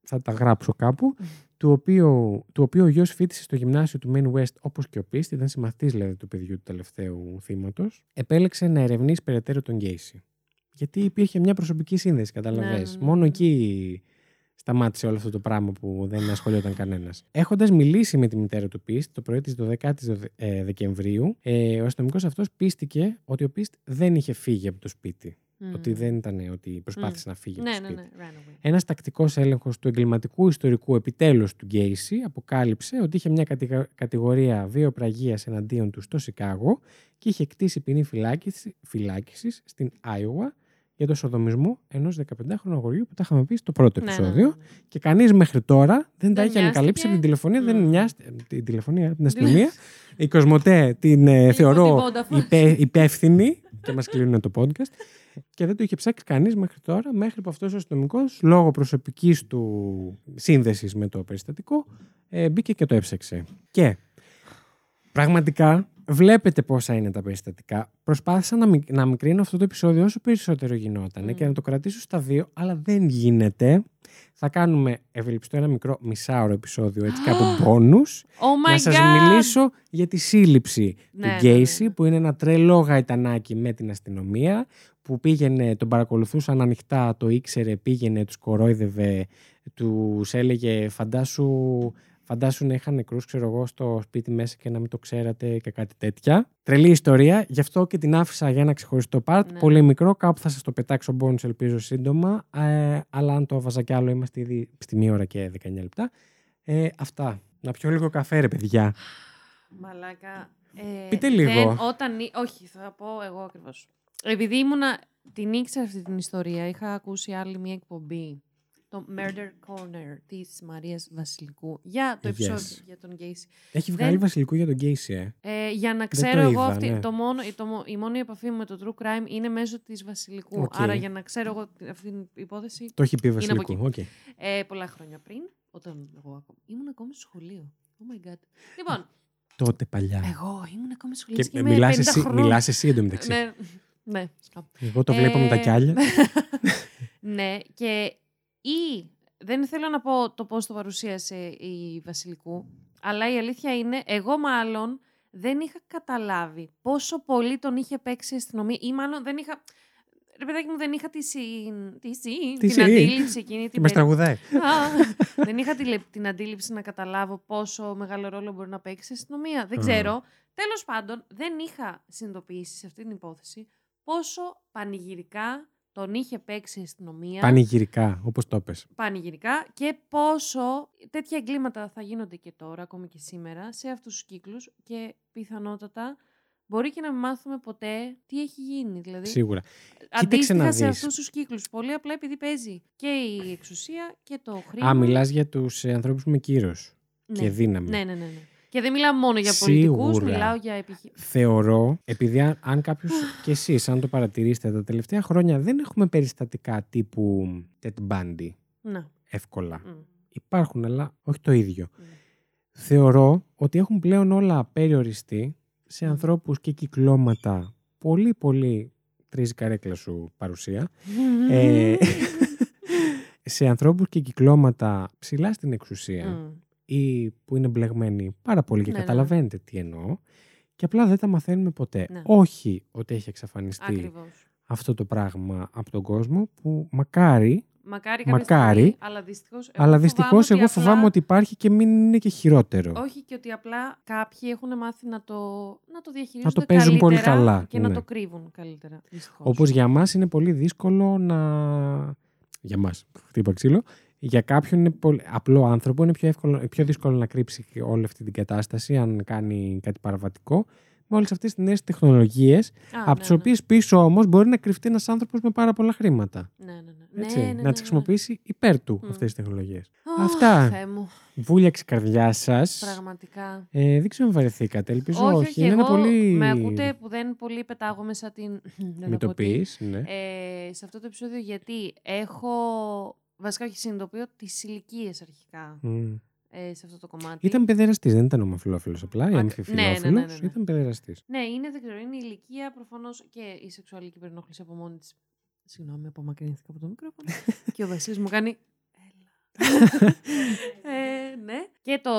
θα τα γράψω κάπου, του οποίου, του οποίου ο γιος φίτησε στο γυμνάσιο του Main West όπως και ο Πίστ, ήταν συμμαθής δηλαδή του παιδιού του τελευταίου θύματος, επέλεξε να ερευνήσει περαιτέρω τον Γκέισι. Γιατί υπήρχε μια προσωπική σύνδεση, καταλαβες. Ναι, ναι, ναι, Μόνο ναι. εκεί σταμάτησε όλο αυτό το πράγμα που δεν ασχολιόταν κανένας. Έχοντας μιλήσει με τη μητέρα του Πίστ το πρωί της 12η ε, Δεκεμβρίου, ε, ο αστυνομικός αυτός πίστηκε ότι ο Πίστ δεν είχε φύγει από το σπίτι. Μμμ. Ότι δεν ήταν ότι προσπάθησε να φύγει από Ναι, το ναι, σπίτι. ναι. Ran away. Ένας τακτικός έλεγχος του εγκληματικού ιστορικού επιτέλους του Γκέισι αποκάλυψε ότι είχε μια κατηγο- κατηγορία βιοπραγίας εναντίον του στο Σικάγο και είχε κτίσει ποινή φυλάκιση στην Άιωα για το σοδομισμό ενός 15χρονου αγοριού που τα είχαμε πει στο πρώτο Ναι, ναι, επεισόδιο. ναι, ναι. Και κανείς μέχρι τώρα δεν, τα Δεν είχε ανακαλύψει από την τηλεφωνία. Δεν Μμ. νοιάστηκε. Την τηλεφωνία, την αστυνομία. Η Κοσμοτέ την ε, θεωρώ την Vodafone. υπέ, υπεύθυνη και μας κλείνουν το podcast. Και δεν το είχε ψάξει κανείς μέχρι τώρα, μέχρι που αυτός ο αστυνομικός, λόγω προσωπικής του σύνδεσης με το περιστατικό, ε, μπήκε και το έψαξε. Και πραγματικά βλέπετε πόσα είναι τα περιστατικά. Προσπάθησα να, μικ- να μικρύνω αυτό το επεισόδιο όσο περισσότερο γινόταν Μμ. και να το κρατήσω στα δύο, αλλά δεν γίνεται. Θα κάνουμε ευελπιστώ ένα μικρό μισάωρο επεισόδιο, έτσι κάπου bonus, Oh my να σας God! μιλήσω για τη σύλληψη Ναι, του ναι, Γκέισι, ναι, ναι. που είναι ένα τρελό γαϊτανάκι με την αστυνομία, που πήγαινε, τον παρακολουθούσαν ανοιχτά, το ήξερε, πήγαινε, τους κορόιδευε, τους έλεγε φαντάσου, φαντάσου να είχαν νεκρούς, ξέρω εγώ, στο σπίτι μέσα και να μην το ξέρατε και κάτι τέτοια. Τρελή ιστορία, γι' αυτό και την άφησα για ένα ξεχωριστό part, Ναι. πολύ μικρό, κάπου θα σας το πετάξω bonus ελπίζω σύντομα, ε, αλλά αν το έβαζα κι άλλο είμαστε ήδη στη μία ώρα και 19 λεπτά. Ε, αυτά. Να πιω λίγο καφέ, ρε παιδιά. Μαλάκα. Ε, Πείτε λίγο. δεν- όταν, εί- όχι, θα πω εγώ ακριβώς. Επειδή ήμουνα. Την ήξερα αυτή την ιστορία. Είχα ακούσει άλλη μια εκπομπή. Το Murder Corner της Μαρίας Βασιλικού. Για το Yes. επεισόδιο για τον Γκέισι. Έχει Δεν- βγάλει βασιλικού για τον Gacy, ε. Ε, για να Δεν ξέρω το εγώ, είδα, αυτή, ναι. το μόνο, η- το, μο- η μόνη επαφή μου με το true crime είναι μέσω της Βασιλικού. Οκ. Άρα για να ξέρω εγώ τη- αυτή την υπόθεση. Το έχει πει από Βασιλικού. εκεί. Οκ. Ε, πολλά χρόνια πριν, όταν εγώ ακόμα, ήμουν ακόμη στο σχολείο. Oh my god. Λοιπόν, Τότε παλιά. εγώ ήμουν ακόμη στο σχολείο. Και είμαι μιλάς 50 εσύ, χρονών. μιλάς εσύ εντωμεταξύ. Ναι, ναι. σκάπ. Εγώ το βλέπω με τα Ε, κιάλια. [LAUGHS] ναι, και ή δεν θέλω να πω το πώς το παρουσίασε η Βασιλικού, αλλά η αλήθεια είναι, εγώ μάλλον δεν είχα καταλάβει πόσο πολύ τον είχε παίξει η αστυνομία ή μάλλον δεν είχα... Ρε παιδάκι μου, δεν είχα τη, συν... τη, συν... Τη την συν. αντίληψη εκείνη Και την με περί- τραγουδάει. Α, δεν είχα τη, λε- την αντίληψη να καταλάβω πόσο μεγάλο ρόλο μπορεί να παίξει η αστυνομία. Δεν Α. ξέρω. Τέλος πάντων, δεν είχα συνειδητοποιήσει σε αυτή την υπόθεση πόσο πανηγυρικά τον είχε παίξει η αστυνομία. Πανηγυρικά, όπως το πες. Πανηγυρικά και πόσο τέτοια εγκλήματα θα γίνονται και τώρα, ακόμη και σήμερα, σε αυτούς τους κύκλους και πιθανότατα μπορεί και να μην μάθουμε ποτέ τι έχει γίνει. Δηλαδή, Σίγουρα. αντίστοιχα να σε δεις. αυτούς τους κύκλους. Πολύ απλά επειδή παίζει και η εξουσία και το χρήμα. Α, μιλάς για τους ε, ανθρώπους με κύρος Ναι. και δύναμη. Ναι, ναι, ναι. ναι. Και δεν μιλάω μόνο για πολιτικούς, Σίγουρα. μιλάω για επιχειρήσεις. Θεωρώ, επειδή αν, αν κάποιος και εσείς, αν το παρατηρήσετε τα τελευταία χρόνια, δεν έχουμε περιστατικά τύπου Ted Bundy Να. εύκολα. μ, Υπάρχουν, αλλά όχι το ίδιο. μ. Θεωρώ ότι έχουν πλέον όλα περιοριστεί σε Μμμ. ανθρώπους και κυκλώματα πολύ πολύ τρίζει καρέκλα σου παρουσία. Ε, [LAUGHS] σε ανθρώπους και κυκλώματα ψηλά στην εξουσία Μ. ή που είναι μπλεγμένοι πάρα πολύ και Ναι, ναι, ναι. καταλαβαίνετε τι εννοώ και απλά δεν τα μαθαίνουμε ποτέ. Ναι. Όχι ότι έχει εξαφανιστεί Ακριβώς. αυτό το πράγμα από τον κόσμο που μακάρι Μακάρι, Μακάρι στιγμή, αλλά δυστυχώς. Αλλά δυστυχώς εγώ φοβάμαι απλά... ότι υπάρχει και μην είναι και χειρότερο. Όχι και ότι απλά κάποιοι έχουν μάθει να το, να το διαχειρίζονται να το παίζουν πολύ καλά. Και ναι. να το κρύβουν καλύτερα. Όπως για μας είναι πολύ δύσκολο να. Για μας, χτύπα ξύλο. Για κάποιον είναι πολύ... απλό άνθρωπο είναι πιο, εύκολο, πιο δύσκολο να κρύψει όλη αυτή την κατάσταση αν κάνει κάτι παραβατικό με όλες αυτές τις νέες τεχνολογίες, από ναι, τις ναι. οποίες πίσω όμως μπορεί να κρυφτεί ένας άνθρωπος με πάρα πολλά χρήματα. Ναι, ναι, ναι. Έτσι, ναι, ναι, να τις χρησιμοποιήσει υπέρ του mm. αυτές τις τεχνολογίες. Αυτά. Βούλιαξε η καρδιά σας. Πραγματικά. Ε, δεν ξέρω αν βαρεθήκατε. Ελπίζω όχι. όχι. Είναι ένα πολύ. Με ακούτε που δεν πολύ πετάγω μέσα την. [LAUGHS] Μην το πεις. Ναι. Ε, σε αυτό το επεισόδιο γιατί έχω. Βασικά, όχι συνειδητοποιώ τις ηλικίες αρχικά. Mm ε, σε αυτό το κομμάτι. Ήταν παιδεραστής, δεν ήταν ομοφυλόφιλο απλά, ή αμφιφιλόφιλο. Ναι, ναι, ναι, ναι, Ήταν παιδεραστής. Ναι, είναι, δεν ξέρω, είναι η ηλικία προφανώς και η σεξουαλική περινόχληση από μόνη της. Συγγνώμη, απομακρύνθηκα από το μικρόφωνο. [LAUGHS] και ο Βασίλης μου κάνει. ε, ναι. Και το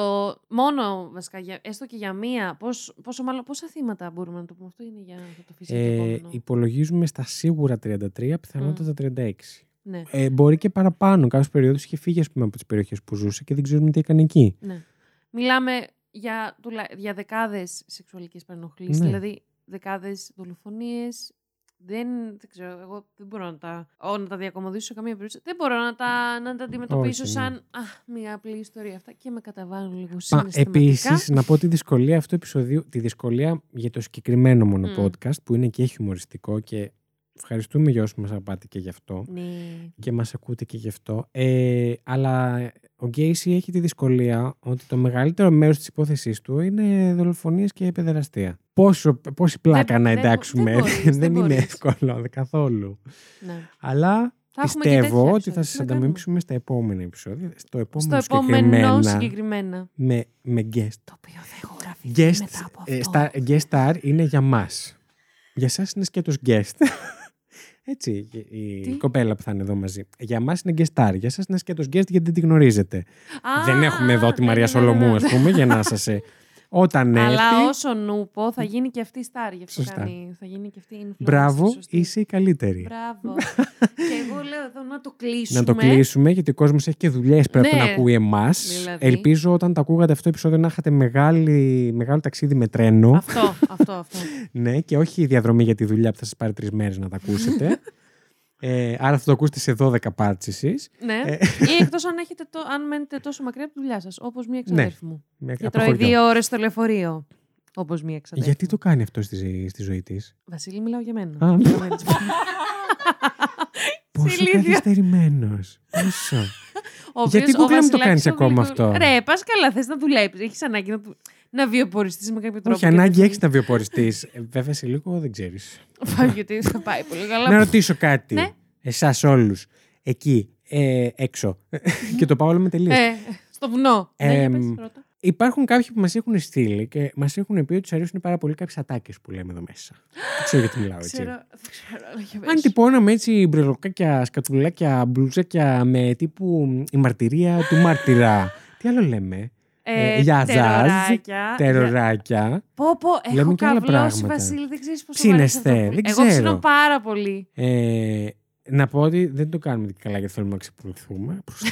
μόνο βασικά, έστω και για μία, πώς, πόσο μάλλον, πόσα θύματα μπορούμε να το πούμε; Αυτό είναι για το φυσικό ε, Υπολογίζουμε στα σίγουρα 33, πιθανότατα mm. 36. Ναι. Ε, μπορεί και παραπάνω. Κάποιε περιόδου είχε φύγει ας πούμε, από τις περιοχές που ζούσε και δεν ξέρουμε τι έκανε εκεί. Ναι. Μιλάμε για, για δεκάδες σεξουαλικές παρενοχλήσεις, ναι. δηλαδή δεκάδες δολοφονίες. Δεν, δεν ξέρω, εγώ δεν μπορώ να τα, ό, να τα διακομωδήσω σε καμία περίπτωση. Δεν μπορώ να τα, να τα αντιμετωπίσω Όχι, σαν α, μια απλή ιστορία αυτά και με καταβάλουν λίγο συναισθηματικά. Επίσης, να πω τη δυσκολία αυτού του επεισοδίου, τη δυσκολία για το συγκεκριμένο μόνο mm. podcast που είναι και χιουμοριστικό και Ευχαριστούμε για όσους μας αγαπάτε και γι' αυτό ναι. και μας ακούτε και γι' αυτό. Ε, αλλά ο Γκέισι έχει τη δυσκολία ότι το μεγαλύτερο μέρος της υπόθεσής του είναι δολοφονίες και παιδεραστία. Πόσο, πόση πλάκα να εντάξουμε, δεν, [LAUGHS] δεν, είναι εύκολο καθόλου. Ναι. Αλλά πιστεύω ότι θα σας ανταμείψουμε στα επόμενα επεισόδια. Στο επόμενο, στο επόμενο συγκεκριμένα. Με, με guest. Το οποίο θα έχω γραφεί μετά από ε, αυτό. Ε, guest star είναι για μας. Για εσάς είναι σκέτος guest. [LAUGHS] Έτσι, η Τι; κοπέλα που θα είναι εδώ μαζί. Για εμά είναι guest Για εσά είναι σκέτος guest γιατί δεν τη γνωρίζετε. δεν έχουμε εδώ τη ναι, Μαρία ναι, ναι, Σολομού, ας πούμε, για να σας ε, όταν έρθει. Αλλά όσο νούπο θα γίνει και αυτή η στάρ. Γι' αυτό κάνει, θα γίνει και αυτή η influencer. Μπράβο, είσαι η καλύτερη. Μπράβο. [LAUGHS] και εγώ λέω εδώ να το κλείσουμε. Να το κλείσουμε, γιατί ο κόσμος έχει και δουλειές πρέπει ναι. να ακούει εμάς. Δηλαδή. Ελπίζω όταν το ακούγατε αυτό το επεισόδιο να είχατε μεγάλη, μεγάλο ταξίδι με τρένο. Αυτό, αυτό, αυτό. [LAUGHS] ναι, και όχι διαδρομή για τη δουλειά που θα σας πάρει τρεις μέρες να τα [LAUGHS] ακούσετε. Ε, άρα θα το ακούσετε σε 12 parts εσείς. Ναι. Ε, Ή [LAUGHS] εκτός αν, αν μένετε τόσο μακριά από τη δουλειά σας, όπως μία εξαδέρφη ναι. μου. Μια... Και τρώει δύο ώρες στο λεωφορείο. Όπως μία εξαδέρφη. Γιατί το κάνει αυτό στη, στη ζωή της; Βασίλη, μιλάω για μένα. Α, Πόσο καθυστερημένος. Πόσο. Γιατί κούκλα μου το κάνει ακόμα αυτό; Ρε, πας καλά, θες να δουλέψεις. Έχεις ανάγκη να, να βιοποριστείς με κάποιο τρόπο. Όχι, ανάγκη έχεις να βιοποριστείς. Ε, βέβαια σε λίγο δεν ξέρεις. [LAUGHS] Γιατί θα πάει πολύ καλά. Να ρωτήσω κάτι. Ναι. Εσάς όλους. Εκεί, ε, έξω. και το πάω όλο με τελείως. Ε, στο βουνό. Ε, ναι, Υπάρχουν κάποιοι που μας έχουν στείλει και μας έχουν πει ότι τους αρέσουν πάρα πολύ κάποιες ατάκες που λέμε εδώ μέσα. Δεν ξέρω γιατί μιλάω έτσι. Ξέρω, ξέρω, Αν τυπώναμε έτσι μπρελοκάκια, σκατουλάκια, μπλουζάκια με τύπου η μαρτυρία του μάρτυρα. Τι άλλο λέμε; Ε, ε, για τεροράκια. Τεροράκια. Πω, πω, έχω Λέμε και άλλα πράγματα. Βασίλη, δεν ξέρεις πώς Ψήνεστε, δεν ξέρω. Εγώ ψήνω πάρα πολύ. Ε, να πω ότι δεν το κάνουμε καλά γιατί θέλουμε να ξεπουληθούμε. Προς [LAUGHS]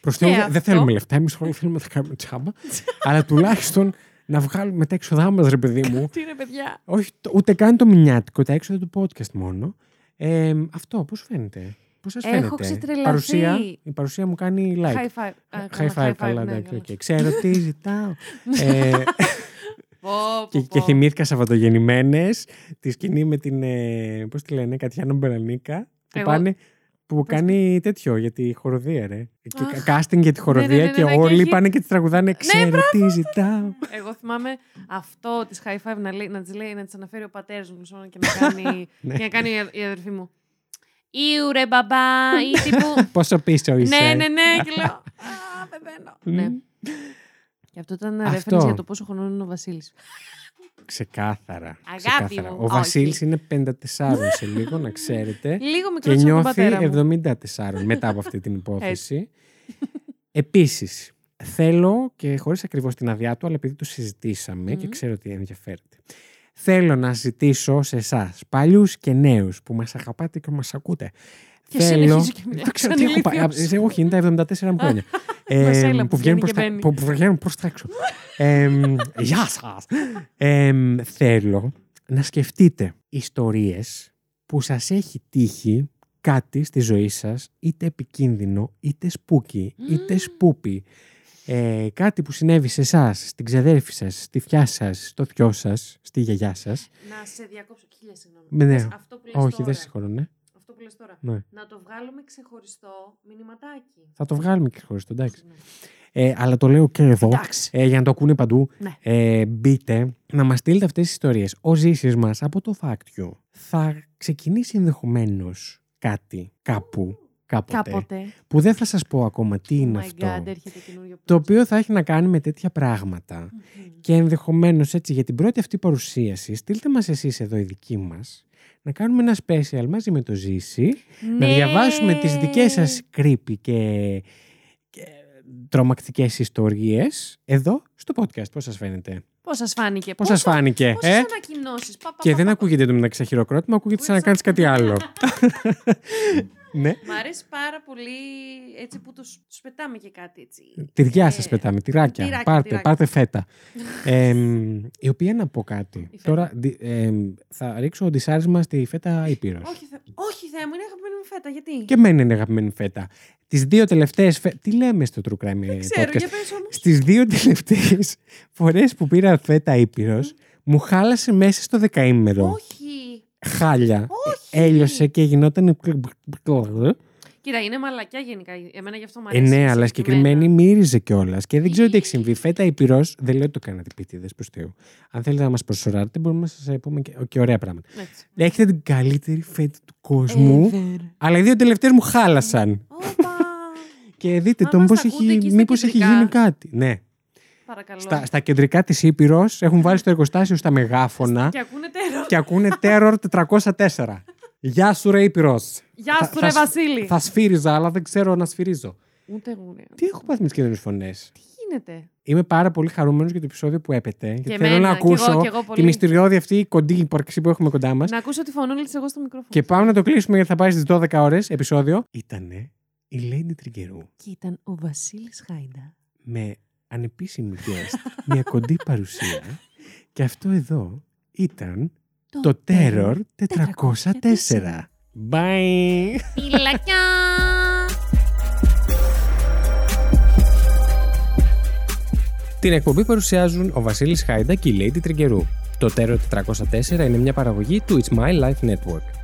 Προς Θεού, δεν θέλουμε λεφτά. Εμείς όλοι θέλουμε να τα κάνουμε τσάμπα. [LAUGHS] αλλά τουλάχιστον να βγάλουμε τα έξοδά μας, ρε παιδί μου. Τι είναι, παιδιά; Όχι, ούτε καν το μηνιάτικο, τα έξοδα του podcast μόνο. Ε, αυτό, πώς φαίνεται; Πώς σας φαίνεται; Έχω ξετρελαθεί. Παρουσία, η παρουσία μου κάνει like. High five. High five, καλά, ναι, okay. Ξέρω τι ζητάω. [LAUGHS] ε, και, και θυμήθηκα Σαββατογεννημένες τη σκηνή με την. Ε, Πώς τη λένε, Κατιάνα Μπερανίκα. Που πάνε που κάνει τέτοιο για τη χοροδία, ρε. Κάστινγκ για τη ναι, ναι, χοροδία ναι, και όλοι πάνε και τη τραγουδάνε. Ξέρω τι ζητάω. Εγώ θυμάμαι αυτό της high five να, λέει, να της λέει, να της αναφέρει ο πατέρας μου και να κάνει, [LAUGHS] και να κάνει η αδερφή μου. Ιου ρε μπαμπά, ή τύπου. [LAUGHS] Πόσο πίσω είσαι. Ναι, ναι, ναι. Και λέω. [LAUGHS] Α, πεθαίνω. Ναι. Και αυτό ήταν ρεφέρνηση για το πόσο χρόνο είναι ο Βασίλης. Ξεκάθαρα. Αγάπη ξεκάθαρα. Μου. Ο Βασίλης είναι 54 σε λίγο, να ξέρετε. [LAUGHS] Λίγο μικρό Και νιώθει 74 μετά από αυτή την υπόθεση. Επίσης, θέλω και χωρίς ακριβώς την αδειά του, αλλά επειδή το συζητήσαμε και ξέρω ότι ενδιαφέρεται. Θέλω να ζητήσω σε εσάς, παλιούς και νέους που μας αγαπάτε και μας ακούτε, Και θέλω. Δεν ξέρω τι έχω πάει. Όχι, είναι τα 74 μου χρόνια. [LAUGHS] ε, που, βγαίνουν προς τα, που, που βγαίνουν προς τα έξω. ε, [LAUGHS] γεια σας. Ε, θέλω να σκεφτείτε ιστορίες που σας έχει τύχει κάτι στη ζωή σας, είτε επικίνδυνο, είτε spooky, είτε spoopy. Ε, κάτι που συνέβη σε εσάς, στην ξαδέρφη σας, στη θεία σας, στο θείο σας, στη γιαγιά σας. Να σε διακόψω, χίλια συγγνώμη. Ναι, αυτό που Όχι, δεν συγχωρώ, ναι. Αυτό που λες τώρα. Ναι. Να το βγάλουμε ξεχωριστό μηνυματάκι. Θα το βγάλουμε ξεχωριστό, εντάξει. Ναι. Ε, αλλά το λέω και εδώ, ε, για να το ακούνε παντού. Ναι. Ε, μπείτε να μας στείλετε αυτές τις ιστορίες. Ο ζήσει μας από το Fact θα ξεκινήσει ενδεχομένως κάτι κάπου κάποτε, κάποτε. Που δεν θα σας πω ακόμα τι oh είναι αυτό. God, το οποίο θα έχει να κάνει με τέτοια Και ενδεχομένως έτσι για την πρώτη αυτή παρουσίαση στείλτε μας εσείς εδώ οι δικοί μας να κάνουμε ένα special μαζί με το Ζήση, να ναι. διαβάσουμε τις δικές σας creepy και, και τρομακτικές ιστορίες εδώ στο podcast. Πώς σας φαίνεται; Πώς σας φάνηκε. Πώς σας φάνηκε. Πόσε ε; ανακοινώσεις. Και δεν ακούγεται το μεταξύ χειροκρότημα, ακούγεται σαν να κάνεις κάτι άλλο. [LAUGHS] [LAUGHS] Ναι. Μ' αρέσει πάρα πολύ έτσι που τους, τους πετάμε και κάτι έτσι. Τυριά ε, σας πετάμε, τυράκια. τυράκια πάρτε, τυράκια. πάρτε φέτα. [LAUGHS] ε, η οποία να πω κάτι. Τώρα ε, θα ρίξω ντισάρισμα στη φέτα Ήπειρος. Όχι, θε... Όχι Θεέ μου, είναι αγαπημένη μου φέτα. Γιατί; Και μένει είναι αγαπημένη φέτα. Τις δύο τελευταίες. Φε... Τι λέμε στο True Crime Δεν ξέρω, podcast; για πες όμως. Στις δύο τελευταίες φορές που πήρα φέτα Ήπειρος, mm. μου χάλασε μέσα στο δεκαήμερο. Όχι χάλια. Όχι. Έλειωσε και γινόταν. Κοίτα, είναι μαλακιά γενικά. Εμένα γι' αυτό μου αρέσει. Ε, ναι, αλλά συγκεκριμένη μύριζε κιόλας. Και δεν ξέρω τι έχει συμβεί. Φέτα υπηρό, δεν λέω ότι το κάνατε πίτιδε προς Θεού. Αν θέλετε να μας προσωράρετε, μπορούμε να σας πούμε και, και ωραία πράγματα. Έτσι. Έχετε την καλύτερη φέτα του κόσμου. Αλλά οι δύο τελευταίες μου χάλασαν. [LAUGHS] και δείτε το, μήπως έχει γίνει κάτι. Ναι. Παρακαλώ. Στα, στα κεντρικά της Ήπειρος έχουν βάλει στο εργοστάσιο στα μεγάφωνα. Και ακούνε τέρορ. Και ακούνε τέρορ 404. Γεια σου, ρε Ήπειρο. Γεια σου, ρε Βασίλη. Θα σφύριζα, αλλά δεν ξέρω να σφυρίζω. Ούτε εγώ. Ναι. Τι έχω πάθει με τις κεντρικέ φωνές; Τι γίνεται; Είμαι πάρα πολύ χαρούμενος για το επεισόδιο που έπεται. Και θέλω να ακούσω και εγώ, και εγώ πολύ... τη μυστηριώδη αυτή κοντή ύπαρξη που έχουμε κοντά μας. Να ακούσω τη φωνούλη εγώ στο μικρόφωνο. Και πάμε να το κλείσουμε γιατί θα πάει στις 12 ώρες επεισόδιο. Ήτανε η Lady Τριγκερού. Και ήταν ο Βασίλης Χάιντα. Με ανεπίσημη guest, μια κοντή παρουσία. [LAUGHS] Και αυτό εδώ ήταν το, το Terror 404. Bye! Φιλάκια! Την εκπομπή παρουσιάζουν ο Βασίλης Χάιντα και η Lady Τριγκερού. Το Terror 404 είναι μια παραγωγή του It's My Life Network.